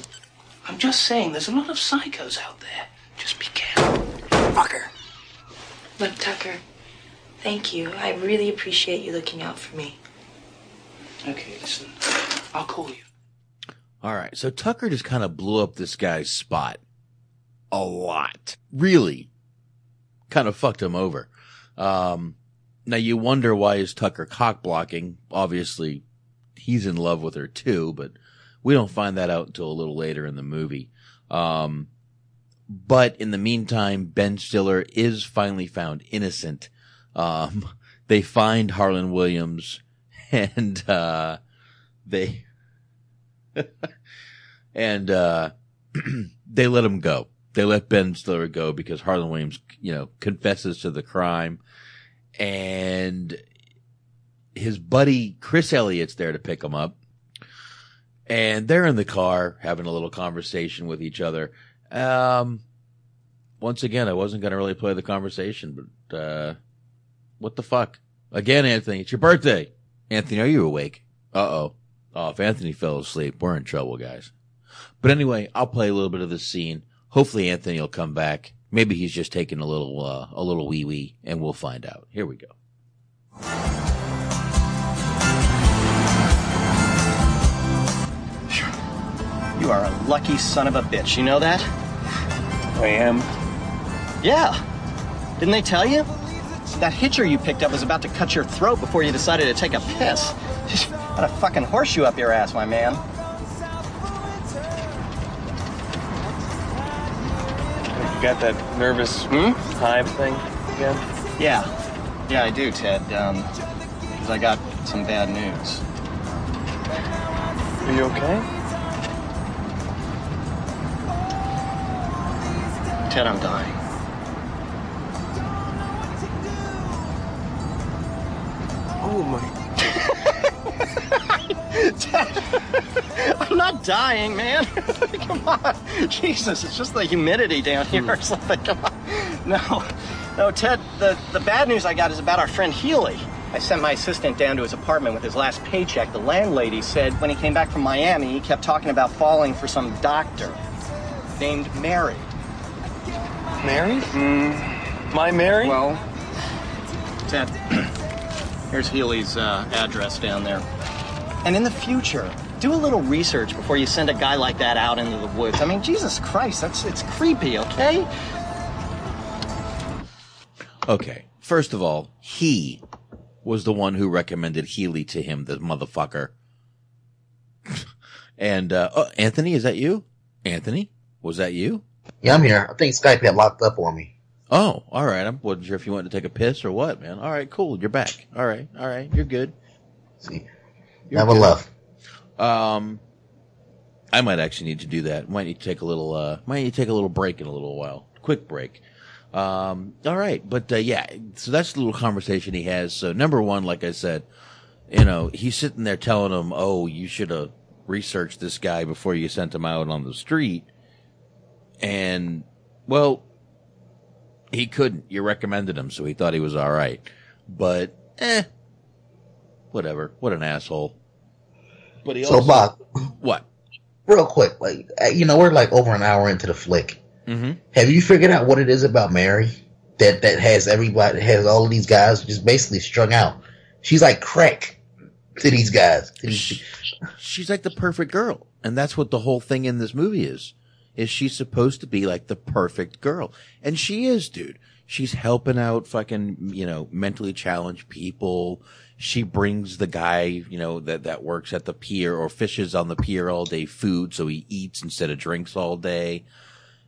I'm just saying, there's a lot of psychos out there. Just be careful. Fucker. Look, Tucker, thank you. I really appreciate you looking out for me. Okay, listen. I'll call you. All right. So Tucker just kind of blew up this guy's spot a lot. Really kind of fucked him over. Um, now you wonder why is Tucker cock blocking? Obviously he's in love with her too, but we don't find that out until a little later in the movie. Um, but in the meantime, Ben Stiller is finally found innocent. Um, they find Harland Williams and, uh, they, and, uh, they let him go. They let Ben Stiller go because Harland Williams, you know, confesses to the crime and his buddy Chris Elliott's there to pick him up. And they're in the car having a little conversation with each other. Um, once again, I wasn't going to really play the conversation, but, uh, what the fuck? Again, Anthony, it's your birthday. Anthony, are you awake? Uh oh. Oh, if Anthony fell asleep, we're in trouble, guys. But anyway, I'll play a little bit of this scene. Hopefully Anthony will come back. Maybe he's just taking a little, uh, a little wee wee and we'll find out. Here we go. You are a lucky son of a bitch. You know that? I am. Yeah. Didn't they tell you? That hitcher you picked up was about to cut your throat before you decided to take a piss. Got a fucking horseshoe up your ass, my man. Got that nervous hive thing again? Yeah. Yeah, I do, Ted. Um, because I got some bad news. Are you okay? Ted, I'm dying. Oh my. I'm not dying, man. Come on. Jesus, it's just the humidity down here or something. Come on. No. No, Ted, the, the bad news I got is about our friend Healy. I sent my assistant down to his apartment with his last paycheck. The landlady said when he came back from Miami, he kept talking about falling for some doctor named Mary. Mary? Mm, my Mary? Well, Ted, here's Healy's uh, address down there. And in the future, do a little research before you send a guy like that out into the woods. I mean, Jesus Christ, that's it's creepy, okay? Okay. First of all, he was the one who recommended Healy to him, the motherfucker. and uh, oh, Anthony, is that you? Anthony, was that you? Yeah, I'm here. I think Skype had locked up on me. Oh, all right. I wasn't sure if you wanted to take a piss or what, man. All right, cool. You're back. All right, all right. You're good. See, You're never good. left. Um, I might actually need to do that. Might need to take a little. Uh, might need to take a little break in a little while. Quick break. Um, all right, but uh, yeah. So that's the little conversation he has. So number one, like I said, you know, he's sitting there telling him, "Oh, you should have researched this guy before you sent him out on the street." And well, he couldn't. You recommended him, so he thought he was all right. But eh, whatever. What an asshole. But he So, also, Bob, what? real quick, like uh, you know, we're like over an hour into the flick. Mm-hmm. Have you figured out what it is about Mary that that has everybody has all of these guys just basically strung out? She's like crack to these guys. To these- She's like the perfect girl, and that's what the whole thing in this movie is. Is she's supposed to be like the perfect girl, and she is, dude. She's helping out fucking you know mentally challenged people. She brings the guy you know that that works at the pier or fishes on the pier all day food, so he eats instead of drinks all day.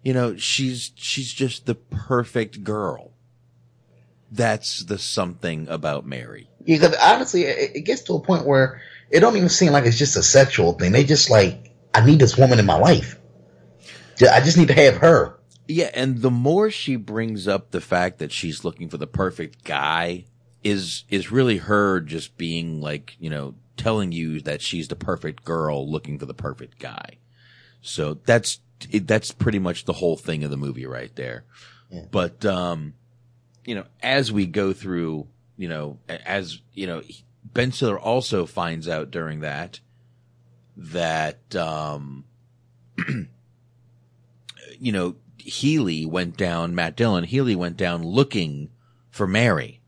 You know, she's she's just the perfect girl. That's the something about Mary. Because honestly, it, it gets to a point where it don't even seem like it's just a sexual thing. They just like, I need this woman in my life. I just need to have her. Yeah, and the more she brings up the fact that she's looking for the perfect guy is is really her just being like, you know, telling you that she's the perfect girl looking for the perfect guy. So that's it, that's pretty much the whole thing of the movie right there. But um you know, as we go through, you know, as you know, Ben Stiller also finds out during that that um you know, Healy went down, Matt Dillon, Healy went down looking for Mary.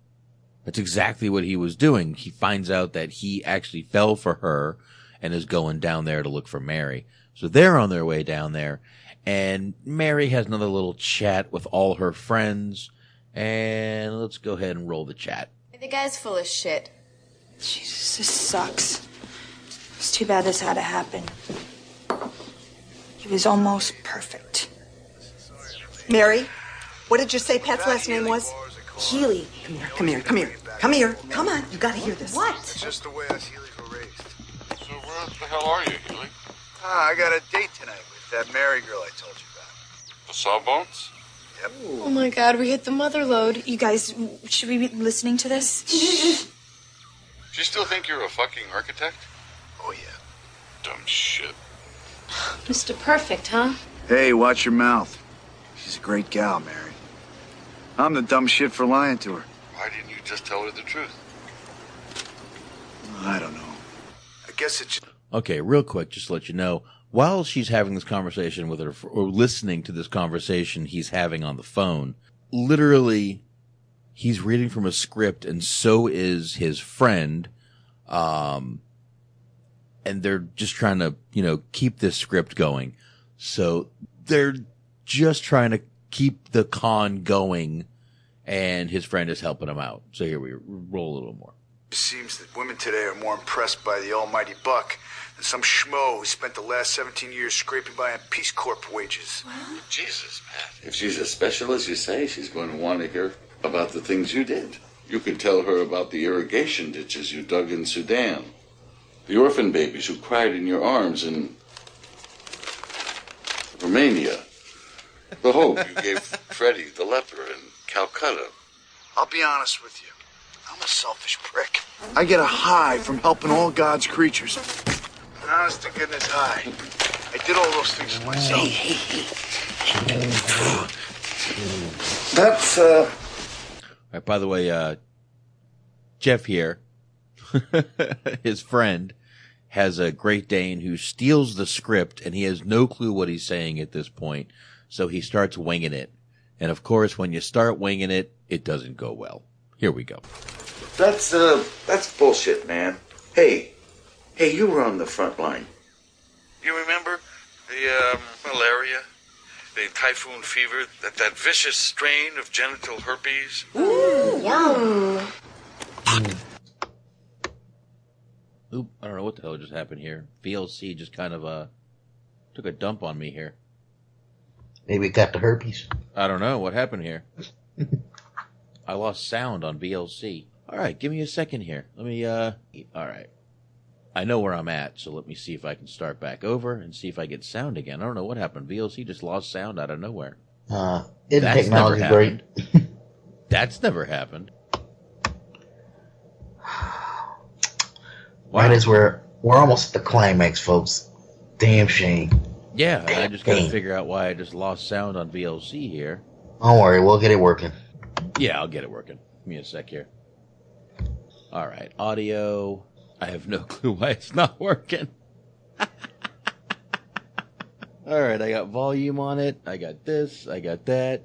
That's exactly what he was doing. He finds out that he actually fell for her and is going down there to look for Mary. So they're on their way down there and Mary has another little chat with all her friends and let's go ahead and roll the chat. The guy's full of shit. Jesus, this sucks. It's too bad this had to happen. He was almost perfect. Mary, what did you say Pat's last name was? Healy. Come here, come here, come here. Come here. Come on, you gotta hear this. What? It's just the way us Healy's were raised. So where the hell are you, Healy? Ah, I got a date tonight with that Mary girl I told you about. The Sawbones? Yep. Oh my god, we hit the mother lode. You guys, should we be listening to this? Do you still think you're a fucking architect? Oh, yeah. Dumb shit. Mr. Perfect, huh? Hey, watch your mouth. She's a great gal, Mary. I'm the dumb shit for lying to her. Why didn't you just tell her the truth? I don't know. I guess it's. Okay, real quick, just to let you know, while she's having this conversation with her, or listening to this conversation he's having on the phone, literally, he's reading from a script, and so is his friend. Um, and they're just trying to, you know, keep this script going. So they're just trying to keep the con going, and his friend is helping him out. So here we roll a little more. Seems that women today are more impressed by the almighty buck than some schmo who spent the last 17 years scraping by on Peace Corps wages. Jesus, Pat. If she's as special as you say, she's going to want to hear about the things you did. You can tell her about the irrigation ditches you dug in Sudan, the orphan babies who cried in your arms in Romania, the hope you gave Freddie the leper in Calcutta. I'll be honest with you. I'm a selfish prick. I get a high from helping all God's creatures. An honest to goodness high. I did all those things for myself. That's uh. All right, by the way, uh, Jeff here, his friend, has a Great Dane who steals the script and he has no clue what he's saying at this point. So he starts winging it. And of course, when you start winging it, it doesn't go well. Here we go. That's uh, that's bullshit, man. Hey, hey, you were on the front line. You remember the um, malaria, the typhoon fever, that, that vicious strain of genital herpes? Ooh, yum. Oop, I don't know what the hell just happened here. VLC just kind of uh took a dump on me here. Maybe it got the herpes. I don't know what happened here. I lost sound on VLC. All right, give me a second here. Let me uh all right. I know where I'm at, so let me see if I can start back over and see if I get sound again. I don't know what happened. VLC just lost sound out of nowhere. Uh, isn't That's technology never great? happened. That's never happened. Right as we're we're almost at the climax, folks. Damn shame. Yeah, I just got to figure out why I just lost sound on VLC here. Don't worry, we'll get it working. Yeah, I'll get it working. Give me a sec here. All right, audio. I have no clue why it's not working. All right, I got volume on it. I got this. I got that.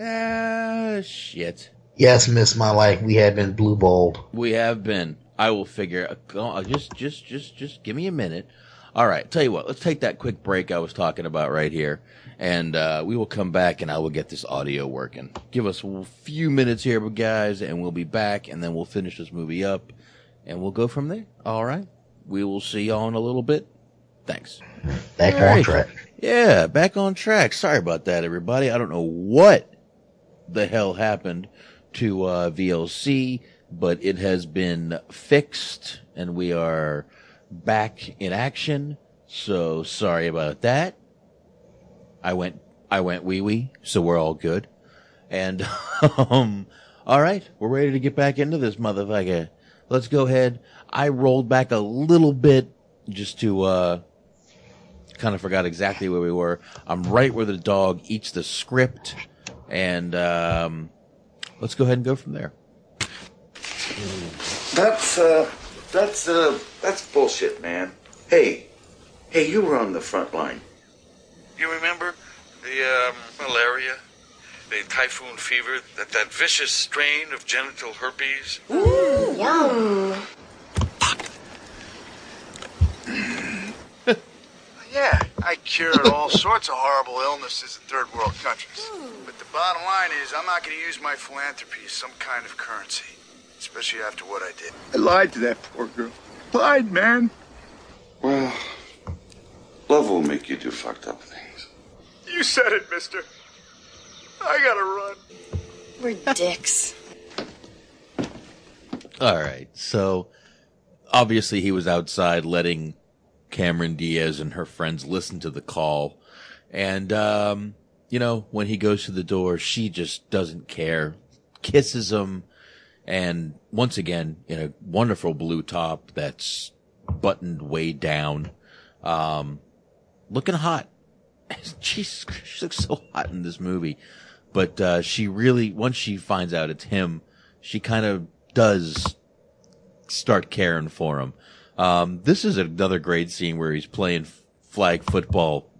Ah, shit. Yes, miss my life. We have been blue balled. We have been. I will figure. uh, Just, just, just, just give me a minute. All right. Tell you what. Let's take that quick break I was talking about right here, and uh, we will come back and I will get this audio working. Give us a few minutes here, guys, and we'll be back, and then we'll finish this movie up, and we'll go from there. All right. We will see y'all in a little bit. Thanks. Back All on right. track. Yeah, back on track. Sorry about that, everybody. I don't know what the hell happened to uh, VLC, but it has been fixed and we are back in action. So sorry about that. I went, I went wee wee, so we're all good. And, um, all right, we're ready to get back into this motherfucker. Let's go ahead. I rolled back a little bit just to, uh, kind of forgot exactly where we were. I'm right where the dog eats the script, and um, let's go ahead and go from there. That's uh, that's uh, that's bullshit, man. Hey, hey, you were on the front line. You remember the um, malaria, the typhoon fever, that, that vicious strain of genital herpes? Ooh, Yum. Yeah, I cured all sorts of horrible illnesses in third world countries. But the bottom line is, I'm not going to use my philanthropy as some kind of currency, especially after what I did. I lied to that poor girl. Lied, man. Well, love will make you do fucked up things. You said it, mister. I gotta run. We're dicks. All right, so obviously he was outside letting Cameron Diaz and her friends listen to the call, and um, you know when he goes to the door, she just doesn't care, kisses him, and once again in a wonderful blue top that's buttoned way down, um, looking hot. She's she looks so hot in this movie, but uh, she really once she finds out it's him, she kind of does start caring for him. Um, this is another great scene where he's playing flag football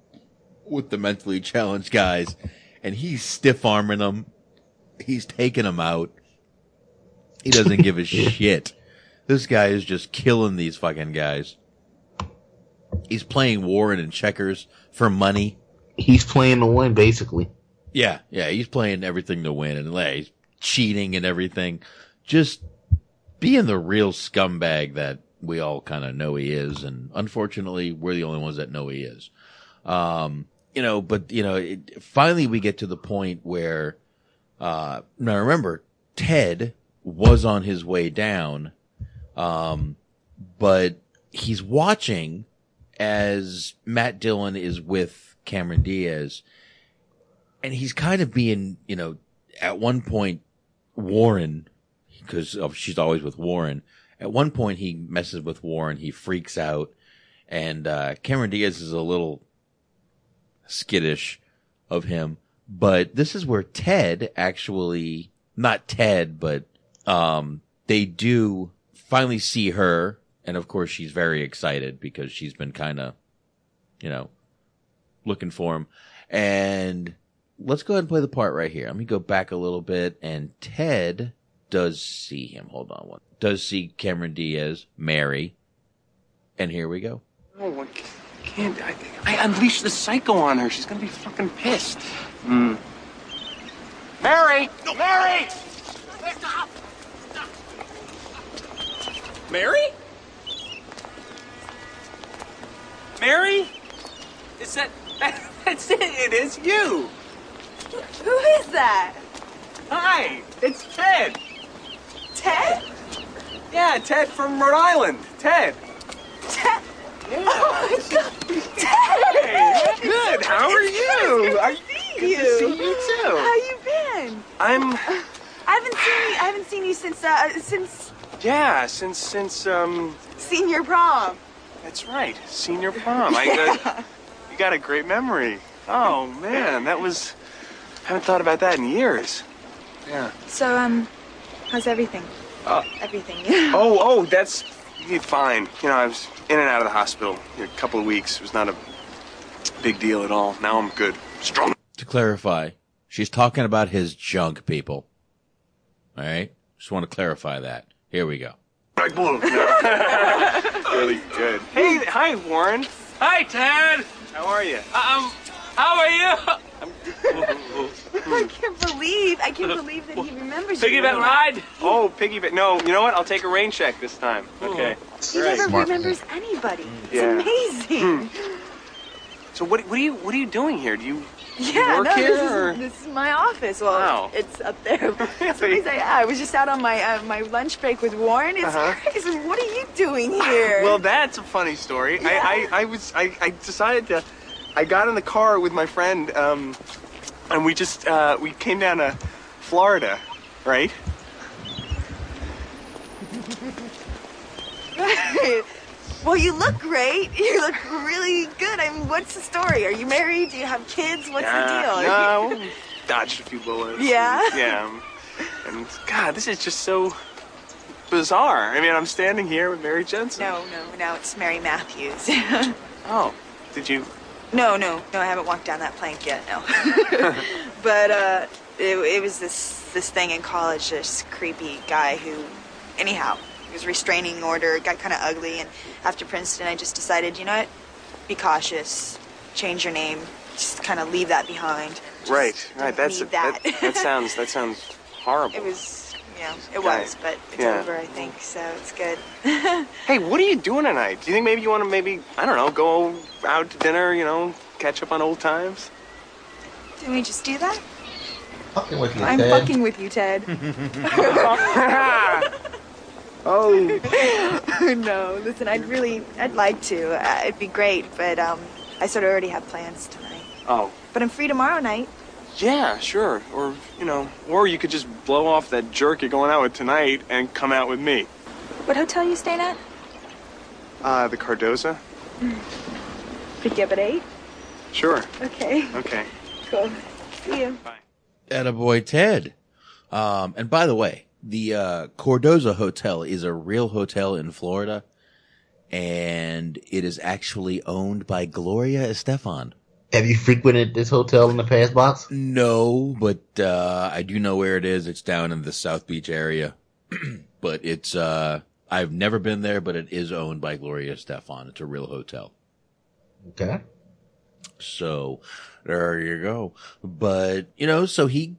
with the mentally challenged guys, and he's stiff arming them. He's taking them out. He doesn't give a shit. This guy is just killing these fucking guys. He's playing Warren and checkers for money. He's playing to win, basically. Yeah, yeah, he's playing everything to win and like he's cheating and everything. Just being the real scumbag that we all kind of know he is, and unfortunately, we're the only ones that know he is. Um, you know, but you know, it, finally we get to the point where, uh, now remember, Ted was on his way down, um, but he's watching as Matt Dillon is with Cameron Diaz, and he's kind of being, you know, at one point, Warren, because she's always with Warren. At one point, he messes with Warren. He freaks out, and uh, Cameron Diaz is a little skittish of him. But this is where Ted actually, not Ted, but um, they do finally see her, and of course she's very excited because she's been kind of, you know, looking for him. And let's go ahead and play the part right here. Let me go back a little bit, and Ted does see him. Hold on one. Does see Cameron Diaz, Mary, and here we go. No, I can't. I, I unleashed the psycho on her. She's gonna be fucking pissed. Hmm. Mary! No, Mary! Mary? Mary? Is that. That's it. It is you. Who is that? Hi. It's Ted. Ted? Yeah, Ted from Rhode Island. Ted. Ted? Yeah. Oh my god. Ted! Good. How are you? I, see good you. to see you too. How you been? I'm. I haven't seen you. I haven't seen you since uh, since Yeah, since since um. senior prom. That's right, senior prom. I got, you got a great memory. Oh man, that was. I haven't thought about that in years. Yeah. So um, how's everything? Oh. Everything. Yeah. Oh, oh, that's fine. You know, I was in and out of the hospital a couple of weeks. It was not a big deal at all. Now I'm good, strong. To clarify, she's talking about his junk, people. All right? Just want to clarify that. Here we go. really good. Hey, hi, Warren. Hi, Ted. How are you? Uh, um, how are you? I can't believe I can't believe that he remembers you. Piggyback ride? Oh, piggyback. No, you know what? I'll take a rain check this time. Hmm. Okay. He All right. never remembers anybody. It's Yeah. amazing. So what? What are you? What are you doing here? Do you? Yeah, no, this, or- is, this is my office. Well, Wow. it's up there. He's like, yeah, I was just out on my uh, my lunch break with Warren. It's Uh-huh. crazy. What are you doing here? Well, that's a funny story. I, I, I was, I, I decided to, I got in the car with my friend, um, and we just, uh, we came down to Florida, right? well, you look great. You look really good. I mean, what's the story? Are you married? Do you have kids? What's the deal? No, you- dodged a few bullets. Yeah? Yeah. um, And God, this is just so bizarre. I mean, I'm standing here with Mary Jensen. No, no, no. It's Mary Matthews. Oh, did you? no, no, no. I haven't walked down that plank yet. No. but uh, it, it was this this thing in college. This creepy guy who, anyhow, was restraining order. Got kind of ugly, and after Princeton, I just decided, you know what? Be cautious. Change your name. Just kind of leave that behind. Right, right. That's need that. that. That sounds. That sounds horrible. It was, yeah, it Okay. was, but it's Yeah. over, I think. So it's good. Hey, what are you doing tonight? Do you think maybe you want to maybe I don't know go out to dinner? You know, catch up on old times. Didn't we just do that? Fucking with you, I'm Ted. fucking with you, Ted. oh. no, listen, I'd really, I'd like to. Uh, it'd be great, but um, I sort of already have plans tonight. Oh. But I'm free tomorrow night. Yeah, sure. Or you know, or you could just blow off that jerk you're going out with tonight and come out with me. What hotel you staying at? Uh, the Cardozo. Pick you up at eight. Sure. Okay. Okay. Cool. See you. Bye. Attaboy Ted. Um, and by the way, the uh, Cardozo Hotel is a real hotel in Florida, and it is actually owned by Gloria Estefan. Have you frequented this hotel in the past, box? No, but uh, I do know where it is. It's down in the South Beach area, but it's uh, I've never been there, but it is owned by Gloria Estefan. It's a real hotel. Okay. So there you go. But you know, so he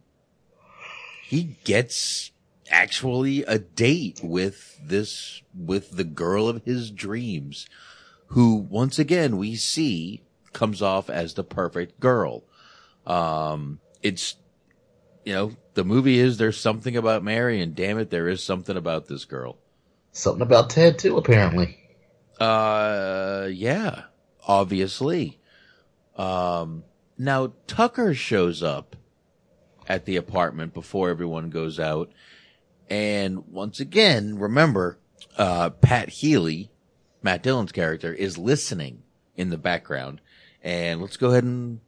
he gets actually a date with this with the girl of his dreams, who once again we see comes off as the perfect girl. Um, it's you know the movie is there's something about Mary, and damn it, there is something about this girl. Something about Ted too, apparently. Uh, yeah, obviously. Um, now Tucker shows up at the apartment before everyone goes out. And once again, remember, uh, Pat Healy, Matt Dillon's character, is listening in the background. And let's go ahead and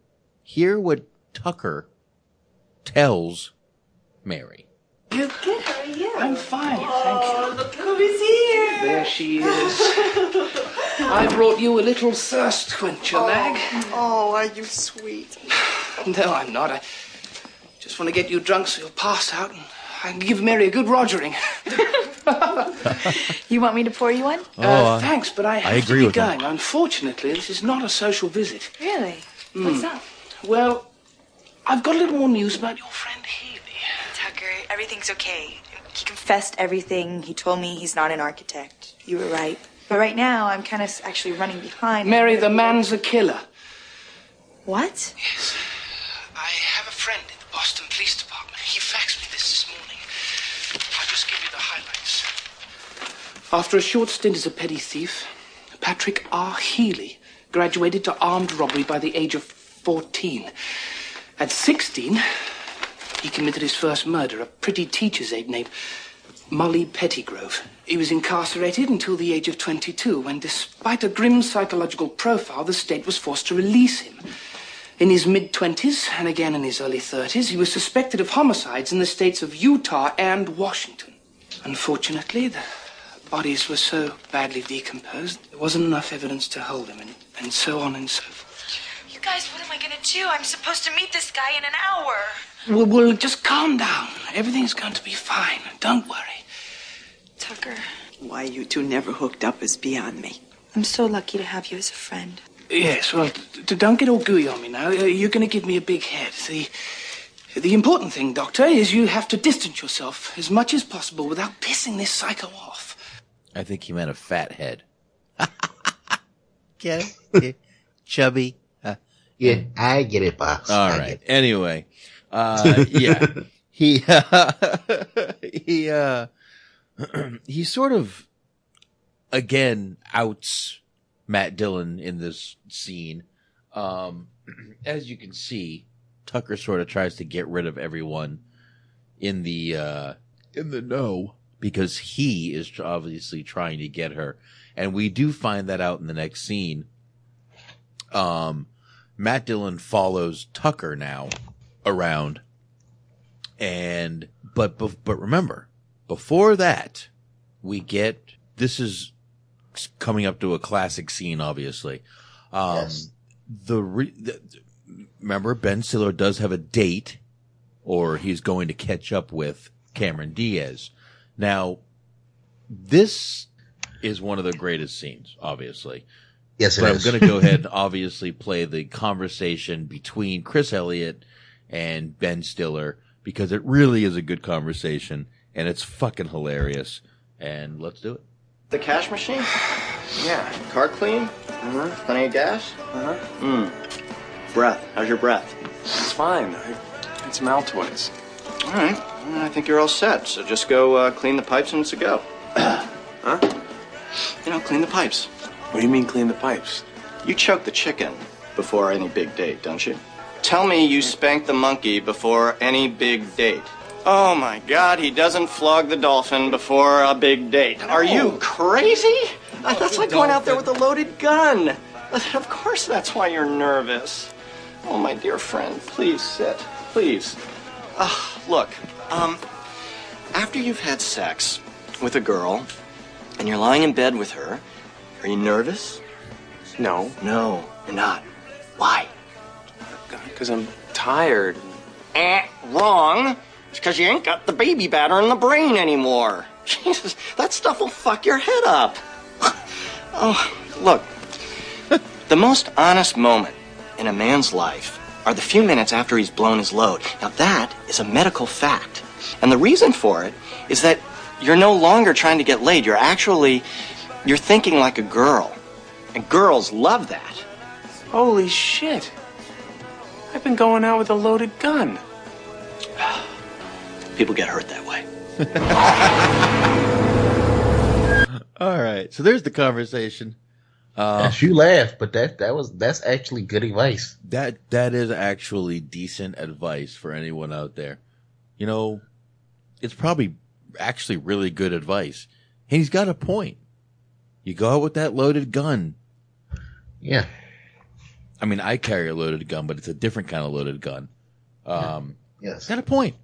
hear what Tucker tells Mary. You good? How are you? I'm fine, thank you. Look who's here. There she is. I brought you a little thirst quencher, Mag. Oh, are you sweet? No, I'm not. I just want to get you drunk so you'll pass out and I can give Mary a good rogering. You want me to pour you one? uh, uh, thanks, but I I have agree to be with him. going. Unfortunately, this is not a social visit. Really? Hmm. What's up? Well, I've got a little more news about your friend Healy. Tucker, everything's okay. He confessed everything. He told me he's not an architect. You were right. But right now, I'm kind of actually running behind. Mary, the man's a killer. What? Yes. I have a friend in the Boston Police Department. He faxed me this this morning. I'll just give you the highlights. After a short stint as a petty thief, Patrick R. Healy graduated to armed robbery by the age of 14. At 16, he committed his first murder, a pretty teacher's aide named Molly Pettigrove. He was incarcerated until the age of 22, when, despite a grim psychological profile, the state was forced to release him. In his mid 20s and again in his early 30s, he was suspected of homicides in the states of Utah and Washington. Unfortunately, the bodies were so badly decomposed, there wasn't enough evidence to hold him, and, and so on and so forth. You guys, what am I gonna do? I'm supposed to meet this guy in an hour. Well, well, just calm down. Everything's going to be fine. Don't worry. Tucker, Why you two never hooked up is beyond me. I'm so lucky to have you as a friend. Yes, well, d- d- don't get all gooey on me now. Uh, You're going to give me a big head. The, the important thing, Doctor, is you have to distance yourself as much as possible without pissing this psycho off. I think he meant a fat head. Get it? Chubby. Uh, Yeah, I get it, boss. All I right. Anyway, uh, yeah, he, he, uh, he sort of, again, outs Matt Dillon in this scene. Um, as you can see, Tucker sort of tries to get rid of everyone in the, uh, in the know because he is obviously trying to get her. And we do find that out in the next scene. Um, Matt Dillon follows Tucker now around. And, but, but, but remember, before that, we get, this is coming up to a classic scene, obviously. Um, the, re, the, remember Ben Stiller does have a date or he's going to catch up with Cameron Diaz. Now, this is one of the greatest scenes, obviously. Yes, it but is. I'm going to go ahead and obviously play the conversation between Chris Elliott and Ben Stiller because it really is a good conversation and it's fucking hilarious. And let's do it. The cash machine? Yeah. Car clean? Mm-hmm. Plenty of gas? Uh-huh. Mm. Breath. How's your breath? It's fine. I had some Altoids. All right. I think you're all set. So just go uh, clean the pipes and it's a go. huh? You know, clean the pipes. What do you mean clean the pipes? You choke the chicken before any big date, don't you? Tell me you spank the monkey before any big date. Oh my god, he doesn't flog the dolphin before a big date. Are you crazy? That's like going out there with a loaded gun. Of course that's why you're nervous. Oh, my dear friend, please sit. Please. Uh, look, um, after you've had sex with a girl and you're lying in bed with her, are you nervous? No. No, you're not. Why? Because I'm tired. Eh, wrong. It's because you ain't got the baby batter in the brain anymore. Jesus, that stuff will fuck your head up. oh, look. the most honest moment in a man's life are the few minutes after he's blown his load. Now, that is a medical fact. And the reason for it is that you're no longer trying to get laid. You're actually, you're thinking like a girl. And girls love that. Holy shit. I've been going out with a loaded gun. People get hurt that way. All right. So there's the conversation. Uh, Yes, you laugh, but that that was that's actually good advice. That that is actually decent advice for anyone out there. You know, it's probably actually really good advice. And he's got a point. You go out with that loaded gun. Yeah. I mean, I carry a loaded gun, but it's a different kind of loaded gun. Um, Yes. he's got a point.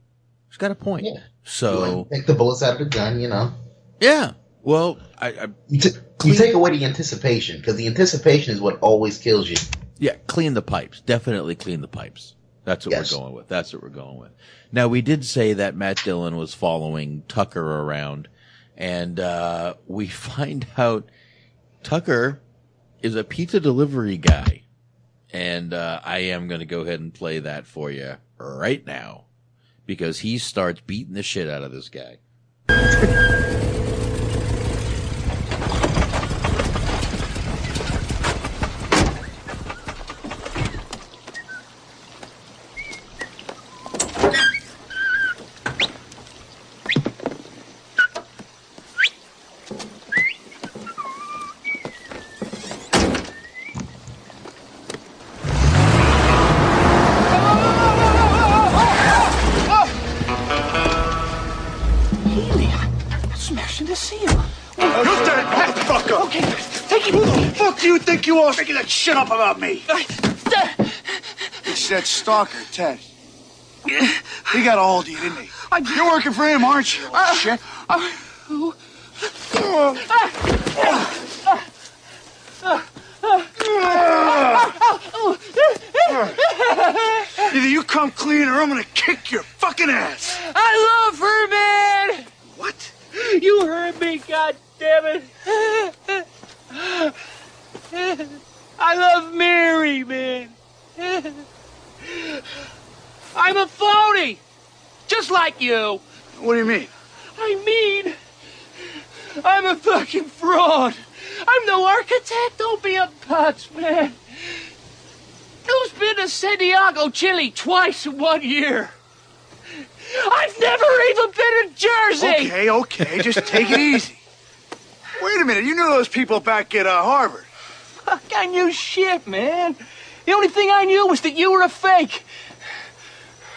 He's got a point. Yeah. So, Take the bullets out of the gun, you know. yeah. Well, I, I You, t- you take away the anticipation because the anticipation is what always kills you. Yeah, clean the pipes. Definitely clean the pipes. That's what Yes. we're going with. That's what we're going with. Now we did say that Matt Dillon was following Tucker around and, uh, we find out Tucker is a pizza delivery guy. And, uh, I am going to go ahead and play that for you right now because he starts beating the shit out of this guy. up about me? It's that stalker, Ted. He got a hold of you, didn't he? You're working for him, aren't you? little shit. Uh, Either you come clean or I'm gonna kick your fucking ass. I love her, man. What? You heard me, God damn it. I love Mary, man. I'm a phony, just like you. What do you mean? I mean, I'm a fucking fraud. I'm no architect. Don't be a putz, man. Who's been to Santiago, Chile twice in one year? I've never even been to Jersey. Okay, okay, just take it easy. Wait a minute, you knew those people back at uh, Harvard. I knew shit, man. The only thing I knew was that you were a fake.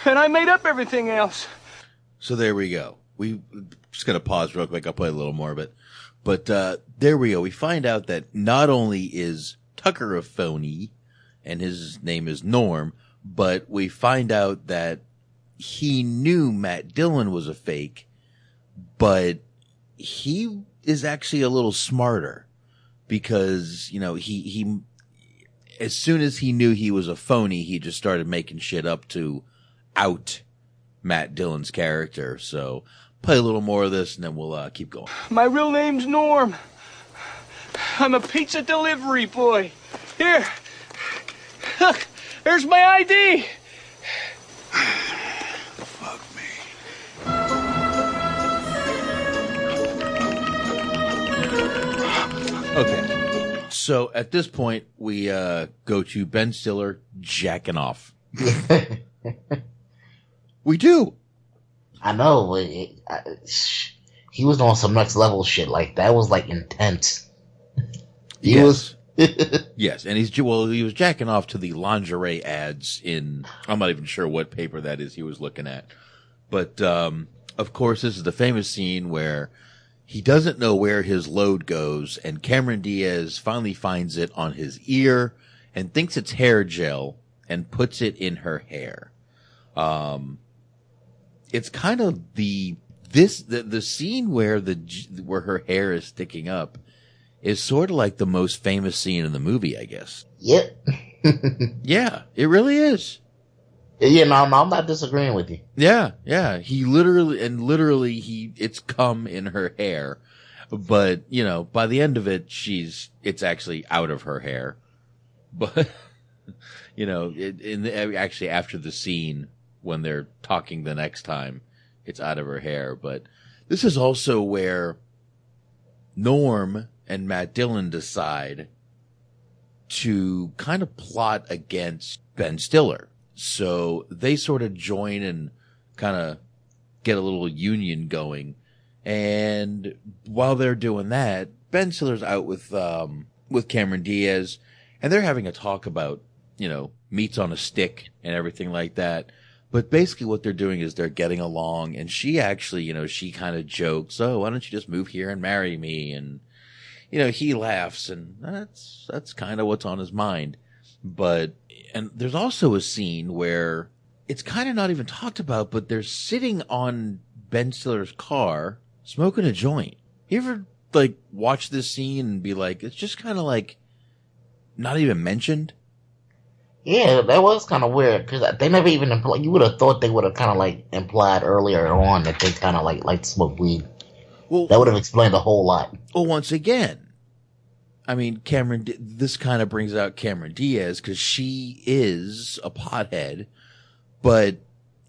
And I made up everything else. So there we go. We just gonna pause real quick. I'll play a little more, but but uh, there we go. We find out that not only is Tucker a phony, and his name is Norm, but we find out that he knew Matt Dillon was a fake, but he is actually a little smarter because you know he he as soon as he knew he was a phony, he just started making shit up to out Matt Dillon's character. So play a little more of this and then we'll uh, keep going. My real name's Norm. I'm a pizza delivery boy. Here. Look, there's my ID. So at this point, we uh, go to Ben Stiller jacking off. we do. I know, but it, I, sh- he was on some next level shit. Like that was like intense. He Yes. was. Yes, and he's well, he was jacking off to the lingerie ads in. I'm not even sure what paper that is he was looking at, but um, of course, this is the famous scene where he doesn't know where his load goes, and Cameron Diaz finally finds it on his ear and thinks it's hair gel and puts it in her hair. Um, it's kind of the this the the scene where the where her hair is sticking up is sort of like the most famous scene in the movie, I guess. Yep. Yeah, it really is. Yeah, no, no, I'm not disagreeing with you. Yeah, yeah. He literally and literally he it's come in her hair. But, you know, by the end of it she's it's actually out of her hair. But you know, it, in the, actually after the scene when they're talking the next time, it's out of her hair, but this is also where Norm and Matt Dillon decide to kind of plot against Ben Stiller. So they sort of join and kind of get a little union going. And while they're doing that, Ben Stiller's out with, um, with Cameron Diaz and they're having a talk about, you know, meats on a stick and everything like that. But basically what they're doing is they're getting along and she actually, you know, she kind of jokes, Oh, why don't you just move here and marry me? And, you know, he laughs and that's, that's kind of what's on his mind. But, and there's also a scene where it's kind of not even talked about, but they're sitting on Ben Stiller's car smoking a joint. You ever like watch this scene and be like, it's just kind of like not even mentioned? Yeah, that was kind of weird because they never even implied. You would have thought they would have kind of like implied earlier on that they kind of like like smoke weed. Well, that would have explained a whole lot. Well, once again, I mean, Cameron, this kind of brings out Cameron Diaz because she is a pothead, but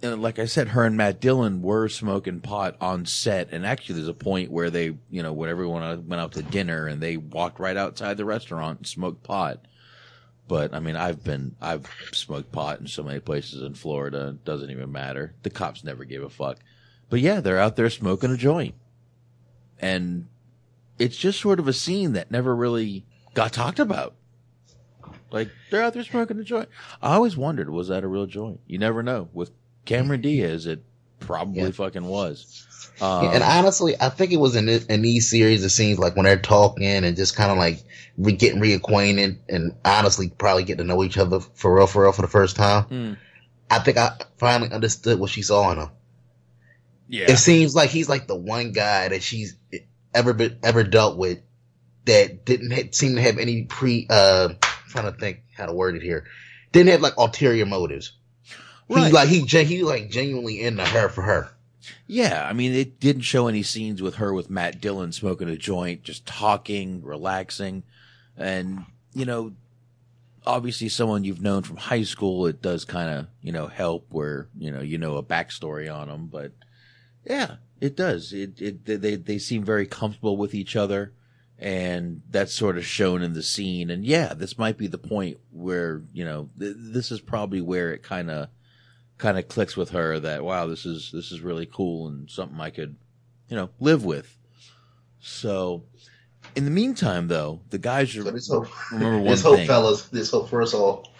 uh, like I said, her and Matt Dillon were smoking pot on set. And actually there's a point where they, you know, when everyone uh, went out to dinner and they walked right outside the restaurant and smoked pot. But I mean, I've been, I've smoked pot in so many places in Florida. It doesn't even matter. The cops never gave a fuck. But yeah, they're out there smoking a joint. And it's just sort of a scene that never really got talked about. Like they're out there smoking a joint. I always wondered, was that a real joint? You never know. With Cameron Diaz, it probably fucking was. Um, and honestly, I think it was in this, in these series of scenes, like when they're talking and just kind of like re- getting reacquainted, and honestly, probably getting to know each other for real, for real, for the first time. Hmm. I think I finally understood what she saw in him. Yeah. It seems like he's like the one guy that she's ever been, ever dealt with that didn't seem to have any pre, uh, trying to think how to word it here. Didn't have like ulterior motives. He Right. like, he, he like genuinely into her for her. Yeah, I mean, it didn't show any scenes with her with Matt Dillon smoking a joint, just talking, relaxing, and you know, obviously someone you've known from high school, it does kind of you know help where you know you know a backstory on them, but yeah, it does. It it they they seem very comfortable with each other, and that's sort of shown in the scene. And yeah, this might be the point where you know th- this is probably where it kind of kind of clicks with her that wow this is this is really cool and something I could you know live with. So in the meantime though, the guys are this hope, remember one this hope, thing. fellas, this hope for us all.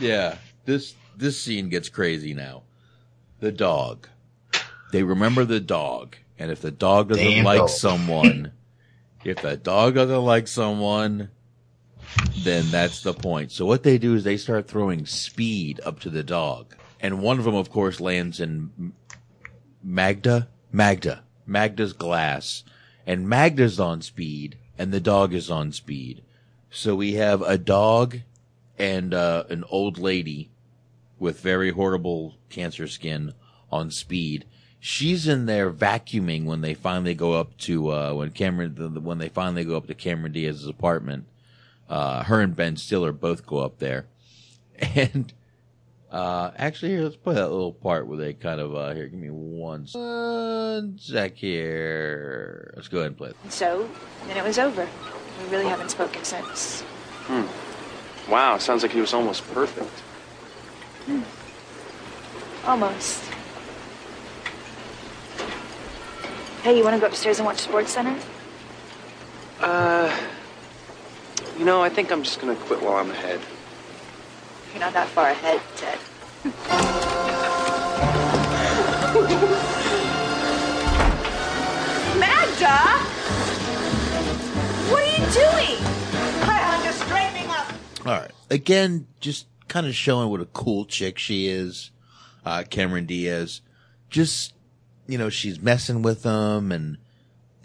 Yeah, this this scene gets crazy now. The dog. They remember the dog, and if the dog doesn't Damn like dog. someone, if the dog doesn't like someone, then that's the point. So what they do is they start throwing speed up to the dog, and one of them, of course, lands in Magda, Magda, Magda's glass, and Magda's on speed, and the dog is on speed. So we have a dog and uh, an old lady with very horrible cancer skin on speed. She's in there vacuuming when they finally go up to uh, when Cameron the, the- when they finally go up to Cameron Diaz's apartment. Uh, her and Ben Stiller both go up there, and uh, actually here let's play that little part where they kind of uh, here give me one, s- one sec here. Let's go ahead and play it. So, then it was over. We really haven't spoken since. Hmm. Wow, sounds like he was almost perfect. Hmm. Almost. Hey, you want to go upstairs and watch Sports Center? Uh, you know, I think I'm just gonna quit while I'm ahead. You're not that far ahead, Ted. Magda! What are you doing? I'm just straightening up. All right. Again, just kind of showing what a cool chick she is. Uh, Cameron Diaz. Just, you know, she's messing with them and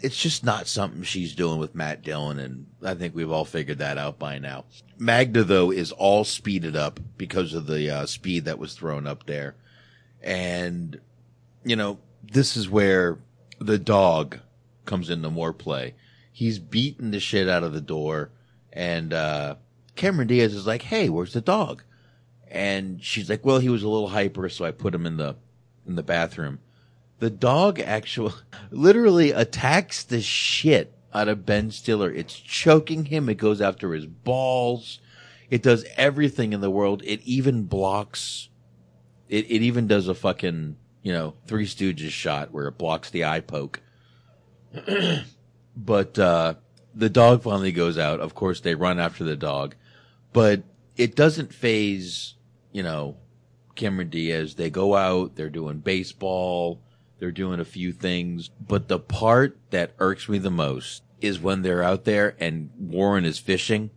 it's just not something she's doing with Matt Dillon. And I think we've all figured that out by now. Magda, though, is all speeded up because of the uh, speed that was thrown up there. And, you know, this is where the dog comes into more play. He's beating the shit out of the door and, uh, Cameron Diaz is like, Hey, where's the dog? And she's like, well, he was a little hyper, so I put him in the, in the bathroom. The dog actually, literally attacks the shit out of Ben Stiller. It's choking him. It goes after his balls. It does everything in the world. It even blocks, it, it even does a fucking, you know, Three Stooges shot where it blocks the eye poke. but, uh, the dog finally goes out. Of course, they run after the dog, but it doesn't phase, you know, Cameron Diaz. They go out, they're doing baseball, they're doing a few things, but the part that irks me the most is when they're out there and Warren is fishing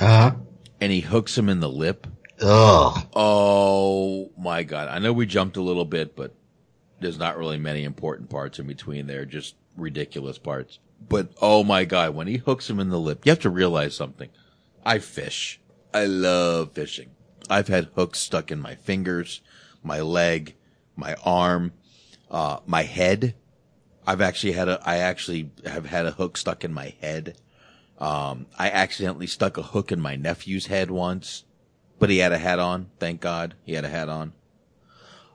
Uh huh. and he hooks him in the lip. Oh. Oh my God. I know we jumped a little bit, but there's not really many important parts in between there, just ridiculous parts. But oh my God, when he hooks him in the lip, you have to realize something. I fish. I love fishing. I've had hooks stuck in my fingers, my leg, my arm, uh, my head. I've actually had a, I actually have had a hook stuck in my head. Um, I accidentally stuck a hook in my nephew's head once, but he had a hat on. Thank God he had a hat on.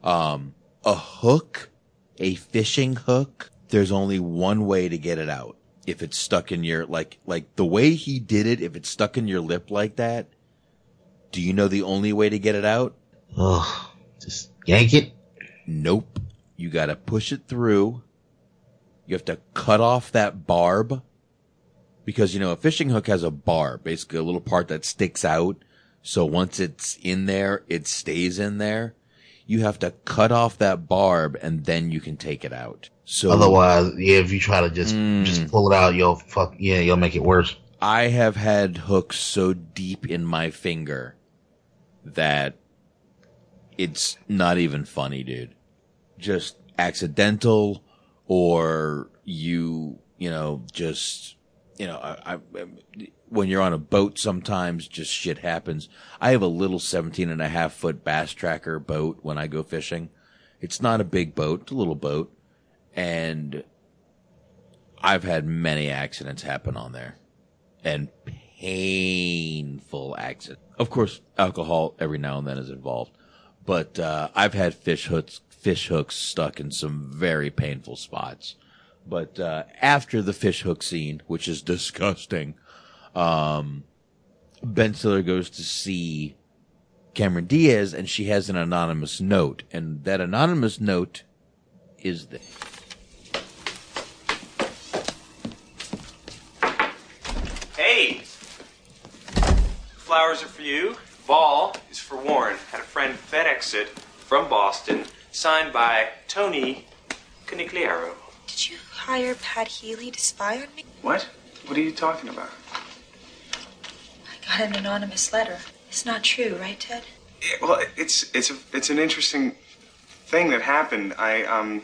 Um, a hook, a fishing hook, there's only one way to get it out. If it's stuck in your, like, like the way he did it, if it's stuck in your lip like that, do you know the only way to get it out? Oh, just yank it. Nope. You gotta push it through. You have to cut off that barb. Because, you know, a fishing hook has a barb, basically a little part that sticks out. So once it's in there, it stays in there. you have to cut off that barb and then you can take it out. So Otherwise, yeah, if you try to just Mm. just pull it out, you'll fuck yeah, you'll make it worse. I have had hooks so deep in my finger that it's not even funny, dude. Just accidental or you, you know, just, you know, I, I, when you're on a boat, sometimes just shit happens. I have a little 17 and a half foot bass tracker boat when I go fishing. It's not a big boat, it's a little boat. And I've had many accidents happen on there and painful accidents. Of course, alcohol every now and then is involved, but uh, I've had fish hooks fish hooks stuck in some very painful spots. But uh, after the fish hook scene, which is disgusting, um, Ben Stiller goes to see Cameron Diaz, and she has an anonymous note, and that anonymous note is this. Hey! Flowers are for you. Ball is for Warren. Had a friend FedEx it from Boston, signed by Tony Conigliaro. Did you hire Pat Healy to spy on me? What? What are you talking about? I got an anonymous letter. It's not true, right, Ted? Yeah, well, it's it's a, it's an interesting thing that happened. I um.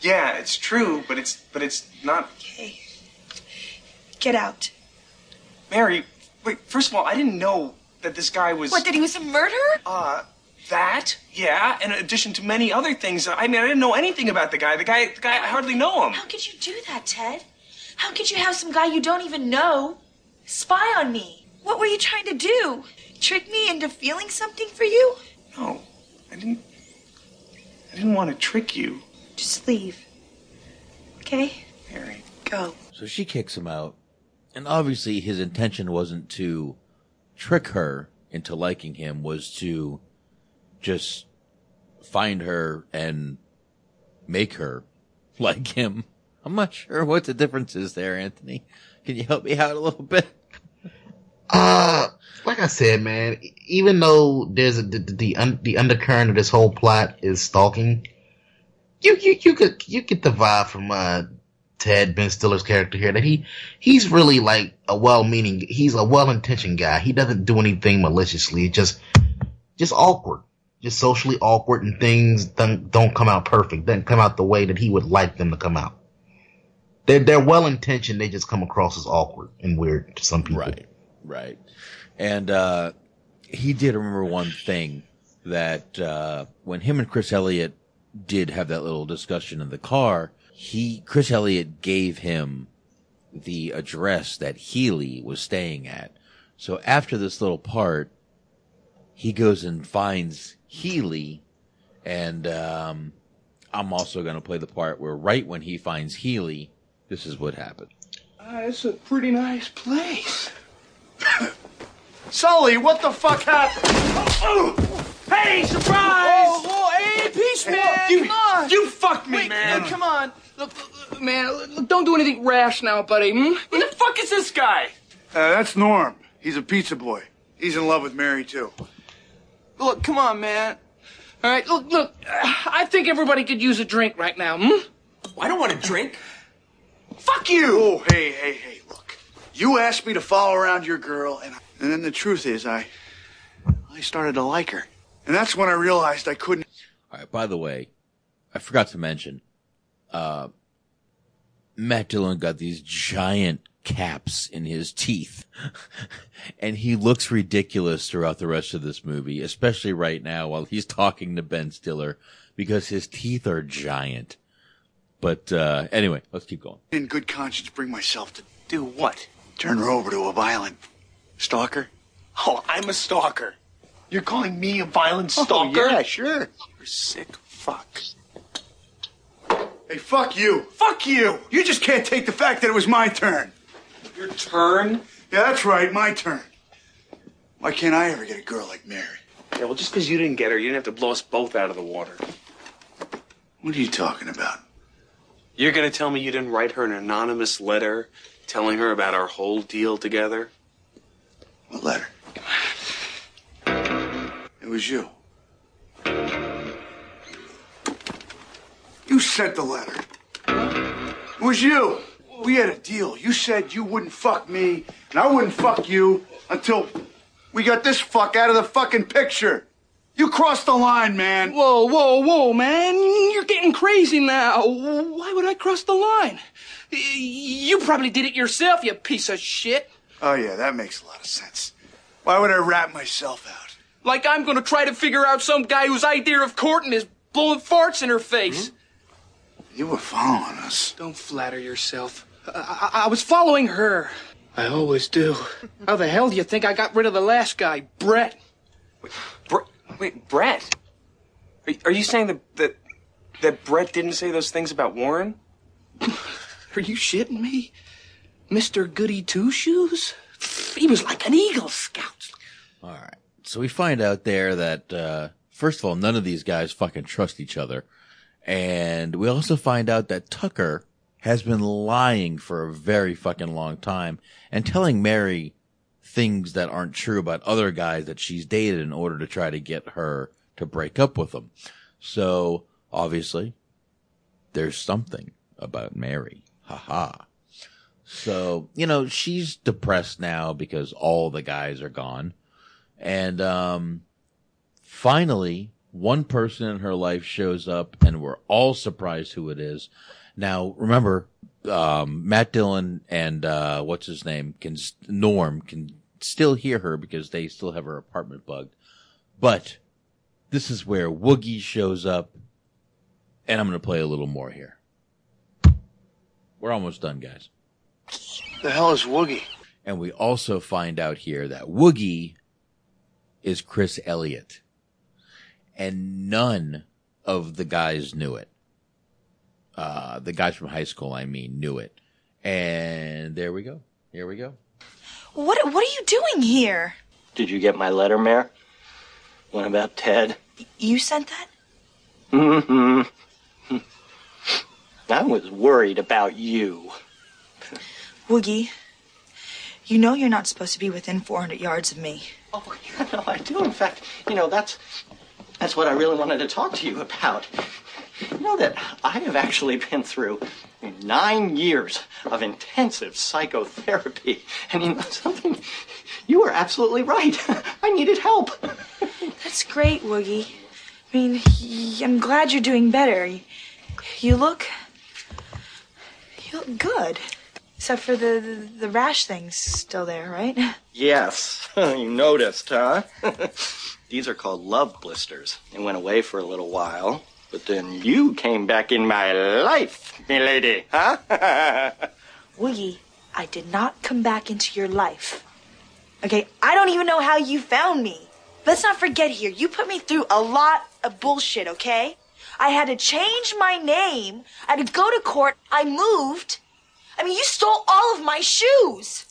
Yeah, it's true, but it's but it's not. Okay. Get out. Mary, wait. First of all, I didn't know that this guy was. What, that he was a murderer? Uh, that, yeah, in addition to many other things. I mean, I didn't know anything about the guy. The guy, the guy, I hardly know him. How could you do that, Ted? How could you have some guy you don't even know spy on me? What were you trying to do? Trick me into feeling something for you? No, I didn't. I didn't want to trick you. Just leave. Okay? Mary. Go. So she kicks him out. And obviously his intention wasn't to trick her into liking him, was to just find her and make her like him. I'm not sure what the difference is there, Anthony. Can you help me out a little bit? Uh, like I said, man, even though there's a, the the, un, the undercurrent of this whole plot is stalking, you you you could you get the vibe from uh Ted Ben Stiller's character here that he he's really like a well-meaning, he's a well-intentioned guy. He doesn't do anything maliciously. It's just just awkward, just socially awkward, and things don't don't come out perfect. Doesn't come out the way that he would like them to come out. They're they're well-intentioned. They just come across as awkward and weird to some people. Right. Right. And uh, he did remember one thing that uh, when him and Chris Elliott did have that little discussion in the car, he Chris Elliott gave him the address that Healy was staying at. So after this little part, he goes and finds Healy, and um, I'm also going to play the part where right when he finds Healy, this is what happened. Uh, it's a pretty nice place. Sully, what the fuck happened? Hey, surprise! Oh, oh, hey, peace, man. You- come on. you fucked me, Wait, man. Look, come on. Look, look, look, man, look, don't do anything rash now, buddy. Hmm? Who the fuck is this guy? Uh, that's Norm. He's a pizza boy. He's in love with Mary, too. Look, come on, man. All right, look, look. I think everybody could use a drink right now. Hmm? I don't want a drink. Fuck you! Oh, hey, hey, hey, look. You asked me to follow around your girl, and, and then the truth is, I, I started to like her. And that's when I realized I couldn't. All right. By the way, I forgot to mention, uh, Matt Dillon got these giant caps in his teeth, and he looks ridiculous throughout the rest of this movie, especially right now while he's talking to Ben Stiller, because his teeth are giant. But uh, anyway, let's keep going. in good conscience bring myself to do what? Turn her over to a violent stalker? Oh, I'm a stalker. You're calling me a violent stalker? Oh, yeah, sure. You're sick fuck. Hey, fuck you. Fuck you. You just can't take the fact that it was my turn. Your turn? Yeah, that's right, my turn. Why can't I ever get a girl like Mary? Yeah, well, just because you didn't get her, you didn't have to blow us both out of the water. What are you talking about? You're going to tell me you didn't write her an anonymous letter telling her about our whole deal together? What letter? It was you. You sent the letter. It was you. We had a deal. You said you wouldn't fuck me, and I wouldn't fuck you until we got this fuck out of the fucking picture. You crossed the line, man. Whoa, whoa, whoa, man. You're getting crazy now. Why would I cross the line? You probably did it yourself, you piece of shit. Oh, yeah, that makes a lot of sense. Why would I rat myself out? Like I'm gonna try to figure out some guy whose idea of courting is blowing farts in her face. Hmm? You were following us. Don't flatter yourself. I, I, I was following her. I always do. How the hell do you think I got rid of the last guy, Brett? Bre- wait, Brett? Are, are you saying that, that that Brett didn't say those things about Warren? Are you shitting me? Mr. Goody Two Shoes? He was like an Eagle Scout. All right. So we find out there that, uh, first of all, none of these guys fucking trust each other. And we also find out that Tucker has been lying for a very fucking long time and telling Mary things that aren't true about other guys that she's dated in order to try to get her to break up with them. So obviously there's something about Mary. Ha ha. So, you know, she's depressed now because all the guys are gone. And, um, finally, one person in her life shows up and we're all surprised who it is. Now, remember, um, Matt Dillon and, uh, what's his name can, Norm can still hear her because they still have her apartment bugged. But this is where Woogie shows up and I'm going to play a little more here. We're almost done, guys. The hell is Woogie? And we also find out here that Woogie is Chris Elliott. And none of the guys knew it. Uh, the guys from high school, I mean, knew it. And there we go. Here we go. What What are you doing here? Did you get my letter, Mayor? One about Ted? You sent that? Mm-hmm. I was worried about you. Woogie, you know you're not supposed to be within 400 yards of me. Oh, yeah, no, I do. In fact, you know, that's that's what I really wanted to talk to you about. You know that I have actually been through nine years of intensive psychotherapy. And you know something? You were absolutely right. I needed help. That's great, Woogie. I mean, I'm glad you're doing better. You, look. You look good. Except for the, the, the rash thing's still there, right? Yes, you noticed, huh? These are called love blisters. They went away for a little while, but then you came back in my life, milady, huh? Woogie, I did not come back into your life. Okay, I don't even know how you found me. Let's not forget here, you put me through a lot of bullshit, okay? I had to change my name. I had to go to court. I moved. I mean, you stole all of my shoes.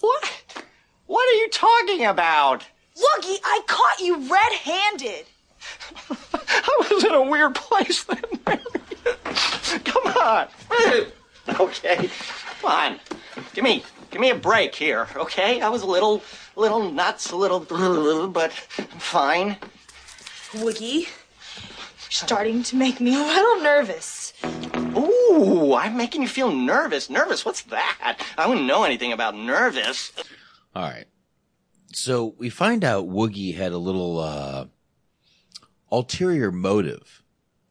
What? What are you talking about? Woogie, I caught you red handed. I was in a weird place then. Come on. Okay, come on. Give me, give me a break here, okay? I was a little, little nuts, a little, but I'm fine. Woogie, you're starting to make me a little nervous. Ooh, I'm making you feel nervous. Nervous? What's that? I wouldn't know anything about nervous. All right. So we find out Woogie had a little, uh, ulterior motive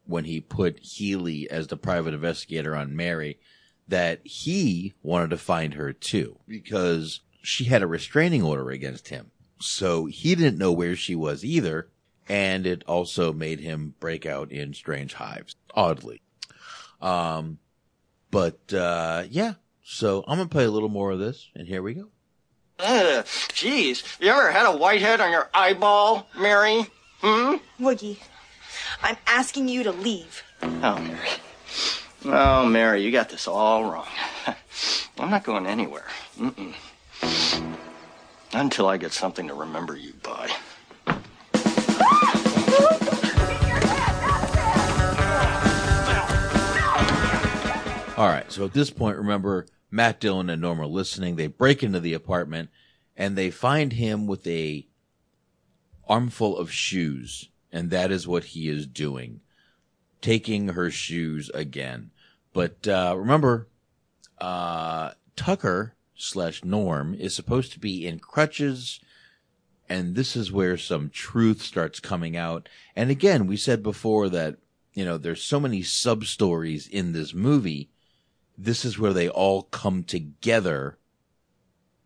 when he put Healy as the private investigator on Mary that he wanted to find her too because she had a restraining order against him. So he didn't know where she was either. And it also made him break out in strange hives, oddly. Um, but, uh, yeah. So I'm going to play a little more of this and here we go. Jeez, you ever had a whitehead on your eyeball, Mary? Hmm? Woogie, I'm asking you to leave. Oh, Mary. Oh, Mary, you got this all wrong. I'm not going anywhere. Mm-mm. Until I get something to remember you by. All right. So at this point, remember Matt Dillon and Norma listening. They break into the apartment and they find him with a armful of shoes. And that is what he is doing taking her shoes again. But uh, remember, uh, Tucker slash Norm is supposed to be in crutches, and this is where some truth starts coming out. And again, we said before that you know there's so many sub stories in this movie. This is where they all come together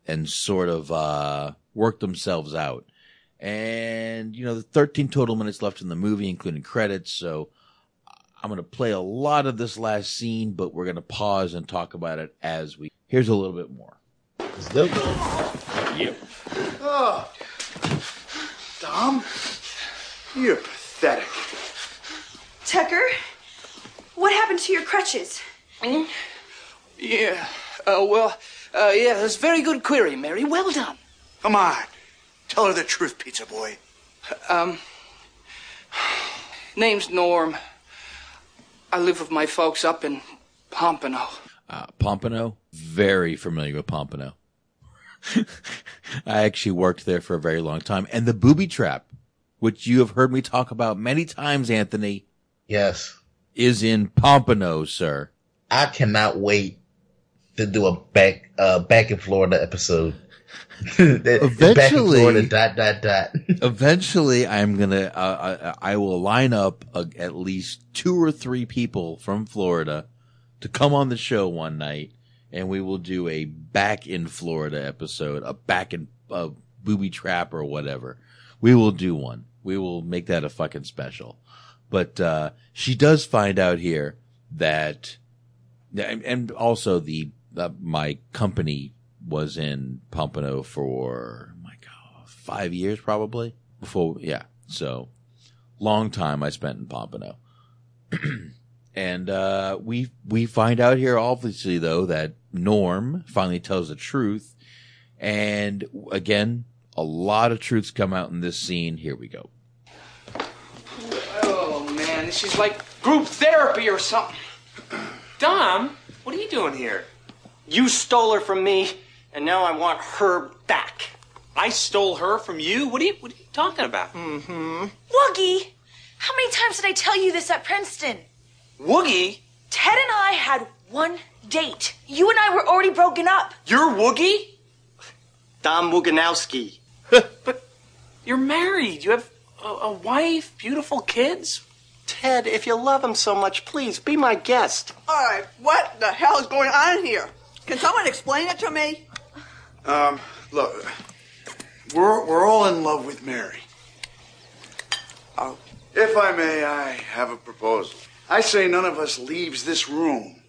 and sort of uh, work themselves out. And you know, the 13 total minutes left in the movie, including credits. So I'm going to play a lot of this last scene, but we're going to pause and talk about it as we. Here's a little bit more. Let's do it. Yep. Oh. Dom? You're pathetic. Tucker, what happened to your crutches? Yeah. Uh, well, uh, yeah, that's a very good query, Mary. Well done. Come on. Tell her the truth, pizza boy. Um, name's Norm. I live with my folks up in Pompano. Uh, Pompano, very familiar with Pompano. I actually worked there for a very long time. And the booby trap, which you have heard me talk about many times, Anthony. Yes. Is in Pompano, sir. I cannot wait to do a back uh back in Florida episode. Eventually, back in Florida, dot dot dot. Eventually, I'm gonna, uh, I, I will line up uh at least two or three people from Florida to come on the show one night, and we will do a back in Florida episode, a back in a booby trap or whatever. We will do one. We will make that a fucking special. But uh, she does find out here that, and and also the uh, my company was in Pompano for my god five years probably before yeah. So long time I spent in Pompano. And uh, we we find out here obviously though that Norm finally tells the truth. And again a lot of truths come out in this scene. Here we go. Oh, man, this is like group therapy or something. Dom, what are you doing here? You stole her from me, and now I want her back. I stole her from you? What are you, what are you talking about? Mm-hmm. Woogie, how many times did I tell you this at Princeton? Woogie? Ted and I had one date. You and I were already broken up. You're Woogie? Dom Woganowski. You're married. You have a, a wife, beautiful kids. Ted, if you love him so much, please be my guest. All right, what the hell is going on here? Can someone explain it to me? Um, look, we're, we're all in love with Mary. Uh, if I may, I have a proposal. I say none of us leaves this room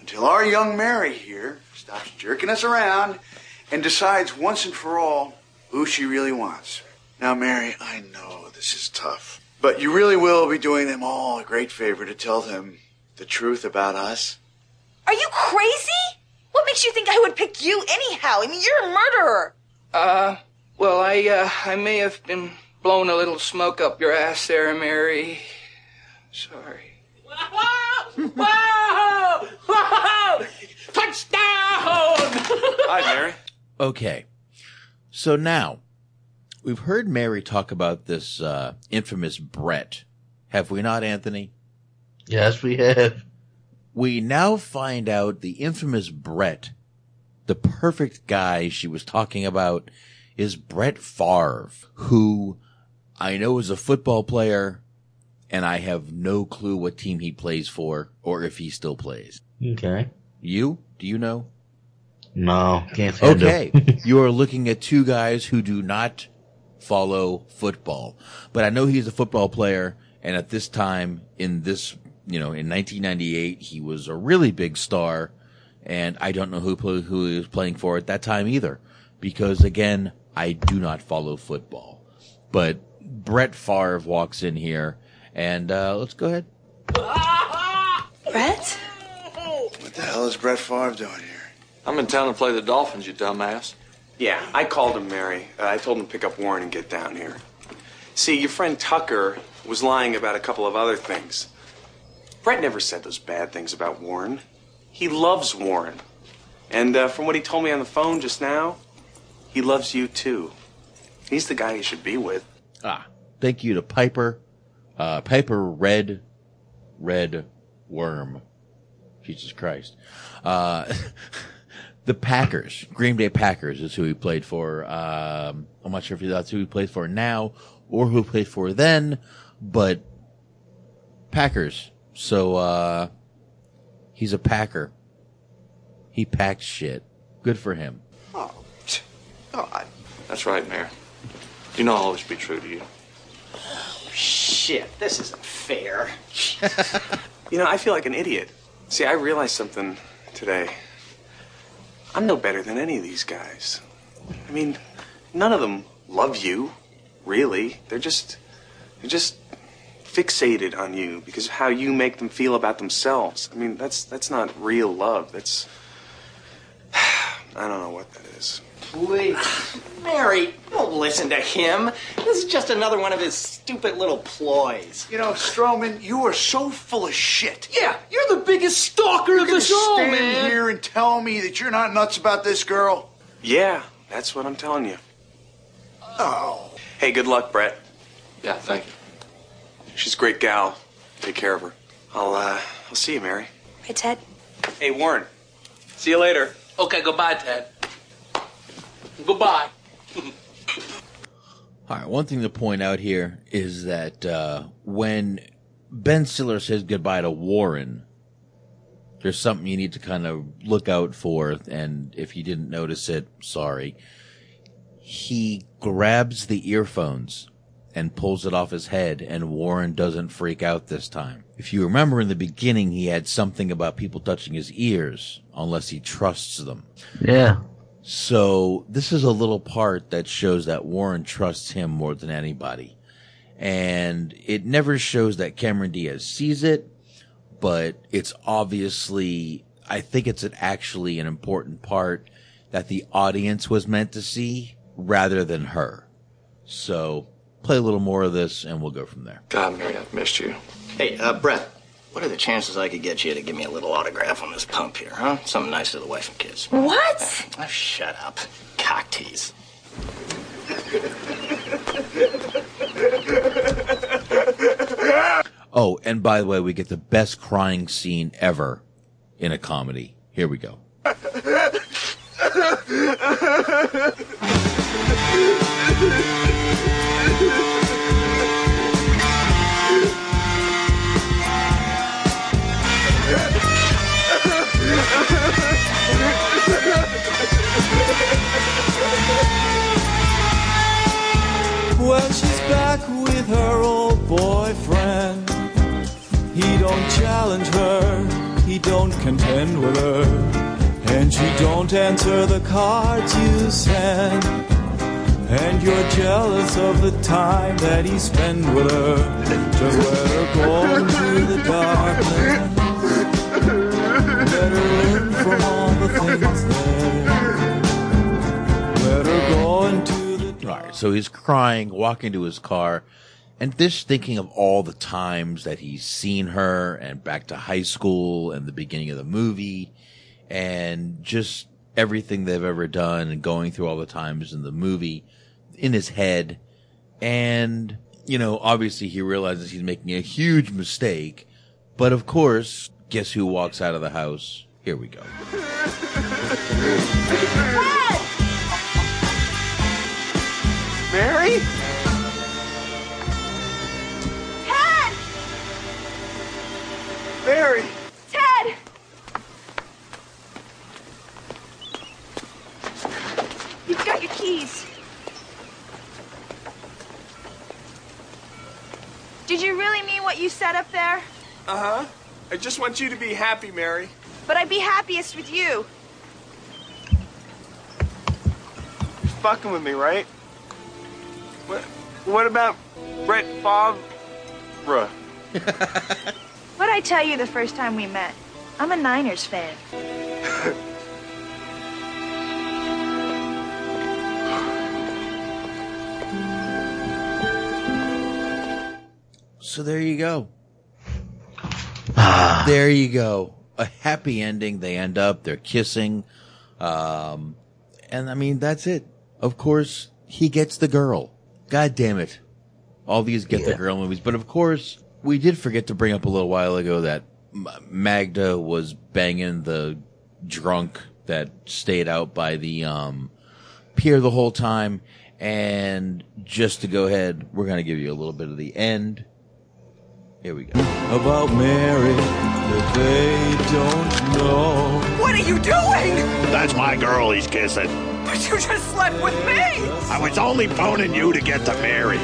until our young Mary here stops jerking us around and decides once and for all who she really wants. Now, Mary, I know this is tough, but you really will be doing them all a great favor to tell them the truth about us. Are you crazy? What makes you think I would pick you anyhow? I mean, you're a murderer. Uh, well, I, uh, I may have been blowing a little smoke up your ass there, Mary. Sorry. Whoa! Whoa! Whoa! Touchdown! Hi, Mary. Okay. So now, we've heard Mary talk about this uh, infamous Brett. Have we not, Anthony? Yes, we have. We now find out the infamous Brett, the perfect guy she was talking about, is Brett Favre, who I know is a football player, and I have no clue what team he plays for or if he still plays. Okay. You? Do you know? No, can't say Okay. you are looking at two guys who do not follow football. But I know he's a football player, and at this time, in this, you know, in 1998, he was a really big star, and I don't know who, pl- who he was playing for at that time either. Because again, I do not follow football. But Brett Favre walks in here, and, uh, let's go ahead. Brett? What the hell is Brett Favre doing here? I'm in town to play the Dolphins, you dumbass. Yeah, I called him, Mary. Uh, I told him to pick up Warren and get down here. See, your friend Tucker was lying about a couple of other things. Brett never said those bad things about Warren. He loves Warren. And uh, from what he told me on the phone just now, he loves you too. He's the guy you should be with. Ah, thank you to Piper. Uh, Piper Red, Red Worm. Jesus Christ. Uh, the Packers, Green Bay Packers is who he played for. Um, I'm not sure if that's who he plays for now or who he played for then, but Packers. So, uh, he's a Packer. He packs shit. Good for him. Oh, God. That's right, Mayor. You know I'll always be true to you. Oh, Shit, this isn't fair. You know, I feel like an idiot. See, I realized something today. I'm no better than any of these guys. I mean, none of them love you, really. They're just they're just fixated on you because of how you make them feel about themselves. I mean, that's that's not real love. That's I don't know what that is. Please. Mary, don't listen to him. This is just another one of his stupid little ploys. You know, Stroehmann, you are so full of shit. Yeah, you're the biggest stalker You're of the gonna show, stand man. here and tell me that you're not nuts about this girl? Yeah, that's what I'm telling you. Oh. Hey, good luck, Brett. Yeah, thank you. She's a great gal. Take care of her. I'll uh I'll see you, Mary. Hey, Ted. Hey, Warren. See you later. Okay, goodbye, Ted. Goodbye. All right. One thing to point out here is that uh, when Ben Stiller says goodbye to Warren, there's something you need to kind of look out for. And if you didn't notice it, sorry. He grabs the earphones and pulls it off his head, and Warren doesn't freak out this time. If you remember in the beginning, he had something about people touching his ears unless he trusts them. Yeah. So this is a little part that shows that Warren trusts him more than anybody. And it never shows that Cameron Diaz sees it, but it's obviously, I think it's an, actually an important part that the audience was meant to see rather than her. So play a little more of this and we'll go from there. God, Mary, I've missed you. Hey, uh, Brett, what are the chances I could get you to give me a little autograph on this pump here, huh? Something nice to the wife and kids. What? Oh, shut up. Cock tease. Oh, and by the way, we get the best crying scene ever in a comedy. Here we go. challenge her, he don't contend with her. And she don't answer the cards you send. And you're jealous of the time that he spend with her. Let her go into the darkness. Let her learn from all the things there. Let her go into right, so he's crying, walking to his car, and just thinking of all the times that he's seen her and back to high school and the beginning of the movie and just everything they've ever done and going through all the times in the movie in his head. And, you know, obviously he realizes he's making a huge mistake, but of course, guess who walks out of the house? Here we go. Mary? Mary! Ted! You've got your keys. Did you really mean what you said up there? Uh huh. I just want you to be happy, Mary. But I'd be happiest with you. You're fucking with me, right? What, what about Brett Favre? What'd I tell you the first time we met? I'm a Niners fan. So there you go. there you go. A happy ending. They end up, they're kissing. Um, and I mean, that's it. Of course, he gets the girl. God damn it. All these get the girl movies. But of course, we did forget to bring up a little while ago that Magda was banging the drunk that stayed out by the um, pier the whole time. And just to go ahead, we're going to give you a little bit of the end. Here we go. About Mary that they don't know. What are you doing? That's my girl he's kissing. But you just slept with me! I was only phoning you to get to Mary.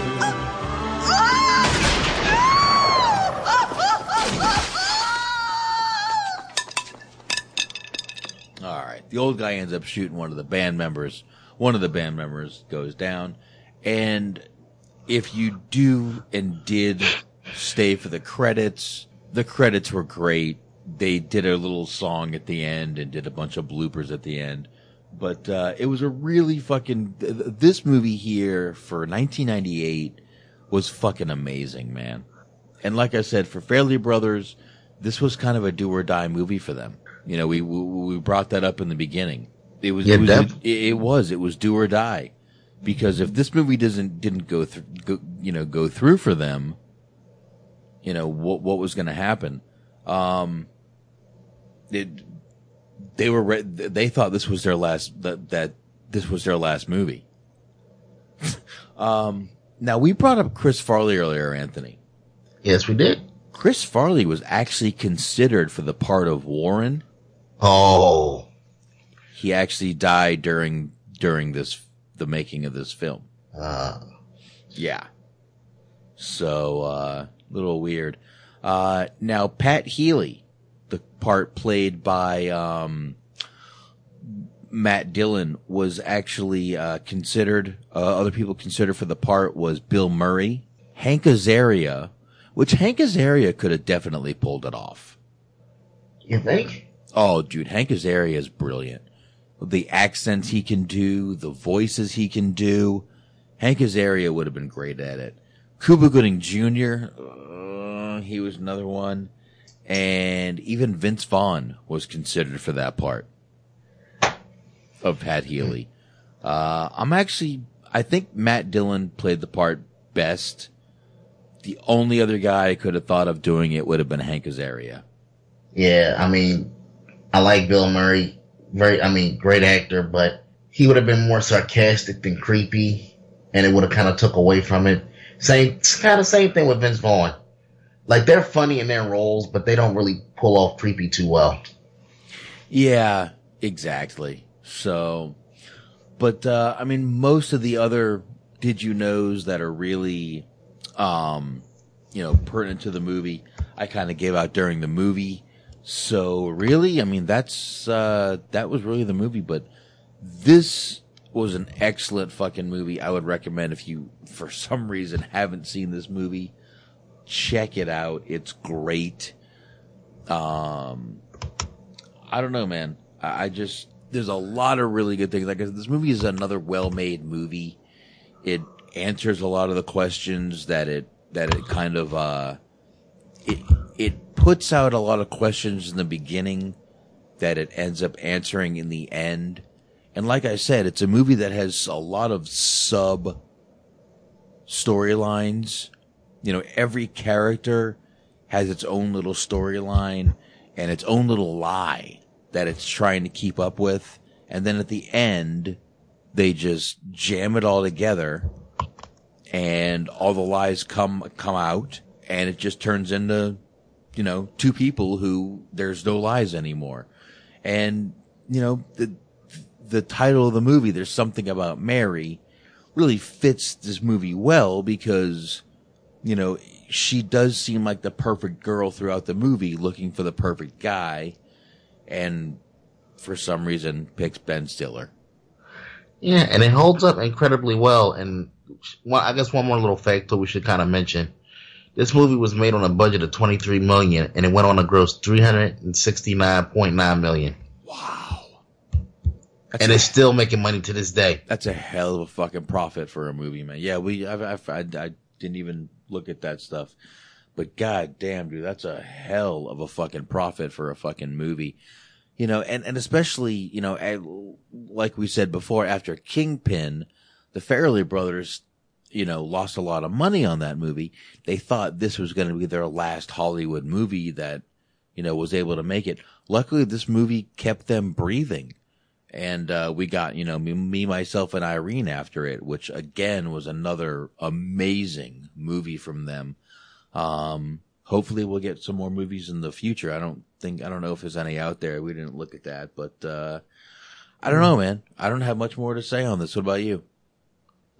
All right. The old guy ends up shooting one of the band members. One of the band members goes down. And if you do and did stay for the credits, the credits were great. They did a little song at the end and did a bunch of bloopers at the end. But uh, it was a really fucking. th- th- This movie here for 1998 was fucking amazing, man. And like I said, for Farrelly Brothers, this was kind of a do or die movie for them. You know, we we, we brought that up in the beginning. It was, Yeah, it was def- it, it was it was do or die because if this movie doesn't didn't go through go, you know go through for them, you know what what was going to happen. Um, it they were re- they thought this was their last that that this was their last movie. um, now we brought up Chris Farley earlier, Anthony. Yes, we did. Chris Farley was actually considered for the part of Warren. Oh, he actually died during during this the making of this film. Uh, yeah. So uh little weird. Uh now Pat Healy, the part played by um Matt Dillon was actually uh considered uh, other people considered for the part was Bill Murray, Hank Azaria, which Hank Azaria could have definitely pulled it off. You think? Oh, dude, Hank Azaria is brilliant. The accents he can do, the voices he can do. Hank Azaria would have been great at it. Cuba Gooding Jr., uh, he was another one. And even Vince Vaughn was considered for that part of Pat Healy. Uh, I'm actually, I think Matt Dillon played the part best. The only other guy I could have thought of doing it would have been Hank Azaria. Yeah, I mean, I like Bill Murray. Very, I mean, great actor, but he would have been more sarcastic than creepy, and it would have kind of took away from it. Same, kind of same thing with Vince Vaughn. Like they're funny in their roles, but they don't really pull off creepy too well. Yeah, exactly. So, but uh, I mean, most of the other did you knows that are really, um, you know, pertinent to the movie, I kind of gave out during the movie. So really, I mean, that's uh, that was really the movie. But this was an excellent fucking movie. I would recommend if you, for some reason, haven't seen this movie, check it out. It's great. Um, I don't know, man. I, I just there's a lot of really good things. Like this movie is another well-made movie. It answers a lot of the questions that it that it kind of uh it it puts out a lot of questions in the beginning that it ends up answering in the end. And like I said, it's a movie that has a lot of sub storylines. You know, every character has its own little storyline and its own little lie that it's trying to keep up with. And then at the end, they just jam it all together and all the lies come, come out and it just turns into, you know, two people who there's no lies anymore. And, you know, the, the title of the movie, There's Something About Mary, really fits this movie well because, you know, she does seem like the perfect girl throughout the movie looking for the perfect guy and for some reason picks Ben Stiller. Yeah, and it holds up incredibly well. And one, I guess one more little factor we should kind of mention: this movie was made on a budget of twenty three million, and it went on to gross three hundred and sixty nine point nine million. That's and a- it's still making money to this day. That's a hell of a fucking profit for a movie, man. Yeah, we, I, I, I, I didn't even look at that stuff, but god damn, dude, that's a hell of a fucking profit for a fucking movie. You know, and, and especially, you know, like we said before, after Kingpin, the Farrelly brothers, you know, lost a lot of money on that movie. They thought this was going to be their last Hollywood movie that, you know, was able to make it. Luckily, this movie kept them breathing. And, uh, we got, you know, me, me, myself, and Irene after it, which again was another amazing movie from them. Um, hopefully we'll get some more movies in the future. I don't think, I don't know if there's any out there. We didn't look at that, but, uh, I don't know, man. I don't have much more to say on this. What about you?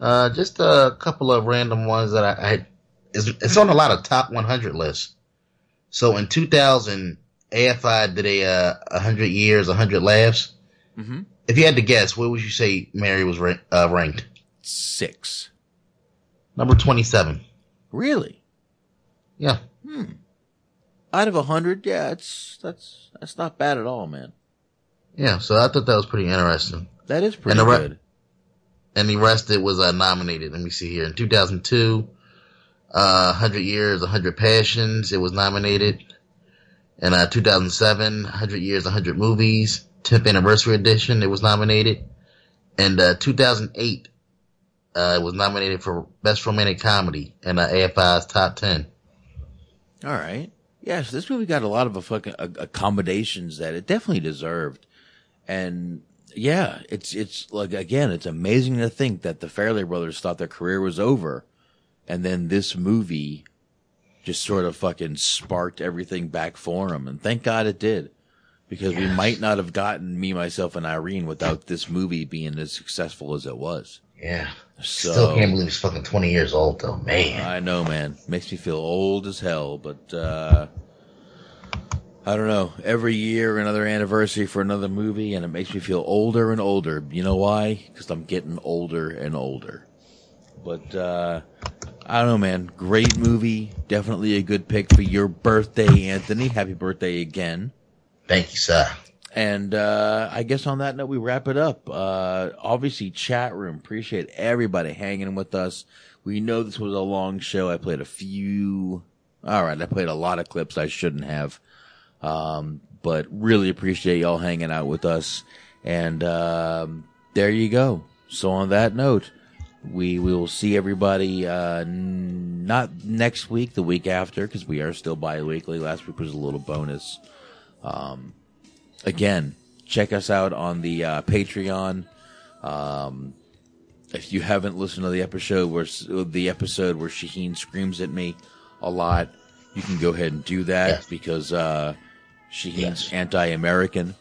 Uh, just a couple of random ones that I, I it's, it's on a lot of top 100 lists. So in 2000, AFI did a, uh, 100 years, 100 laughs. Mm-hmm. If you had to guess, where would you say Mary was ra- uh, ranked? Six. Number 27. Really? Yeah. Hmm. Out of a hundred, yeah, it's that's that's not bad at all, man. Yeah, so I thought that was pretty interesting. That is pretty and the good. And the rest it was uh, nominated. Let me see here. In 2002, uh, 100 Years, 100 Passions, it was nominated. In uh, 2007, 100 Years, 100 Movies, 10th Anniversary Edition, it was nominated. And uh, 2008, uh, it was nominated for Best Romantic Comedy in uh, AFI's Top 10. All right. Yes, this movie got a lot of a fucking accommodations that it definitely deserved. And yeah, it's it's like again, it's amazing to think that the Farrelly brothers thought their career was over, and then this movie just sort of fucking sparked everything back for them. And thank God it did, because we might not have gotten me, myself, and Irene without this movie being as successful as it was. Yeah. So Still can't believe he's fucking 20 years old though, man. I know, man. Makes me feel old as hell, but uh I don't know. Every year another anniversary for another movie and it makes me feel older and older. You know why? Cuz I'm getting older and older. But uh I don't know, man. Great movie. Definitely a good pick for your birthday, Anthony. Happy birthday again. Thank you, sir. And uh, I guess on that note, we wrap it up. Uh, obviously, chat room. Appreciate everybody hanging with us. We know this was a long show. I played a few. All right, I played a lot of clips I shouldn't have. Um, but really appreciate y'all hanging out with us. And um, there you go. So on that note, we will see everybody uh, n- not next week, the week after, because we are still bi-weekly. Last week was a little bonus. Um, again, check us out on the uh, Patreon. Um, if you haven't listened to the episode where the episode where Shaheen screams at me a lot, you can go ahead and do that because uh, Shaheen's anti-American.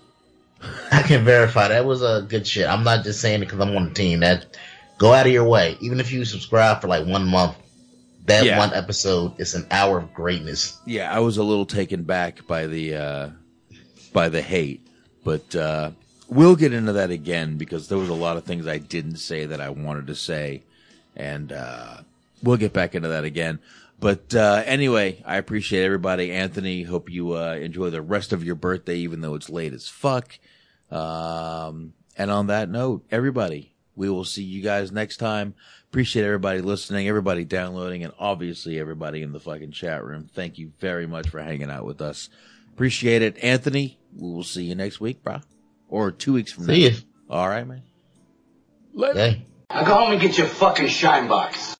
I can verify that was a good shit. I'm not just saying it because I'm on the team. That go out of your way. Even if you subscribe for like one month, that Yeah. one episode is an hour of greatness. Yeah, I was a little taken back by the uh, by the hate, but uh, we'll get into that again because there was a lot of things I didn't say that I wanted to say, and uh, we'll get back into that again. But uh, anyway, I appreciate everybody. Anthony, hope you uh, enjoy the rest of your birthday, even though it's late as fuck. Um, and on that note, everybody, we will see you guys next time. Appreciate everybody listening, everybody downloading, and obviously everybody in the fucking chat room. Thank you very much for hanging out with us. Appreciate it. Anthony, we will see you next week, bro. Or two weeks from See now. ya. All right, man. Hey. Now go home and get your fucking shine box.